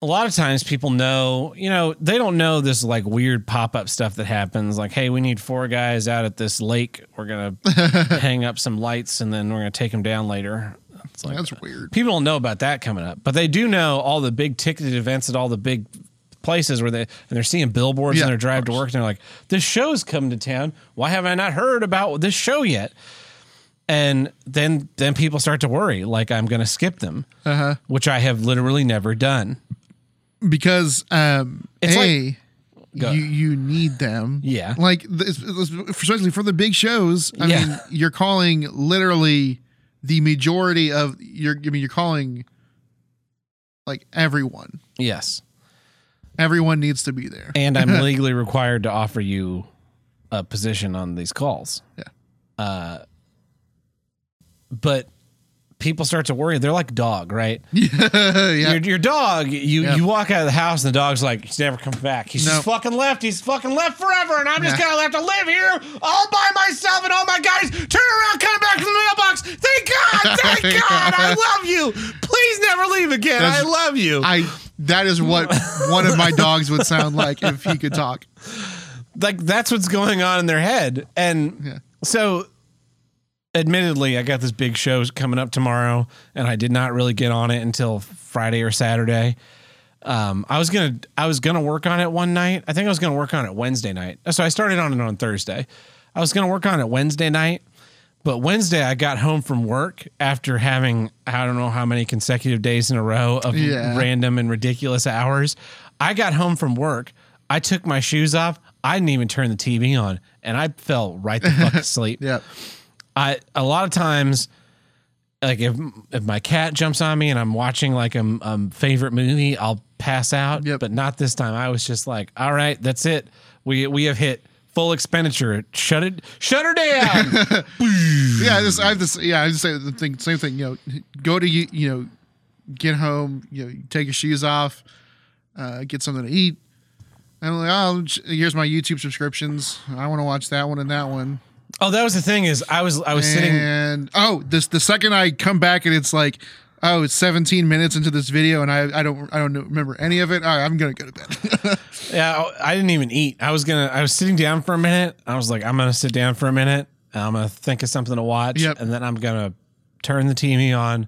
a lot of times people know, you know, they don't know this like weird pop up stuff that happens. Like, hey, we need four guys out at this lake. We're gonna *laughs* hang up some lights and then we're gonna take them down later. It's like That's weird. people don't know about that coming up, but they do know all the big ticketed events at all the big places where they and they're seeing billboards Yeah, on their drive to work and they're like, "This show's coming to town. Why have I not heard about this show yet?" And then then people start to worry, like I'm going to skip them, Uh-huh. which I have literally never done. Because um It's A Go. you you need them. Yeah. Like this, especially for the big shows. I Yeah. mean, you're calling literally the majority of you're I mean you're calling like everyone. Yes, Everyone needs to be there. and I'm *laughs* legally required to offer you a position on these calls. Yeah. Uh, but people start to worry. They're like dog, right? *laughs* yeah. Your, your dog, you Yeah. you walk out of the house and the dog's like, he's never coming back. He's No. just fucking left. He's fucking left forever, and I'm just Yeah. gonna have to live here all by myself. And all my guys turn around, coming back from the mailbox. Thank God, *laughs* thank God, I love you. Please never leave again. I love you. I that is what one of my dogs would sound like if he could talk. like that's what's going on in their head. And Yeah. so admittedly, I got this big show coming up tomorrow and I did not really get on it until Friday or Saturday. Um, I was gonna I was gonna work on it one night. I think I was gonna work on it Wednesday night. So I started on it on Thursday. I was gonna work on it Wednesday night, but Wednesday I got home from work after having I don't know how many consecutive days in a row of Yeah. random and ridiculous hours. I got home from work. I took my shoes off. I didn't even turn the TV on, and I fell right the fuck *laughs* asleep. Yeah. I a lot of times, like if if my cat jumps on me and I'm watching like a, favorite movie, I'll pass out. Yep. But not this time. I was just like, all right, that's it. We we have hit full expenditure. Shut it, shut her down. *laughs* Yeah, I just I have this. Yeah, I just say the thing, same thing. You know, go to you. You know, get home. You know, take your shoes off, uh, get something to eat. And I'm like, oh, here's my YouTube subscriptions. I want to watch that one and that one. Oh, that was the thing is I was I was sitting. And oh, this the second I come back and it's like, oh, it's 17 minutes into this video and I I don't I don't remember any of it. All right, I'm gonna go to bed. *laughs* Yeah, I didn't even eat. I was gonna. I was sitting down for a minute. I was like, I'm gonna sit down for a minute. And I'm gonna think of something to watch, Yep. and then I'm gonna turn the TV on,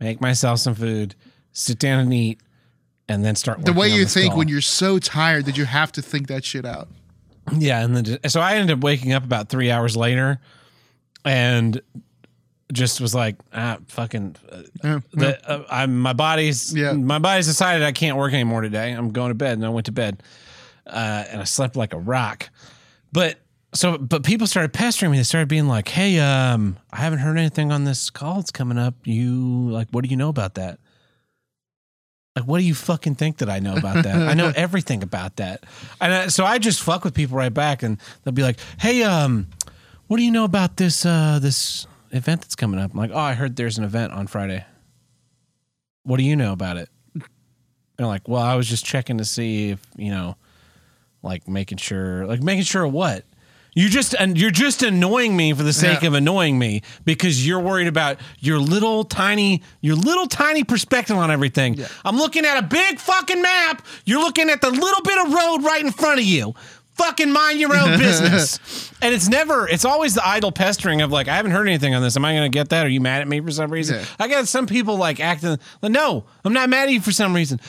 make myself some food, sit down and eat, and then start The way you think when you're so tired that you have to think that shit out. Yeah, and then so I ended up waking up about three hours later, and just was like, ah, fucking, uh, Yeah, the, uh, I'm my body's Yeah. my body's decided I can't work anymore today. I'm going to bed, and I went to bed, uh, and I slept like a rock. But so, but people started pestering me. They started being like, "Hey, um, I haven't heard anything on this call that's coming up. You like, what do you know about that?" Like, what do you fucking think that I know about that? I know *laughs* everything about that. And I, so I just fuck with people right back, and they'll be like, "Hey, um, what do you know about this uh this event that's coming up?" I'm like, "Oh, I heard there's an event on Friday." What do you know about it? And they're like, "Well, I was just checking to see if you know, like making sure, like making sure what." You just and you're just annoying me for the sake Yeah. of annoying me because you're worried about your little tiny your little tiny perspective on everything. I'm looking at a big fucking map. You're looking at the little bit of road right in front of you. Fucking mind your own *laughs* business. and it's never it's always the idle pestering of like I haven't heard anything on this. Am I going to get that? Are you mad at me for some reason? Yeah. I got some people like acting like no, I'm not mad at you for some reason.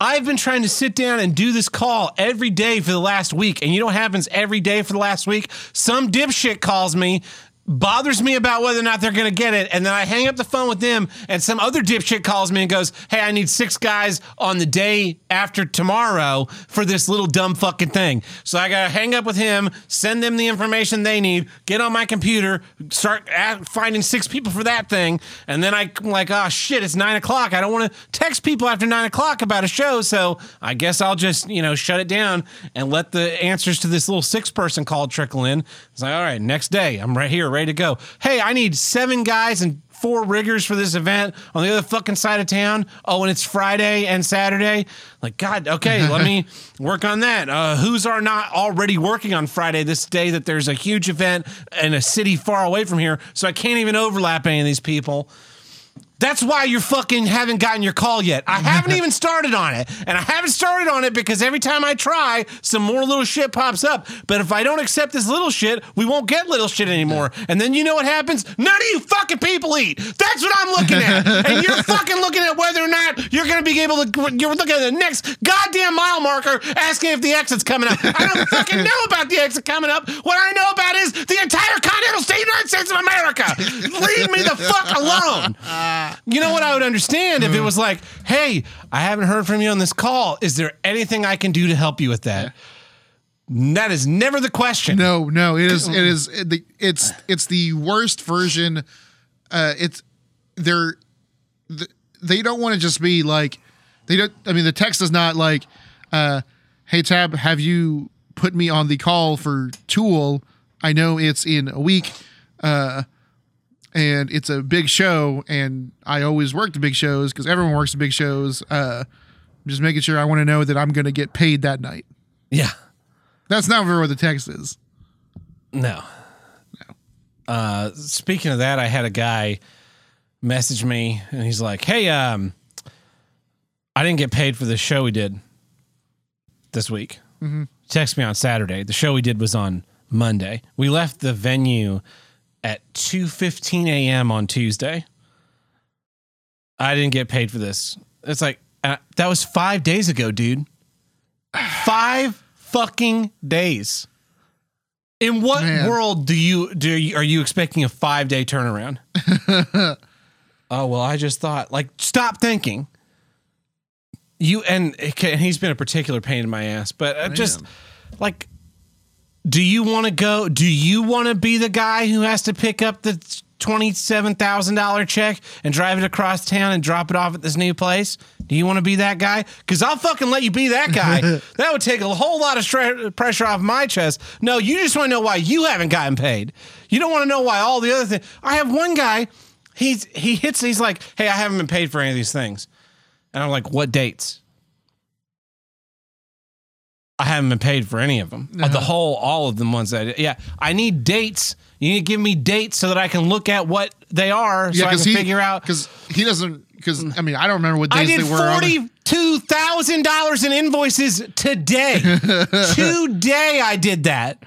I've been trying to sit down and do this call every day for the last week. And you know what happens every day for the last week? Some dipshit calls me, bothers me about whether or not they're going to get it. And then I hang up the phone with them, and some other dipshit calls me and goes, Hey, I need six guys on the day after tomorrow for this little dumb fucking thing. So I got to hang up with him, send them the information they need, get on my computer, start finding six people for that thing. And then I'm like, Oh shit, it's nine o'clock. I don't want to text people after nine o'clock about a show. So I guess I'll just, you know, shut it down and let the answers to this little six person call trickle in. It's like, all right, next day, I'm right here, ready to go. Hey, I need seven guys and four riggers for this event on the other fucking side of town. Oh, and it's Friday and Saturday. Like, God, okay, let me *laughs* work on that. Uh, who's are not already working on Friday this day that there's a huge event in a city far away from here, so I can't even overlap any of these people. That's why you're fucking haven't gotten your call yet. I haven't even *laughs* started on it. And I haven't started on it because every time I try, some more little shit pops up. But if I don't accept this little shit, we won't get little shit anymore. And then you know what happens? None of you fucking people eat. That's what I'm looking at. *laughs* and you're fucking looking at whether or not you're going to be able to, you're looking at the next goddamn mile marker asking if the exit's coming up. I don't fucking know about the exit coming up. What I know about is the entire continental state United States of America. Leave me the fuck alone. *laughs* You know what I would understand if it was like, hey, I haven't heard from you on this call. Is there anything I can do to help you with that? That is never the question. No, no, it is. It is. It, the, it's it's the worst version. Uh, it's they're th- they don't want to just be like they don't. I mean, the text is not like, uh, "Hey Tab, have you put me on the call for Tool? I know it's in a week, uh, and it's a big show, and I always work the big shows because everyone works the big shows. Uh, just making sure I want to know that I'm going to get paid that night. Yeah. That's not what the text is. No. No. Uh, speaking of that, I had a guy message me and he's like, Hey, um, I didn't get paid for the show we did this week. Text me on Saturday. The show we did was on Monday. We left the venue at 2:15 a.m. on Tuesday. I didn't get paid for this. It's like uh, that was 5 days ago, dude. 5 fucking days. In what Man. world do you do you, are you expecting a 5-day turnaround? *laughs* oh, well, I just thought like stop thinking. You and, and he's been a particular pain in my ass, but uh, just like do you want to go do you want to be the guy who has to pick up the $27,000 check and drive it across town and drop it off at this new place? Do you want to be that guy? Cuz I'll fucking let you be that guy. *laughs* that would take a whole lot of stre- pressure off my chest. No, you just want to know why you haven't gotten paid. You don't want to know why all the other things. I have one guy, he's he hits he's like, "Hey, I haven't been paid for any of these things." And I'm like, "What dates?" I haven't been paid for any of them. Of the uh-huh. whole, all of them ones that, yeah. I need dates. You need to give me dates so that I can look at what they are, so I can he figure out. because he doesn't. Because mm. I mean, I don't remember what I days they were. on the- forty-two thousand dollars in invoices today. *laughs* today, I did that.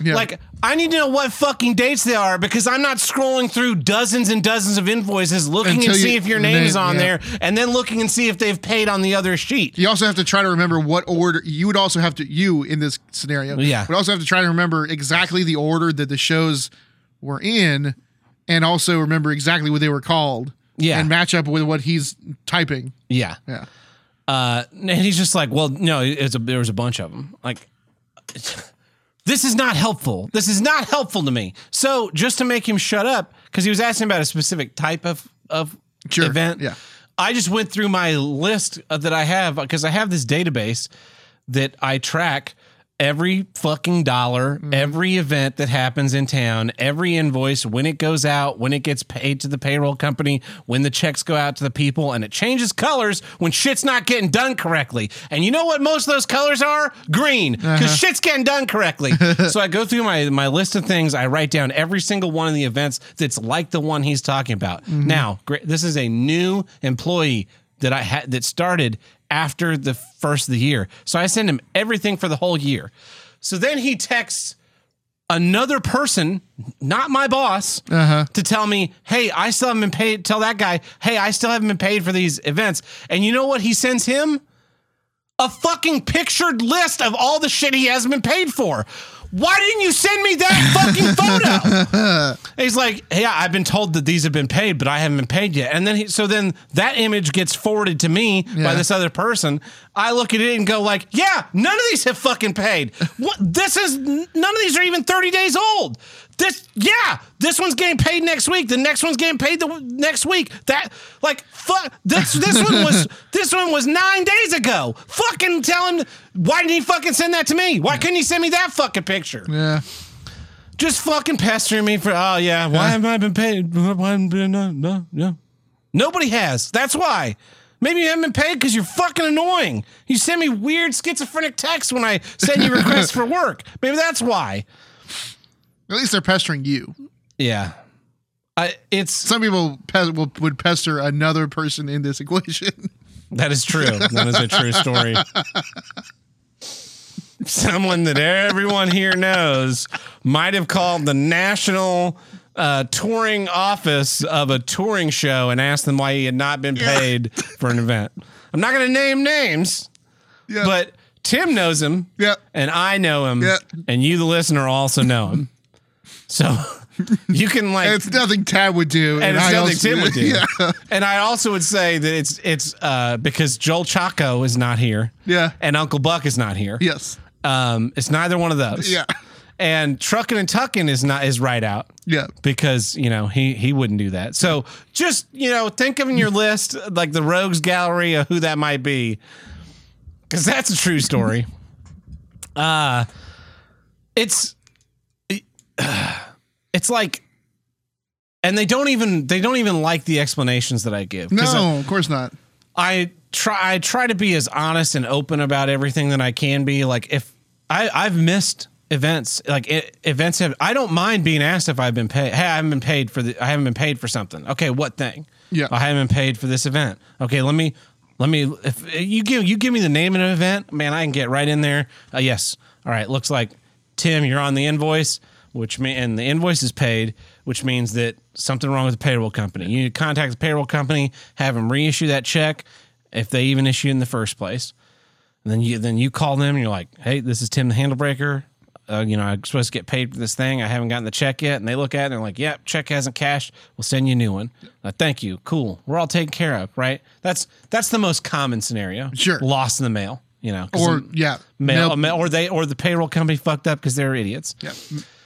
Yeah. Like, I need to know what fucking dates they are because I'm not scrolling through dozens and dozens of invoices looking Until and see you- if your name is on yeah. there and then looking and see if they've paid on the other sheet. You also have to try to remember what order you would also have to you in this scenario. Yeah. Would also have to try to remember exactly the order that the shows were in, and also remember exactly what they were called. Yeah. And match up with what he's typing. Yeah. Yeah. Uh, and he's just like, well, no, it's a, there was a bunch of them. Like, this is not helpful. This is not helpful to me. So just to make him shut up, because he was asking about a specific type of of Sure, event. yeah. I just went through my list that I have because I have this database that I track every fucking dollar, Mm-hmm. every event that happens in town, every invoice, when it goes out, when it gets paid to the payroll company, when the checks go out to the people, and it changes colors when shit's not getting done correctly. And you know what most of those colors are? Green, because Uh-huh. shit's getting done correctly. *laughs* so I go through my my list of things, I write down every single one of the events that's like the one he's talking about. Mm-hmm. Now, great, this is a new employee that I had that started after the first of the year. So I send him everything for the whole year. So then he texts another person, not my boss, Uh-huh. to tell me, hey, I still haven't been paid. Tell that guy, hey, I still haven't been paid for these events. And you know what he sends him? A fucking pictured list of all the shit he hasn't been paid for. Why didn't you send me that fucking photo? *laughs* He's like, yeah, I've been told that these have been paid, but I haven't been paid yet. And then he, so then that image gets forwarded to me by this other person. I look at it and go like, yeah, none of these have fucking paid. What? This is none of these are even thirty days old. This, yeah, this one's getting paid next week. The next one's getting paid the w- next week. That, like, fuck. This this one was *laughs* this one was nine days ago. Fucking tell him. Why didn't he fucking send that to me? Why couldn't he send me that fucking picture? Yeah. just fucking pestering me for oh yeah why haven't I been paid why haven't been no no no nobody has that's why maybe you haven't been paid because you're fucking annoying you send me weird schizophrenic texts when I send you requests *laughs* for work maybe that's why At least they're pestering you. yeah I it's Some people pe- will, would pester another person in this equation. that is true that is a true story someone that everyone here knows might have called the national uh, touring office of a touring show and asked them why he had not been paid for an event. I'm not going to name names, Yeah. but Tim knows him, Yeah. and I know him, Yeah. and you, the listener, also know him. So *laughs* you can like. it's nothing Tad would do. and it's I nothing also- Tim would *laughs* do. Yeah. And I also would say that it's it's uh, because Joel Chaco is not here. Yeah. And Uncle Buck is not here. Yes. Um, it's neither one of those. Yeah. And Truckin' and Tuckin' is not is right out Yeah. because you know he he wouldn't do that. So just you know think of in your list like the rogues gallery of who that might be, because that's a true story. *laughs* uh it's *sighs* it's like, and they don't even they don't even like the explanations that I give. 'Cause I- No, of course not. I try I try to be as honest and open about everything that I can be. Like if I I've missed events, like i events have I don't mind being asked if I've been paid. Hey, I haven't been paid for the I haven't been paid for something. Okay, what thing? Yeah. I haven't been paid for this event. Okay, let me let me if you give you give me the name of an event, man, I can get right in there. Uh, yes. All right, looks like Tim, you're on the invoice, which mean and the invoice is paid, which means that something wrong with the payroll company. You need to contact the payroll company, have them reissue that check if they even issue in the first place. And then you then you call them and you're like, "Hey, this is Tim the Handlebreaker. Uh, you know, I'm supposed to get paid for this thing. I haven't gotten the check yet." And they look at it and they're like, "Yep, check hasn't cashed. We'll send you a new one." Uh, thank you. Cool. We're all taken care of, right? That's that's the most common scenario. Sure. Lost in the mail. You know, Or yeah, mail, mail, or they or the payroll company fucked up because they're idiots. yeah,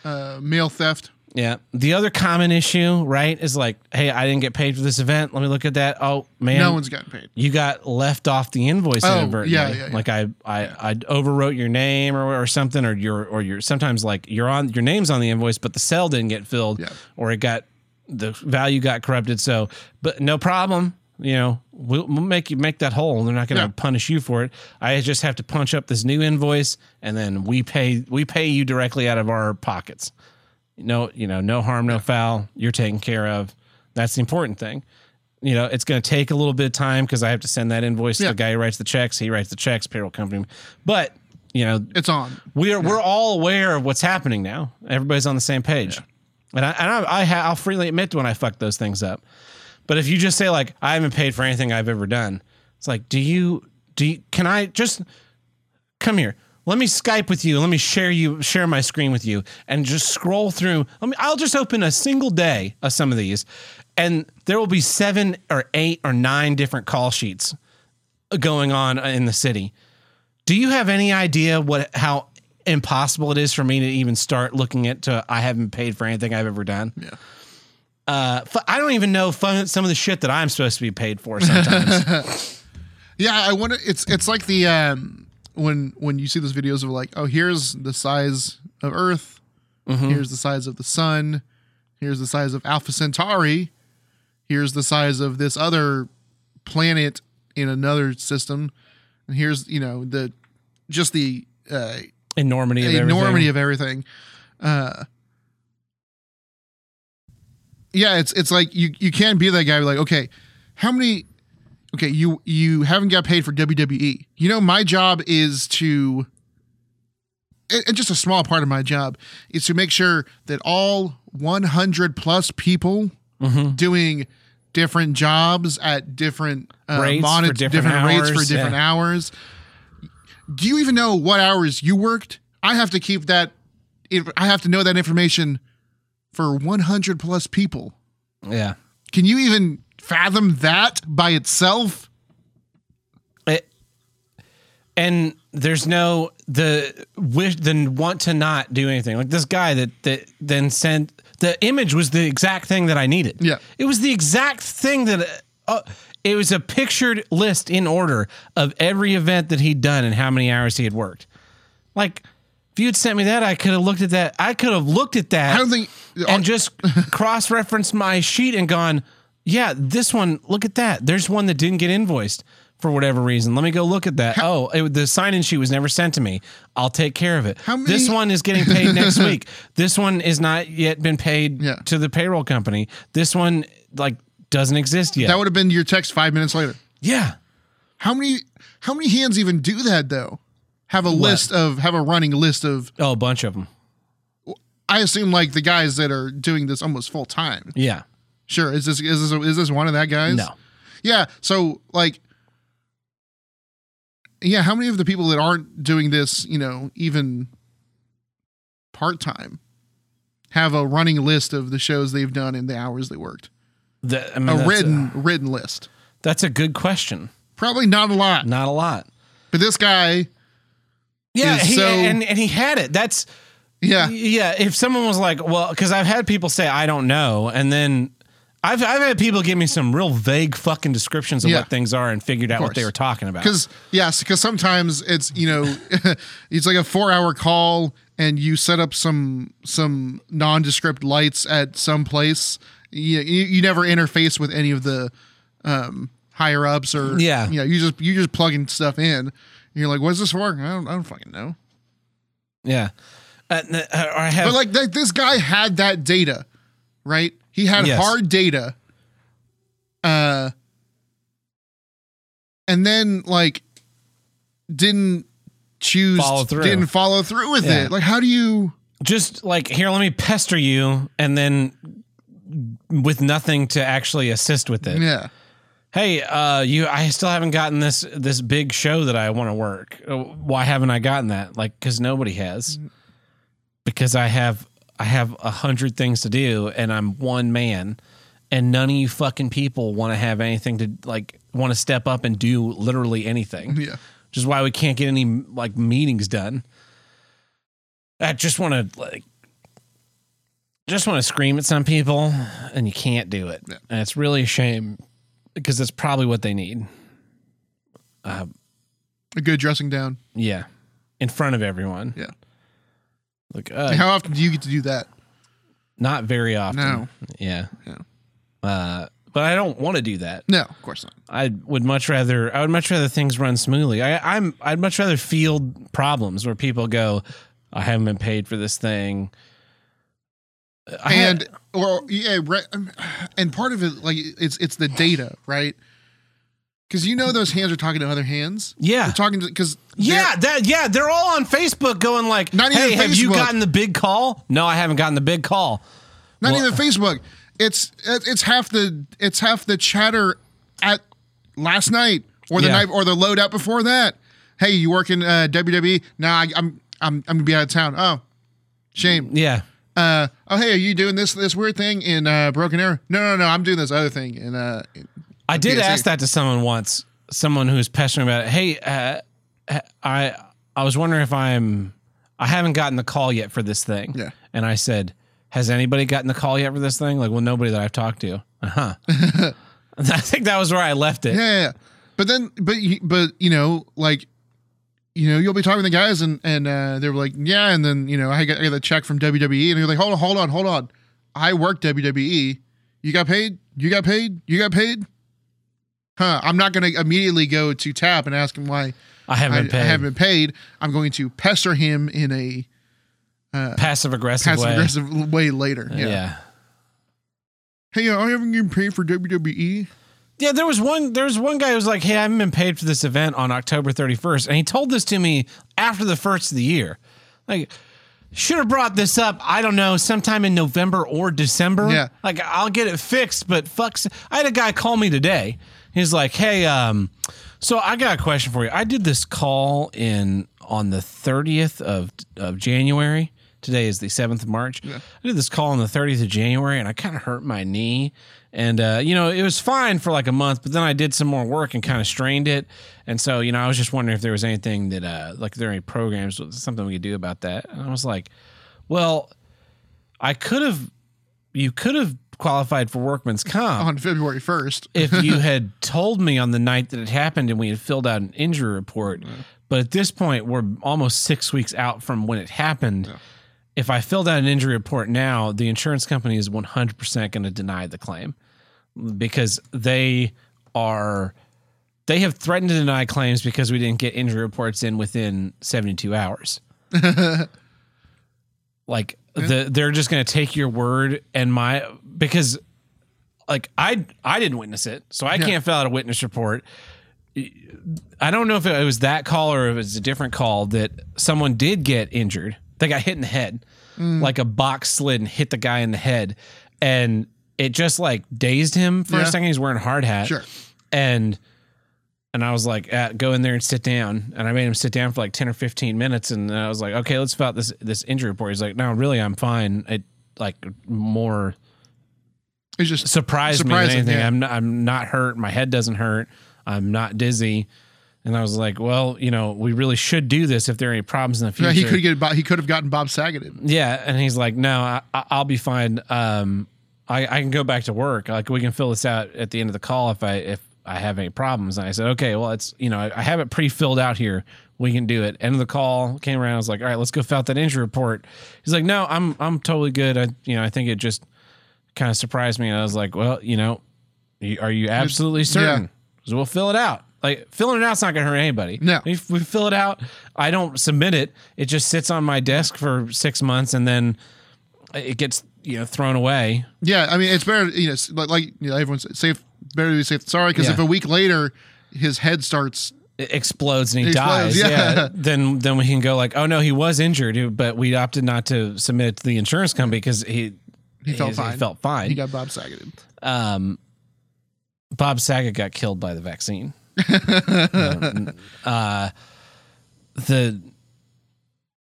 uh, mail theft. Yeah. The other common issue, right, is like, hey, I didn't get paid for this event. Let me look at that. Oh man, no one's gotten paid. you got left off the invoice Oh, inadvertently. yeah, yeah, yeah. Like I, I, I overwrote your name or, or something, or your, or your. Sometimes like you're on your name's on the invoice, but the cell didn't get filled, Yeah. or it got the value got corrupted. So, but no problem. You know, we'll, we'll make you make that whole. They're not going to Yeah. punish you for it. I just have to punch up this new invoice, and then we pay we pay you directly out of our pockets. No, you know, no harm, no foul. You're taken care of. That's the important thing. You know, it's going to take a little bit of time because I have to send that invoice to the guy who writes the checks. He writes the checks, payroll company. But you know, It's on. we're we're all aware of what's happening now. Everybody's on the same page, and I and I, I ha- I'll freely admit when I fuck those things up. But if you just say like I haven't paid for anything I've ever done, it's like, do you do? You, can I just come here? Let me Skype with you. Let me share you share my screen with you, and just scroll through. Let me. I'll just open a single day of some of these, and there will be seven or eight or nine different call sheets going on in the city. Do you have any idea what how impossible it is for me to even start looking at to I haven't paid for anything I've ever done? Yeah. Uh, I don't even know fun, some of the shit that I'm supposed to be paid for sometimes. *laughs* Yeah, I wonder. It's it's like the um when when you see those videos of like, oh, here's the size of Earth, here's the size of the Sun, here's the size of Alpha Centauri, here's the size of this other planet in another system, and here's you know the just the uh, Enormity of enormity everything. of everything. Uh, yeah, it's it's like you you can't be that guy. Like, okay, how many? Okay, you you haven't got paid for WWE. You know, my job is to, and just a small part of my job is to make sure that all 100 plus people Mm-hmm. doing different jobs at different uh, Rates for monet- different rates for hours, different yeah. hours. Do you even know what hours you worked? I have to keep that. I have to know that information for 100 plus people. yeah. Can you even fathom that by itself? It, and there's no the wish then want to not do anything like this guy that that then sent the image was the exact thing that I needed. Yeah. it was the exact thing that uh, it was a pictured list in order of every event that he'd done and how many hours he had worked. Like if you'd sent me that, I could have looked at that. I could have looked at that. I don't think. and just *laughs* cross referenced my sheet and gone, yeah, this one, look at that. There's one that didn't get invoiced for whatever reason. Let me go look at that. oh, it, the sign in sheet was never sent to me. I'll take care of it. How many- This one is getting paid next *laughs* week. This one is not yet been paid Yeah. to the payroll company. This one, like, doesn't exist yet. that would have been your text five minutes later. yeah. How many? How many hands even do that though? Have a list of have a running list of. Oh, a bunch of them. I assume like the guys that are doing this almost full time. Yeah. Sure. Is this is this is this one of that guys? No. Yeah. So like, yeah. How many of the people that aren't doing this, you know, even part time, have a running list of the shows they've done and the hours they worked? The- I mean, A written written list. that's a good question. Probably not a lot. Not a lot. But this guy, Yeah, he, so- and and he had it. That's yeah, yeah. If someone was like, well, because I've had people say I don't know, and then I've I've had people give me some real vague fucking descriptions of Yeah. what things are and figured out what they were talking about. Because yes, because sometimes it's you know *laughs* it's like a four hour call and you set up some some nondescript lights at some place. You, you you never interface with any of the um, higher ups or Yeah. you know you just you just plugging stuff in. You're like, what's this for? I don't I don't fucking know. yeah, uh, uh, I have But like th- this guy had that data, right? He had Yes. hard data. Uh and then like didn't choose Follow through. didn't follow through with Yeah. it. Like how do you just like here, let me pester you, and then with nothing to actually assist with it. Yeah. Hey, uh, you, I still haven't gotten this this big show that I want to work. Uh, Why haven't I gotten that? Like, because nobody has. Because I have I have a hundred things to do, and I'm one man, and none of you fucking people want to have anything to like want to step up and do literally anything. Yeah. Which is why we can't get any like meetings done. I just want to like just want to scream at some people and you can't do it. Yeah. And it's really a shame because that's probably what they need. A good dressing down. Yeah. In front of everyone. Yeah. Like uh, How often do you get to do that? not very often. No. Yeah. Yeah. Uh but I don't want to do that. No, of course not. I would much rather I would much rather things run smoothly. I, I'm I'd much rather field problems where people go, I haven't been paid for this thing. And or yeah, re- um, and part of it like it's it's the data, right? because you know those hands are talking to other hands. Yeah. they're talking to because Yeah, that yeah, they're all on Facebook going like, Not "Hey, even have you Facebook. gotten the big call?" No, I haven't gotten the big call. not Well- even Facebook. It's it's half the it's half the chatter at last night or the Yeah. night or the loadout before that. Hey, you work in uh, WWE? No, I, I'm I'm I'm gonna be out of town. Oh, shame. Yeah. Uh, oh, hey, are you doing this this weird thing in uh, Broken Arrow? No, no, no, I'm doing this other thing in uh, in- I did PSA. ask that to someone once. Someone who was pestering about it. Hey, uh, I I was wondering if I'm I haven't gotten the call yet for this thing. Yeah. And I said, "Has anybody gotten the call yet for this thing?" Like, well, nobody that I've talked to. Uh huh. *laughs* *laughs* I think that was where I left it. Yeah, yeah, yeah. But then, but but you know, like, you know, you'll be talking to the guys, and and uh, they were like, yeah, and then you know, I got, I got the check from WWE, and you're like, hold on, hold on, hold on, I work WWE. You got paid. You got paid. You got paid. Huh? I'm not going to immediately go to Tap and ask him why I I, haven't I paid. haven't been paid. I'm going to pester him in a passive aggressive passive way. aggressive way later. Yeah. Yeah. yeah. Hey, uh, I haven't been paid for E. WWE. there was one. There was one guy who was like, "Hey, I haven't been paid for this event on October 31st," and he told this to me after the first of the year. Like, should have brought this up. I don't know, sometime in November or December. Yeah. like I'll get it fixed. But fucks, I had a guy call me today. He's like, "Hey, um, so I got a question for you. I did this call in on the 30th of of January." Today is the 7th of March. I did this call on the 30th of January and I kind of hurt my knee. And, uh, you know, it was fine for like a month, but then I did some more work and kind of strained it. And so, you know, I was just wondering if there was anything that, uh, like, there are any programs, something we could do about that. And I was like, well, I could have, you could have qualified for workman's comp on February 1st. *laughs* if you had *laughs* told me on the night that it happened and we had filled out an injury report. But at this point, we're almost six weeks out from when it happened. If I filled out an injury report now, the insurance company is 100% going to deny the claim because they are. They have threatened to deny claims because we didn't get injury reports in within 72 hours. *laughs* like the, they're just going to take your word and my because like I I didn't witness it, so I can't fill out a witness report. I don't know if it was that call or if it was a different call that someone did get injured. They got hit in the head, like a box slid and hit the guy in the head, and it just like dazed him for Yeah. a second. He's wearing a hard hat, Sure. and and I was like, uh, go in there and sit down. And I made him sit down for like ten or fifteen minutes, and I was like, okay, let's fill out this this injury report. He's like, no, really, I'm fine. It like more It's just surprised me than anything. yeah. I'm not, I'm not hurt. My head doesn't hurt. I'm not dizzy. And I was like, well, you know, we really should do this if there are any problems in the future. Yeah, he could get. He could have gotten Bob Saget. in. Yeah, and he's like, no, I, I- I'll be fine. Um, I, I can go back to work. Like we can fill this out at the end of the call if I if I have any problems. And I said, okay, well, it's you know, I, I have it pre filled out here. We can do it. End of the call came around. I was like, all right, let's go fill out that injury report. He's like, no, I'm I'm totally good. I you know, I think it just kind of surprised me. And I was like, well, you know, are you absolutely certain? So we'll fill it out. Like filling it out's not going to hurt anybody. No. If we fill it out, I don't submit it. It just sits on my desk for six months and then it gets you know thrown away. Yeah, I mean, it's better. You know, like, like you know, everyone's safe. Better to be safe. Sorry, because Yeah. if a week later his head starts, It explodes and he Explodes, dies. yeah. Yeah. *laughs* Then then we can go like, oh no, he was injured, but we opted not to submit it to the insurance company because he he felt fine. He felt fine. He got Bob Saget. um, Bob Saget got killed by the vaccine. Um, *laughs* uh, the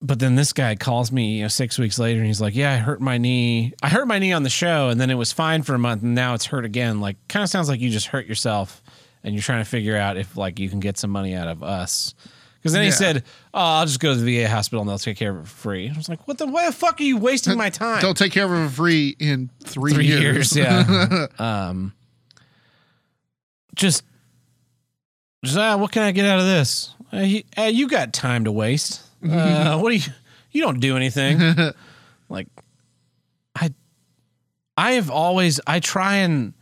but then this guy calls me, you know, six weeks later, and he's like, "Yeah, I hurt my knee. I hurt my knee on the show, and then it was fine for a month, and now it's hurt again. Like, kind of sounds like you just hurt yourself, and you're trying to figure out if like you can get some money out of us." Because then he said, "Oh, I'll just go to the VA hospital and they'll take care of it for free." I was like, "What the? Why the fuck are you wasting my time?" They'll take care of it for free in three, three years. years. yeah. *laughs* um, just, just ah, what can I get out of this? Uh, you, uh, you got time to waste. *laughs* Uh, what do you? You don't do anything. *laughs* like, I, I have always I try and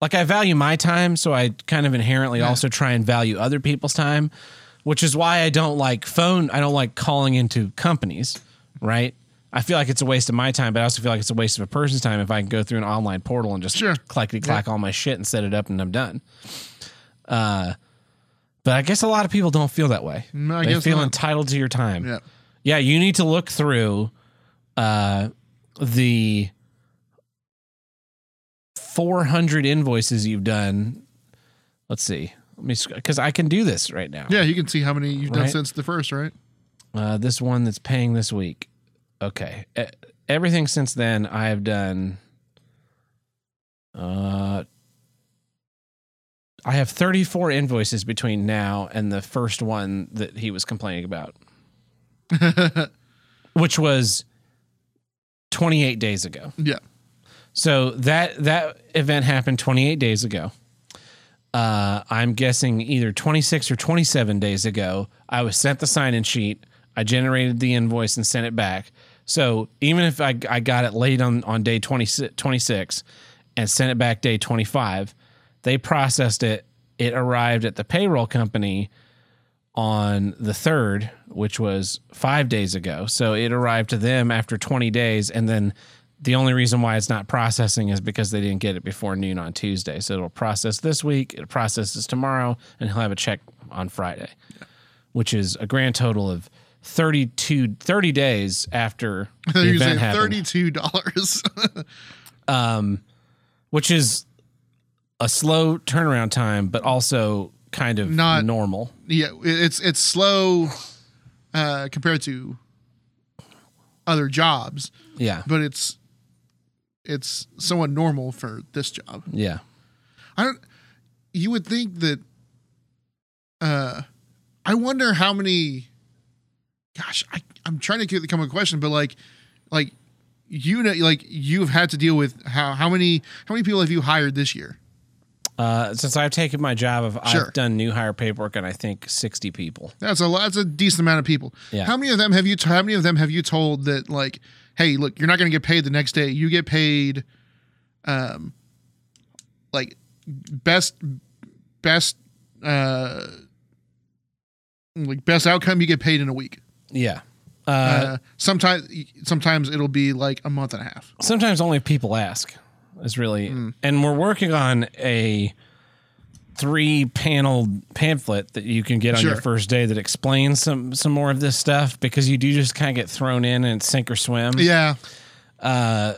like I value my time, so I kind of inherently also try and value other people's time, which is why I don't like phone. I don't like calling into companies, right? I feel like it's a waste of my time, but I also feel like it's a waste of a person's time if I can go through an online portal and just Sure. clackety clack all my shit and set it up and I'm done. Uh, but I guess a lot of people don't feel that way. Mm, I they guess feel not. entitled to your time. Yeah. Yeah, you need to look through uh, the 400 invoices you've done. Let's see. Let me because I can do this right now. Yeah, you can see how many you've done Right. since the first, right? Uh, this one that's paying this week. Okay. Everything since then I have done uh I have 34 invoices between now and the first one that he was complaining about, *laughs* which was 28 days ago. Yeah. So that that event happened 28 days ago. Uh, I'm guessing either 26 or 27 days ago. I was sent the sign-in sheet. I generated the invoice and sent it back. So even if I, I got it late on on day 20, 26 and sent it back day 25, they processed it. It arrived at the payroll company on the 3rd, which was five days ago. So it arrived to them after 20 days. And then the only reason why it's not processing is because they didn't get it before noon on Tuesday. So it'll process this week, it processes tomorrow, and he'll have a check on Friday, which is a grand total of 32, 30 days after *laughs* the event happened thirty-two dollars. *laughs* um, which is a slow turnaround time, but also kind of Not- normal. yeah, it's it's slow uh, compared to other jobs, Yeah, but it's it's somewhat normal for this job. yeah. I don't. You would think that. Uh, I wonder how many. Gosh, I I'm trying to come with a question, but like, like you know, like you've had to deal with how how many how many people have you hired this year? Uh, since I've taken my job, of Sure. I've done new hire paperwork and I think sixty people. That's a lot. That's a decent amount of people. Yeah. How many of them have you? How many of them have you told that like, hey, look, you're not going to get paid the next day. You get paid, um, like best best uh like best outcome you get paid in a week. Yeah. Uh, Uh, sometimes sometimes it'll be like a month and a half. sometimes only people ask is really, and we're working on a three panel pamphlet that you can get on your first day that explains some some more of this stuff because you do just kind of get thrown in and sink or swim. Yeah. uh,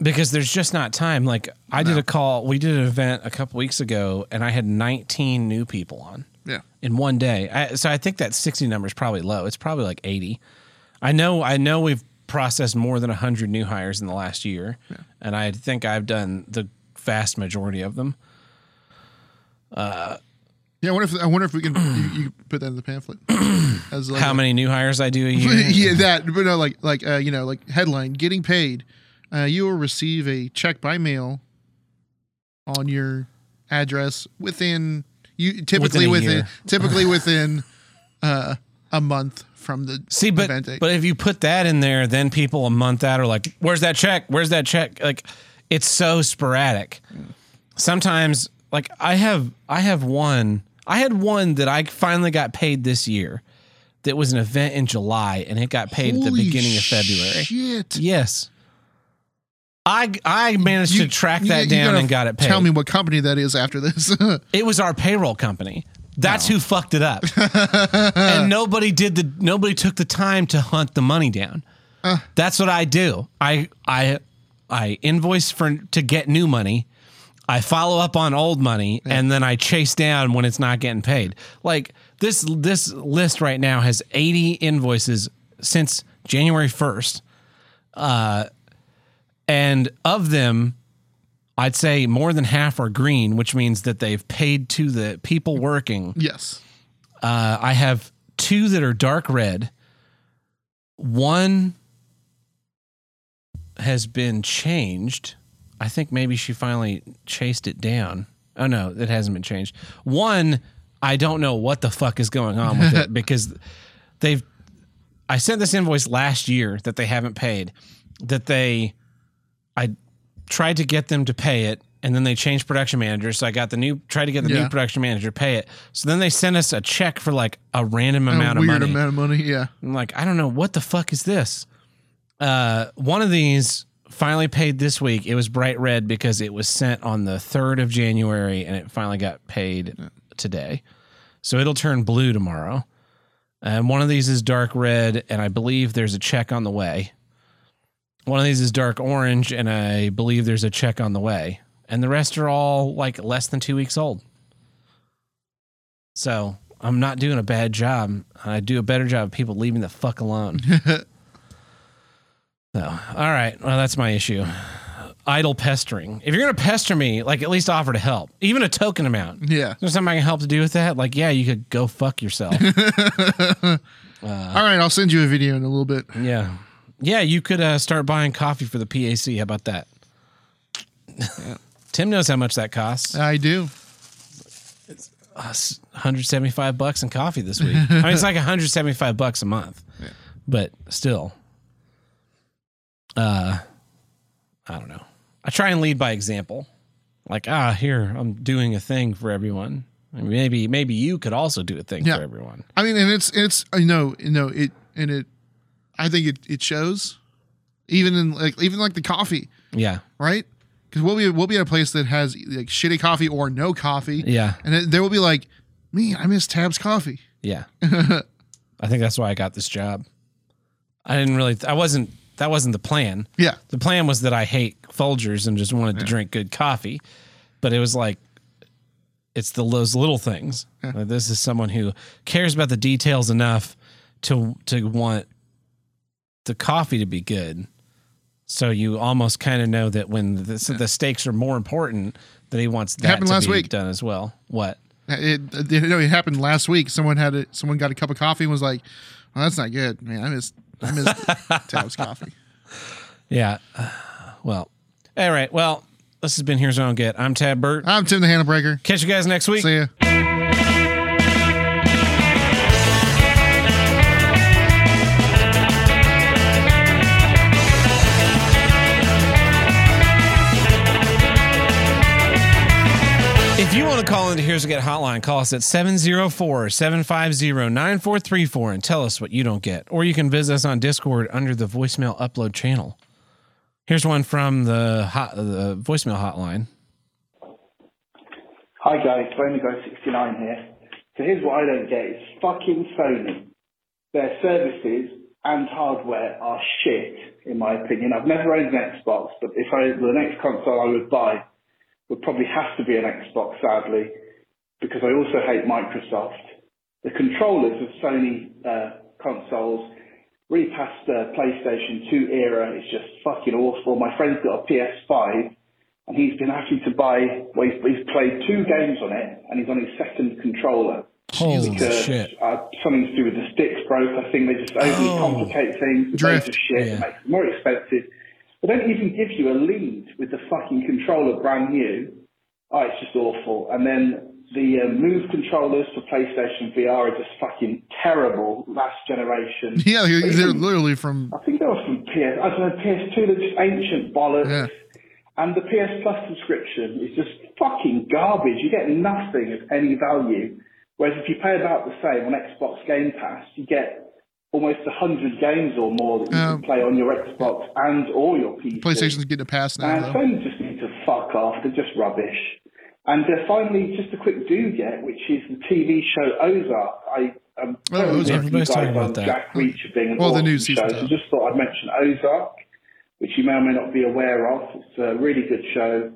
because there's just not time. Like I did a call, we did an event a couple weeks ago, and I had 19 new people on Yeah. in one day. I, so I think that 60 number is probably low. It's probably like 80. I know, I know we've processed more than 100 new hires in the last year, and I think I've done the vast majority of them. Yeah. I wonder if I wonder if we can you, you put that in the pamphlet. *clears throat* As like How a- many new hires I do a year? *laughs* yeah, that. But no, like like uh, you know, like headline: getting paid. Uh, you will receive a check by mail on your address within you typically Within within, typically *laughs* within uh, a month from the See, but event but if you put that in there, then people a month out are like, "Where's that check? Where's that check?" Like, it's so sporadic. Sometimes, like I have, I have one. I had one that I finally got paid this year. That was an event in July, and it got paid at the beginning of February. Shit. Yes, I I managed You- to track that you down and got it paid. Tell me what company that is after this. *laughs* It was our payroll company. That's who fucked it up. *laughs* and nobody did the nobody took the time to hunt the money down. That's what I do. I I I invoice for to get new money. I follow up on old money and then I chase down when it's not getting paid. Like this this list right now has 80 invoices since January 1st. Uh and of them I'd say more than half are green, which means that they've paid to the people working. yes. Uh, I have two that are dark red. One has been changed. I think maybe she finally chased it down. Oh no, it hasn't been changed. One, I don't know what the fuck is going on with it *laughs* because they've. I sent this invoice last year that they haven't paid. That they, I tried to get them to pay it, and then they changed production managers. So I got the new, tried to get the new production manager to pay it. So then they sent us a check for like a random A amount of weird money. amount of money. Yeah. I'm like, I don't know what the fuck is this. Uh, one of these finally paid this week. It was bright red because it was sent on the 3rd of January and it finally got paid today. So it'll turn blue tomorrow. And one of these is dark red, and I believe there's a check on the way. One of these is dark orange, and I believe there's a check on the way. And the rest are all like less than two weeks old. So I'm not doing a bad job. I do a better job of people leaving the fuck alone. *laughs* so, all right. Well, that's my issue. Idle pestering. If you're going to pester me, like at least offer to help, even a token amount. Yeah. There's something I can help to do with that. Like, yeah, you could go fuck yourself. *laughs* Uh, all right, I'll send you a video in a little bit. yeah. Yeah, you could uh, start buying coffee for the PAC. How about that? Tim knows how much that costs. I do. Uh, s- 175 bucks in coffee this week. I mean, it's like 175 bucks a month, but still. Uh, I don't know. I try and lead by example. Like, ah, here I'm doing a thing for everyone. And maybe, maybe you could also do a thing Yeah. for everyone. I mean, and it's it's you know you know it and it. I think it it shows, even in like even like the coffee, Yeah, right? Because we'll be we'll be at a place that has like shitty coffee or no coffee, yeah, and it, there will be like, me, I miss Tab's coffee. yeah. *laughs* I think that's why I got this job. I didn't really. I wasn't. That wasn't the plan. Yeah, The plan was that I hate Folgers and just wanted to drink good coffee, but it was like it's the those little things. Like, this is someone who cares about the details enough to to want the coffee to be good. So you almost kind of know that when the, the stakes are more important, that he wants that happened to last be week. done as well. What? Uh, it, it you know it happened last week. Someone had it. Someone got a cup of coffee and was like, "Well, that's not good, man. I miss I miss *laughs* Tab's coffee." Yeah. Well. All right. Well, this has been Here's What I Don't Get. I'm Tab Burt. I'm Tim the Handle Breaker. Catch you guys next week. See ya. If you want to call into Here's a Get Hotline, call us at 704 750 9434 and tell us what you don't get. Or you can visit us on Discord under the voicemail upload channel. Here's one from the, hot, uh, the voicemail hotline. Hi guys, Bony Guy 69 here. So here's what I don't get is fucking Sony. Their services and hardware are shit, in my opinion. I've never owned an Xbox, but if I the next console I would buy would probably have to be an Xbox, sadly, because I also hate Microsoft. The controllers of Sony uh, consoles, really past the PlayStation 2 era, is just fucking awful. My friend's got a PS5 and he's been having to buy. Well, he's, he's played two games on it, and he's on his second controller Holy because shit. uh, something to do with the sticks broke. I think they just overly complicate things. Drift. of shit. Yeah. It makes it more expensive. They don't even give you a lead with the fucking controller brand new. Oh, it's just awful. And then the uh, Move controllers for PlayStation VR are just fucking terrible. Last generation. *laughs* Yeah, they're, they're literally from. I think they were from PS. I don't know PS2. They're just ancient bollocks. Yeah. And the PS Plus subscription is just fucking garbage. You get nothing of any value. Whereas if you pay about the same on Xbox Game Pass, you get almost hundred games or more that you Um, can play on your Xbox and or your PC. PlayStation's getting a pass now. And Though. Sony just need to fuck off. They're just rubbish. And uh, finally, just a quick do get, which is the TV show Ozark. I am Oh, very Ozark. you Everybody's guys talking about that. Jack Reacher being an Well, the awesome new show. season So two. just thought I'd mention Ozark, which you may or may not be aware of. It's a really good show.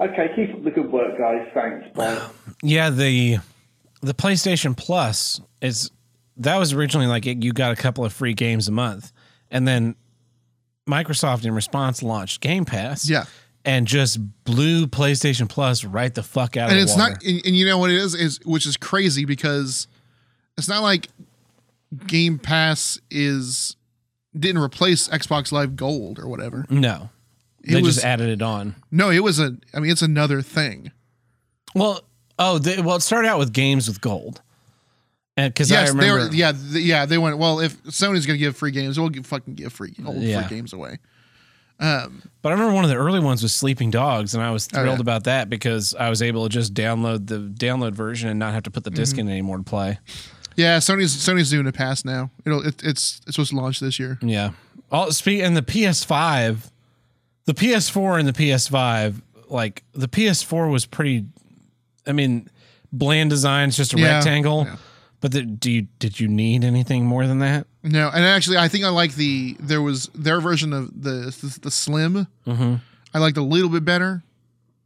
Okay, keep up the good work, guys. Thanks. Bye. Yeah, the the PlayStation Plus is that was originally like it, you got a couple of free games a month, and then Microsoft in response launched Game Pass. Yeah. and just blew PlayStation Plus right the fuck out and of it's water. not and, and you know what it is is which is crazy because it's not like game pass is didn't replace xbox live gold or whatever no, It they was- just added it on. no it was a i mean it's another thing Well, oh, they, well, it started out with games with gold, and because I yes they remember, were yeah th- yeah they went well if sony's gonna give free games we'll give, fucking give free old Yeah. free games away um But I remember one of the early ones was Sleeping Dogs, and I was Oh, thrilled yeah. about that because I was able to just download the download version and not have to put the disc Mm-hmm. in anymore to play. yeah sony's sony's doing a pass now it'll it, it's it's supposed to launch this year Yeah. All speak and the PS5 the PS4 and the PS5, like the PS4 was pretty. I mean, bland design. It's just a Yeah, rectangle. yeah. But the, do you did you need anything more than that? No, and actually, I think I like the there was their version of the the, the slim. Mm-hmm. I liked a little bit better.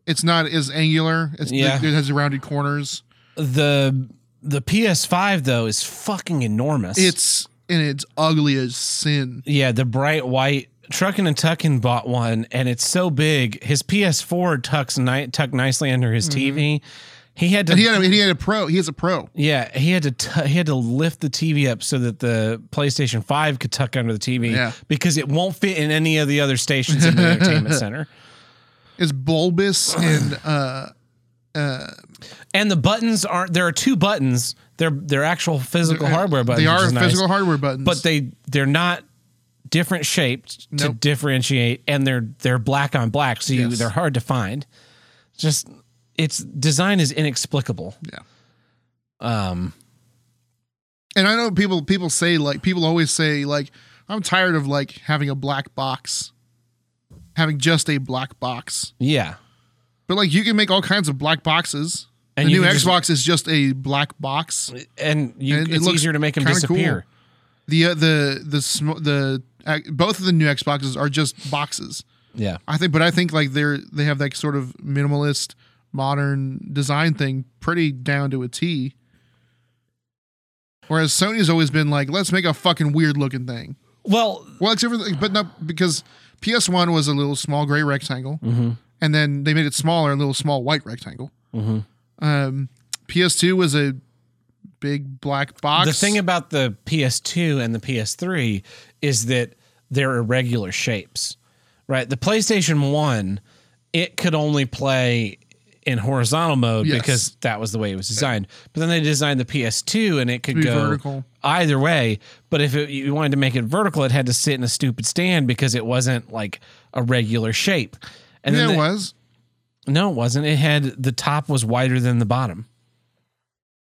It's not as angular. It's Yeah. it has rounded corners. The the PS5 though is fucking enormous. It's and it's ugly as sin. Yeah, the bright white. Truckin' and Tuckin bought one, and it's so big. His PS4 tucks ni- tucked nicely under his TV. He had to. And he had a, he had a pro. He has a pro. yeah, he had to. T- he had to lift the TV up so that the PlayStation Five could tuck under the TV. Yeah. because it won't fit in any of the other stations in the *laughs* entertainment center. It's bulbous and uh And the buttons aren't. There are two buttons. They're they're actual physical hardware buttons. they are is nice. physical hardware buttons. but they they're not different shaped to differentiate and they're they're black on black so you, Yes. they're hard to find just its design is inexplicable Yeah. um and I know people people say like people always say like I'm tired of like having a black box, having just a black box. yeah But like you can make all kinds of black boxes. And the new can just- Xbox is just a black box. and you And it it's looks easier to make them kinda cool. disappear The uh, the the sm- the uh, both of the new Xboxes are just boxes. yeah I think, but I think like they're they have that sort of minimalist modern design thing pretty down to a T. Whereas Sony's always been like, let's make a fucking weird looking thing. well Well, except for, the- but not because PS1 was a little small gray rectangle, Mm-hmm. and then they made it smaller, a little small white rectangle. Mhm. Um, PS2 was a big black box. the thing about the PS2 and the PS3 is that they're irregular shapes, right? The PlayStation 1, it could only play in horizontal mode Yes. because that was the way it was designed. But then they designed the PS2 and it could go vertical. either way. But if it, you wanted to make it vertical, it had to sit in a stupid stand because it wasn't like a regular shape. And yeah, then it was. no, it wasn't. It had the top was wider than the bottom.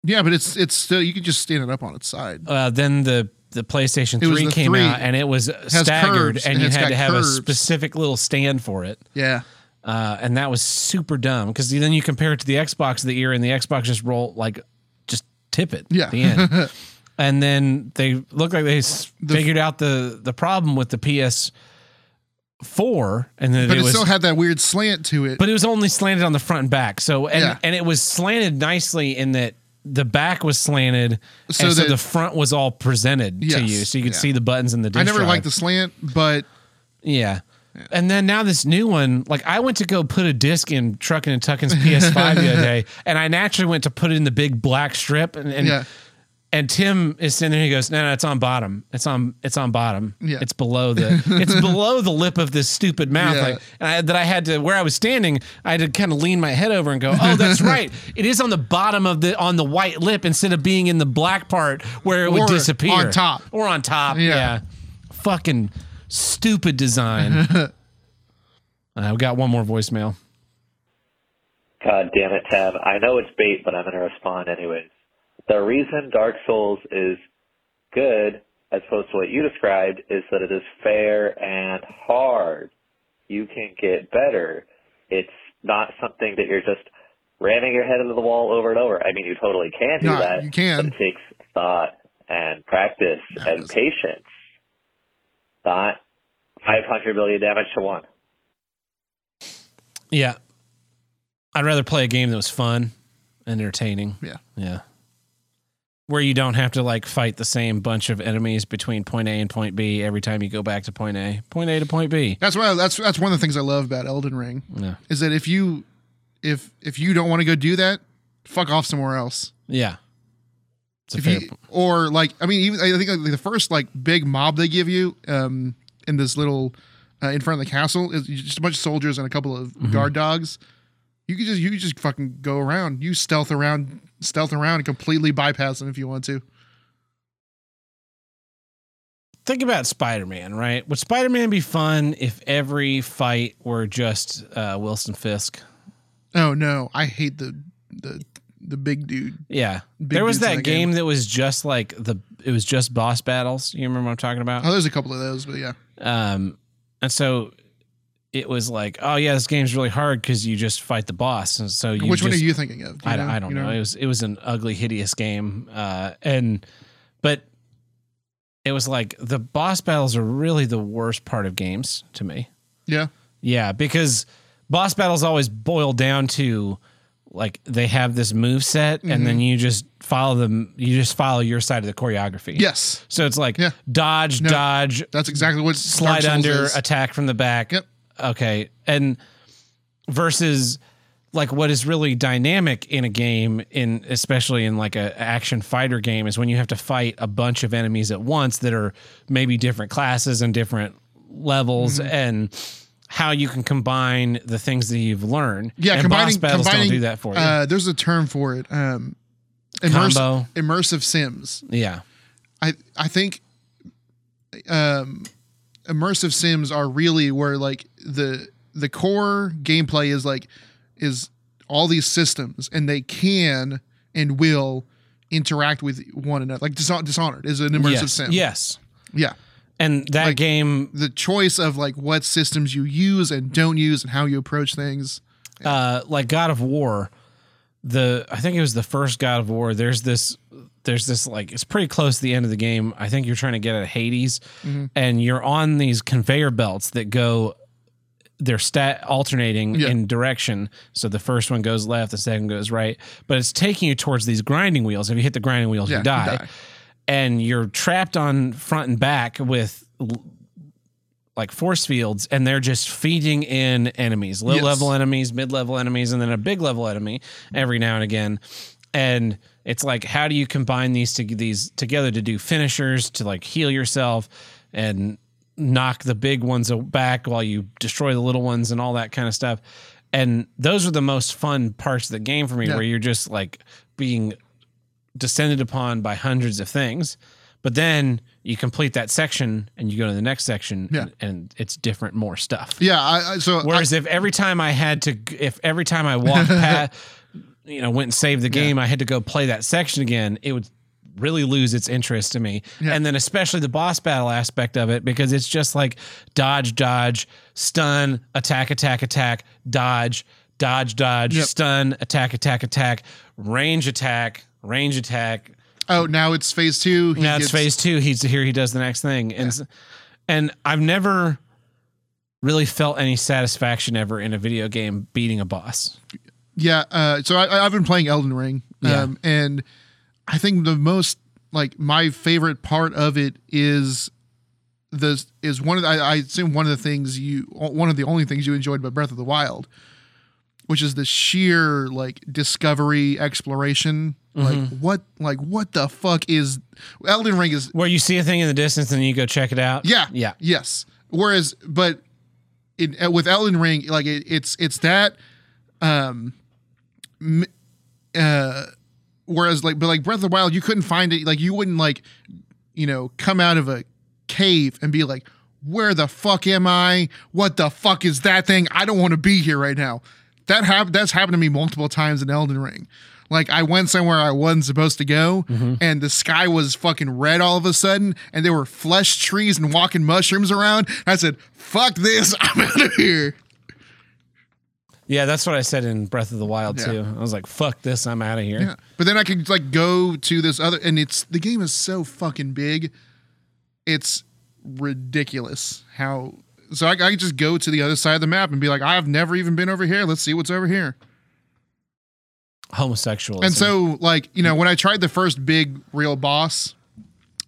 Yeah, but it's it's still you can just stand it up on its side. uh, then the the PlayStation It 3 the came 3. out and it was staggered curves, and and you had to have curves. a specific little stand for it. Yeah, Uh, and that was super dumb because then you compare it to the Xbox of the year and the Xbox just roll like just tip it Yeah. at the end. *laughs* and then they look like they s figured out the the problem with the PS4 and then but it, it, was still had that weird slant to it. but it was only slanted on the front and back. So and Yeah. and it was slanted nicely in that the back was slanted, So and so the front was all presented to you, so you could yeah. see the buttons and the. I never drive. liked the slant, but Yeah. And then now this new one, like I went to go put a disc in Truckin' and Tuckin's PS5 the other *laughs* day, and I naturally went to put it in the big black strip, and and, yeah, and Tim is sitting there. He goes, "No, no, it's on bottom. It's on. It's on bottom. Yeah. It's below the. *laughs* It's below the lip of this stupid mouth. Yeah. Like and I, that I had to where I was standing. I had to kind of lean my head over and go, "Oh, that's *laughs* right. It is on the bottom of the on the white lip instead of being in the black part where it would disappear on top. or on top. Yeah. Yeah, fucking stupid design." uh, *laughs* I've got one more voicemail. God damn it, Tab. I know it's bait, but I'm going to respond anyways. The reason Dark Souls is good, as opposed to what you described, is that it is fair and hard. You can get better. It's not something that you're just ramming your head into the wall over and over. I mean, you totally can do No, that. you can. But it takes thought and practice That and is- patience. Not 500 million damage to one. Yeah, I'd rather play a game that was fun, and entertaining. Yeah. yeah. Where you don't have to like fight the same bunch of enemies between point A and point B every time you go back to point A, point A to point B. that's why that's that's one of the things I love about Elden Ring Yeah, is that if you if if you don't want to go do that, fuck off somewhere else. yeah. It's a If fair you, or like I mean even I think like the first like big mob they give you um in this little uh, in front of the castle is just a bunch of soldiers and a couple of Mm-hmm. guard dogs. You could just you could just fucking go around. You stealth around stealth around and completely bypass them if you want to. Think about Spider Man, right? Would Spider Man be fun if every fight were just uh, Wilson Fisk? Oh no, I hate the the the big dude. Yeah, Big there was that that game. game. that was just like the. It was just boss battles. You remember what I'm talking about? Oh, there's a couple of those, but yeah. Um, and so it was like, oh yeah, this game's really hard because you just fight the boss, and so you Which one are you thinking of? Do you I, don't- I don't You know. It was it was an ugly, hideous game, uh, and but it was like the boss battles are really the worst part of games to me. Yeah. Yeah, because boss battles always boil down to like they have this move set, and then you just follow them. You just follow your side of the choreography. Yes. So it's like Yeah. dodge, No. dodge, That's exactly what slide under, is. attack from the back. Yep. Okay. And versus like what is really dynamic in a game in especially in like a action fighter game is when you have to fight a bunch of enemies at once that are maybe different classes and different levels Mm-hmm. and how you can combine the things that you've learned. Yeah, and combining boss battles combining, don't do that for you. Uh, there's a term for it. Um, immersive, Combo. immersive sims. yeah. I I think um, immersive sims are really where like the the core gameplay is like is all these systems and they can and will interact with one another. Like Dis- Dishonored is an immersive yes. sim. Yes. Yeah. And that Like- game The choice of like what systems you use and don't use and how you approach things. uh like God of War, the I think it was the first God of War. There's this there's this like it's pretty close to the end of the game. I think you're trying to get at Hades, Mm-hmm. and you're on these conveyor belts that go. They're stat alternating Yeah. in direction. So the first one goes left, the second goes right, but it's taking you towards these grinding wheels. If you hit the grinding wheels, Yeah, you you die. And you're trapped on front and back with like force fields, and they're just feeding in enemies, low Yes. level enemies, mid level enemies, and then a big level enemy every now and again. And it's like, how do you combine these to these together to do finishers to like heal yourself and knock the big ones back while you destroy the little ones and all that kind of stuff. And those are the most fun parts of the game for me, Yeah. where you're just like being descended upon by hundreds of things. But then you complete that section and you go to the next section Yeah. and, and it's different, more stuff. Yeah. I, I so I- Whereas if every time I had to, if every time I walked *laughs* past, you know, went and saved the game, I had to go play that section again, it would really lose its interest to me. Yeah. And then especially the boss battle aspect of it, because it's just like dodge, dodge, stun, attack, attack, attack, dodge, dodge, dodge, Yep. stun, attack, attack, attack, range attack, range attack. oh now it's phase two. He Now it's gets- phase two. He's here. He does the next thing, and s- and I've never really felt any satisfaction ever in a video game beating a boss. Yeah, uh, so I, I've been playing Elden Ring, Yeah. um, and I think the most like my favorite part of it is the is one of the, I, I assume one of the things you one of the only things you enjoyed about Breath of the Wild, which is the sheer like discovery exploration. Like Mm-hmm. what like what the fuck is Elden Ring is Where you see a thing in the distance and you go check it out. yeah. yeah, Yes. Whereas, but in, uh, with Elden Ring, like it, it's it's that, um, m- uh, whereas like but like Breath of the Wild, you couldn't find it. Like you wouldn't like, you know, come out of a cave and be like, where the fuck am I? What the fuck is that thing? I don't want to be here right now. That hap- that's happened to me multiple times in Elden Ring. Like I went somewhere I wasn't supposed to go, mm-hmm. and the sky was fucking red all of a sudden, and there were flesh trees and walking mushrooms around. I said, "Fuck this! *laughs* I'm out of here." yeah. That's what I said in Breath of the Wild Yeah. too. I was like, "Fuck this! I'm out of here." Yeah. But then I could like go to this other, and it's the game is so fucking big. It's ridiculous how. So I, I could just go to the other side of the map and be like, I've never even been over here. Let's see what's over here. Homosexual. And so, like, you know, when I tried the first big real boss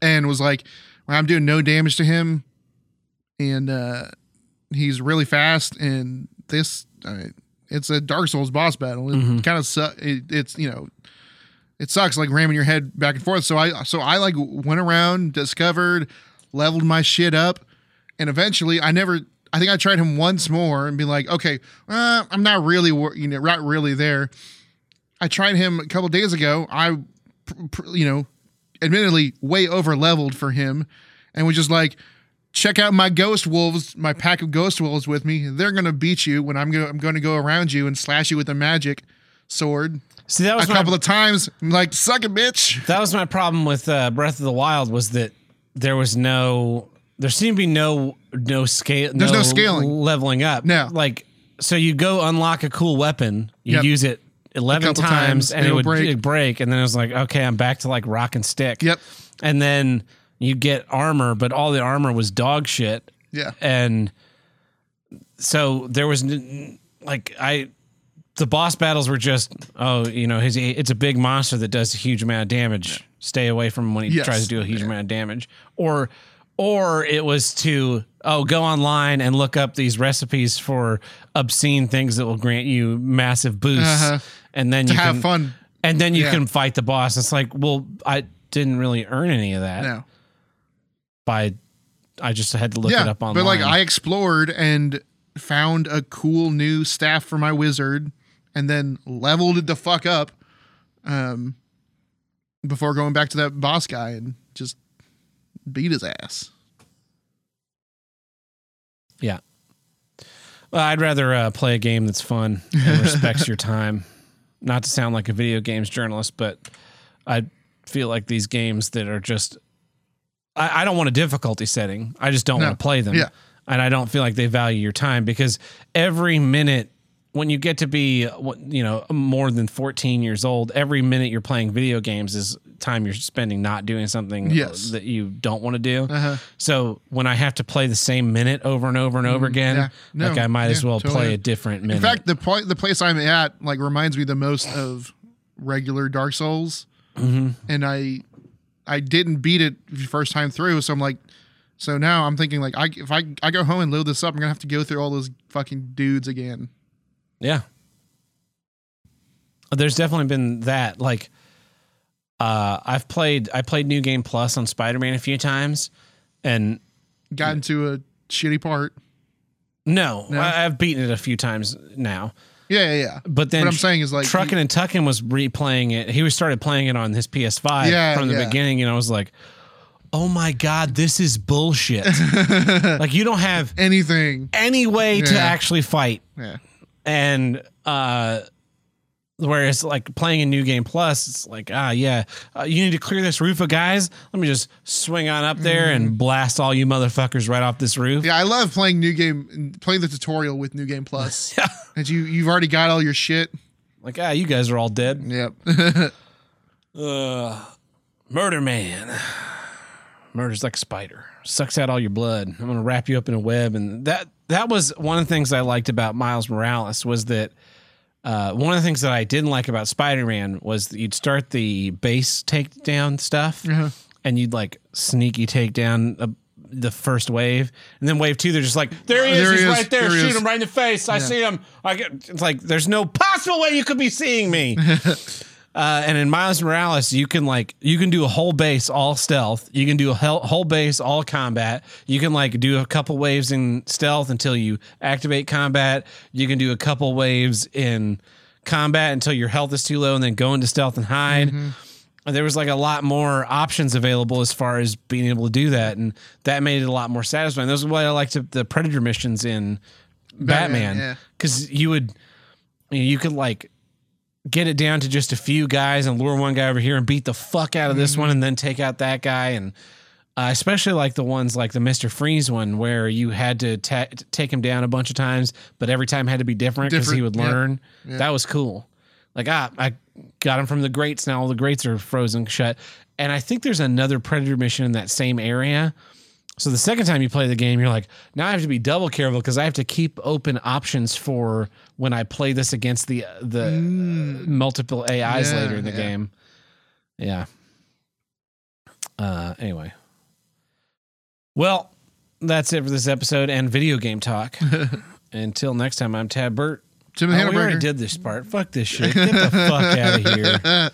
and was like, well, I'm doing no damage to him, and uh he's really fast, and this, uh, it's a Dark Souls boss battle. It kind of su- it, it's you know, it sucks like ramming your head back and forth. So I, so I like went around, discovered, leveled my shit up, and eventually I never. I think I tried him once more and be like, okay, uh, I'm not really, you know, not really there. I tried him a couple days ago. I, you know, admittedly way over leveled for him, and was just like, check out my ghost wolves, my pack of ghost wolves with me. They're gonna beat you when I'm gonna I'm gonna go around you and slash you with a magic sword see, that was a couple of times. I'm like, suck it, bitch. that was my problem with uh, Breath of the Wild was that there was no, there seemed to be no no scale. There's no scaling. leveling up. No. like so you go unlock a cool weapon, you Yep. use it eleven times, times, and it would break. break. break, and then it was like, okay, I'm back to like rock and stick. Yep. and then you get armor, but all the armor was dog shit, Yeah. and so there was like I. The boss battles were just oh you know his it's a big monster that does a huge amount of damage. Stay away from him when he Yes. tries to do a huge amount of damage. Or or it was to oh go online and look up these recipes for obscene things that will grant you massive boosts, Uh-huh. And then you have can, fun. and then you Yeah. can fight the boss. It's like well I didn't really earn any of that No. by I just had to look yeah. it up online. But like I explored and found a cool new staff for my wizard and then leveled it the fuck up um before going back to that boss guy and just beat his ass. Yeah. Well, I'd rather uh, play a game that's fun and *laughs* respects your time. Not to sound like a video games journalist, but I feel like these games that are just. I, I don't want a difficulty setting. I just don't No. want to play them. Yeah. And I don't feel like they value your time because every minute, when you get to be, what you know, more than 14 years old, every minute you're playing video games is time you're spending not doing something Yes. that you don't want to do. Uh-huh. So when I have to play the same minute over and over and over again, Mm-hmm. yeah. No, like I might as well totally. play a different minute. In fact, the point the place I'm at like reminds me the most of regular Dark Souls, Mm-hmm. and I I didn't beat it the first time through, so I'm like, so now I'm thinking like I if I I go home and load this up, I'm gonna have to go through all those fucking dudes again. yeah, there's definitely been that. Like, uh, I've played I played New Game Plus on Spider Man a few times, and Got into a shitty part. no, No? I, I've beaten it a few times now. Yeah, yeah, yeah. But then what I'm saying is like Trucking and Tucking was replaying it. He was started playing it on his PS5 Yeah, from the yeah. beginning, and I was like, "Oh my god, this is bullshit!" *laughs* like you don't have anything. any way to actually fight. Yeah. and uh whereas like playing a new game plus it's like ah yeah uh, you need to clear this roof of guys let me just swing on up there and blast all you motherfuckers right off this roof Mm-hmm. Yeah, I love playing new game, playing the tutorial with New Game Plus. *laughs* Yeah. And you you've already got all your shit. like ah you guys are all dead Yep. *laughs* uh murder man murder's like a spider sucks out all your blood i'm gonna wrap you up in a web and that that was one of the things i liked about miles morales was that uh, one of the things that I didn't like about Spider-Man was that you'd start the base takedown stuff, Uh-huh. and you'd like sneaky take down a, the first wave, and then wave two, they're just like, "There he is, There he he's is, right there, there he shoot is." him right in the face, I see him." I get, it's like there's no possible way you could be seeing me. *laughs* Uh, and in Miles Morales, you can like you can do a whole base all stealth. You can do a hel- whole base all combat. You can like do a couple waves in stealth until you activate combat. You can do a couple waves in combat until your health is too low, and then go into stealth and hide. And there was like a lot more options available as far as being able to do that, and that made it a lot more satisfying. Those are why I liked the Predator missions in Batman, Batman yeah. because you would you could like get it down to just a few guys and lure one guy over here and beat the fuck out of this one and then take out that guy and uh, especially like the ones like the Mister Freeze one where you had to ta- take him down a bunch of times, but every time had to be different because he would Different, yeah. learn. Yeah. That was cool. Like ah, I got him from the grates. Now all the grates are frozen shut. And I think there's another Predator mission in that same area. So the second time you play the game, you're like, now I have to be double careful because I have to keep open options for when I play this against the the multiple AIs Yeah, later in the yeah. game. Yeah. Uh. Anyway. Well, that's it for this episode and video game talk. *laughs* Until next time, I'm Tab Burt. Tim Oh, we already did this part. Fuck this shit. *laughs* Get the fuck out of here. *laughs*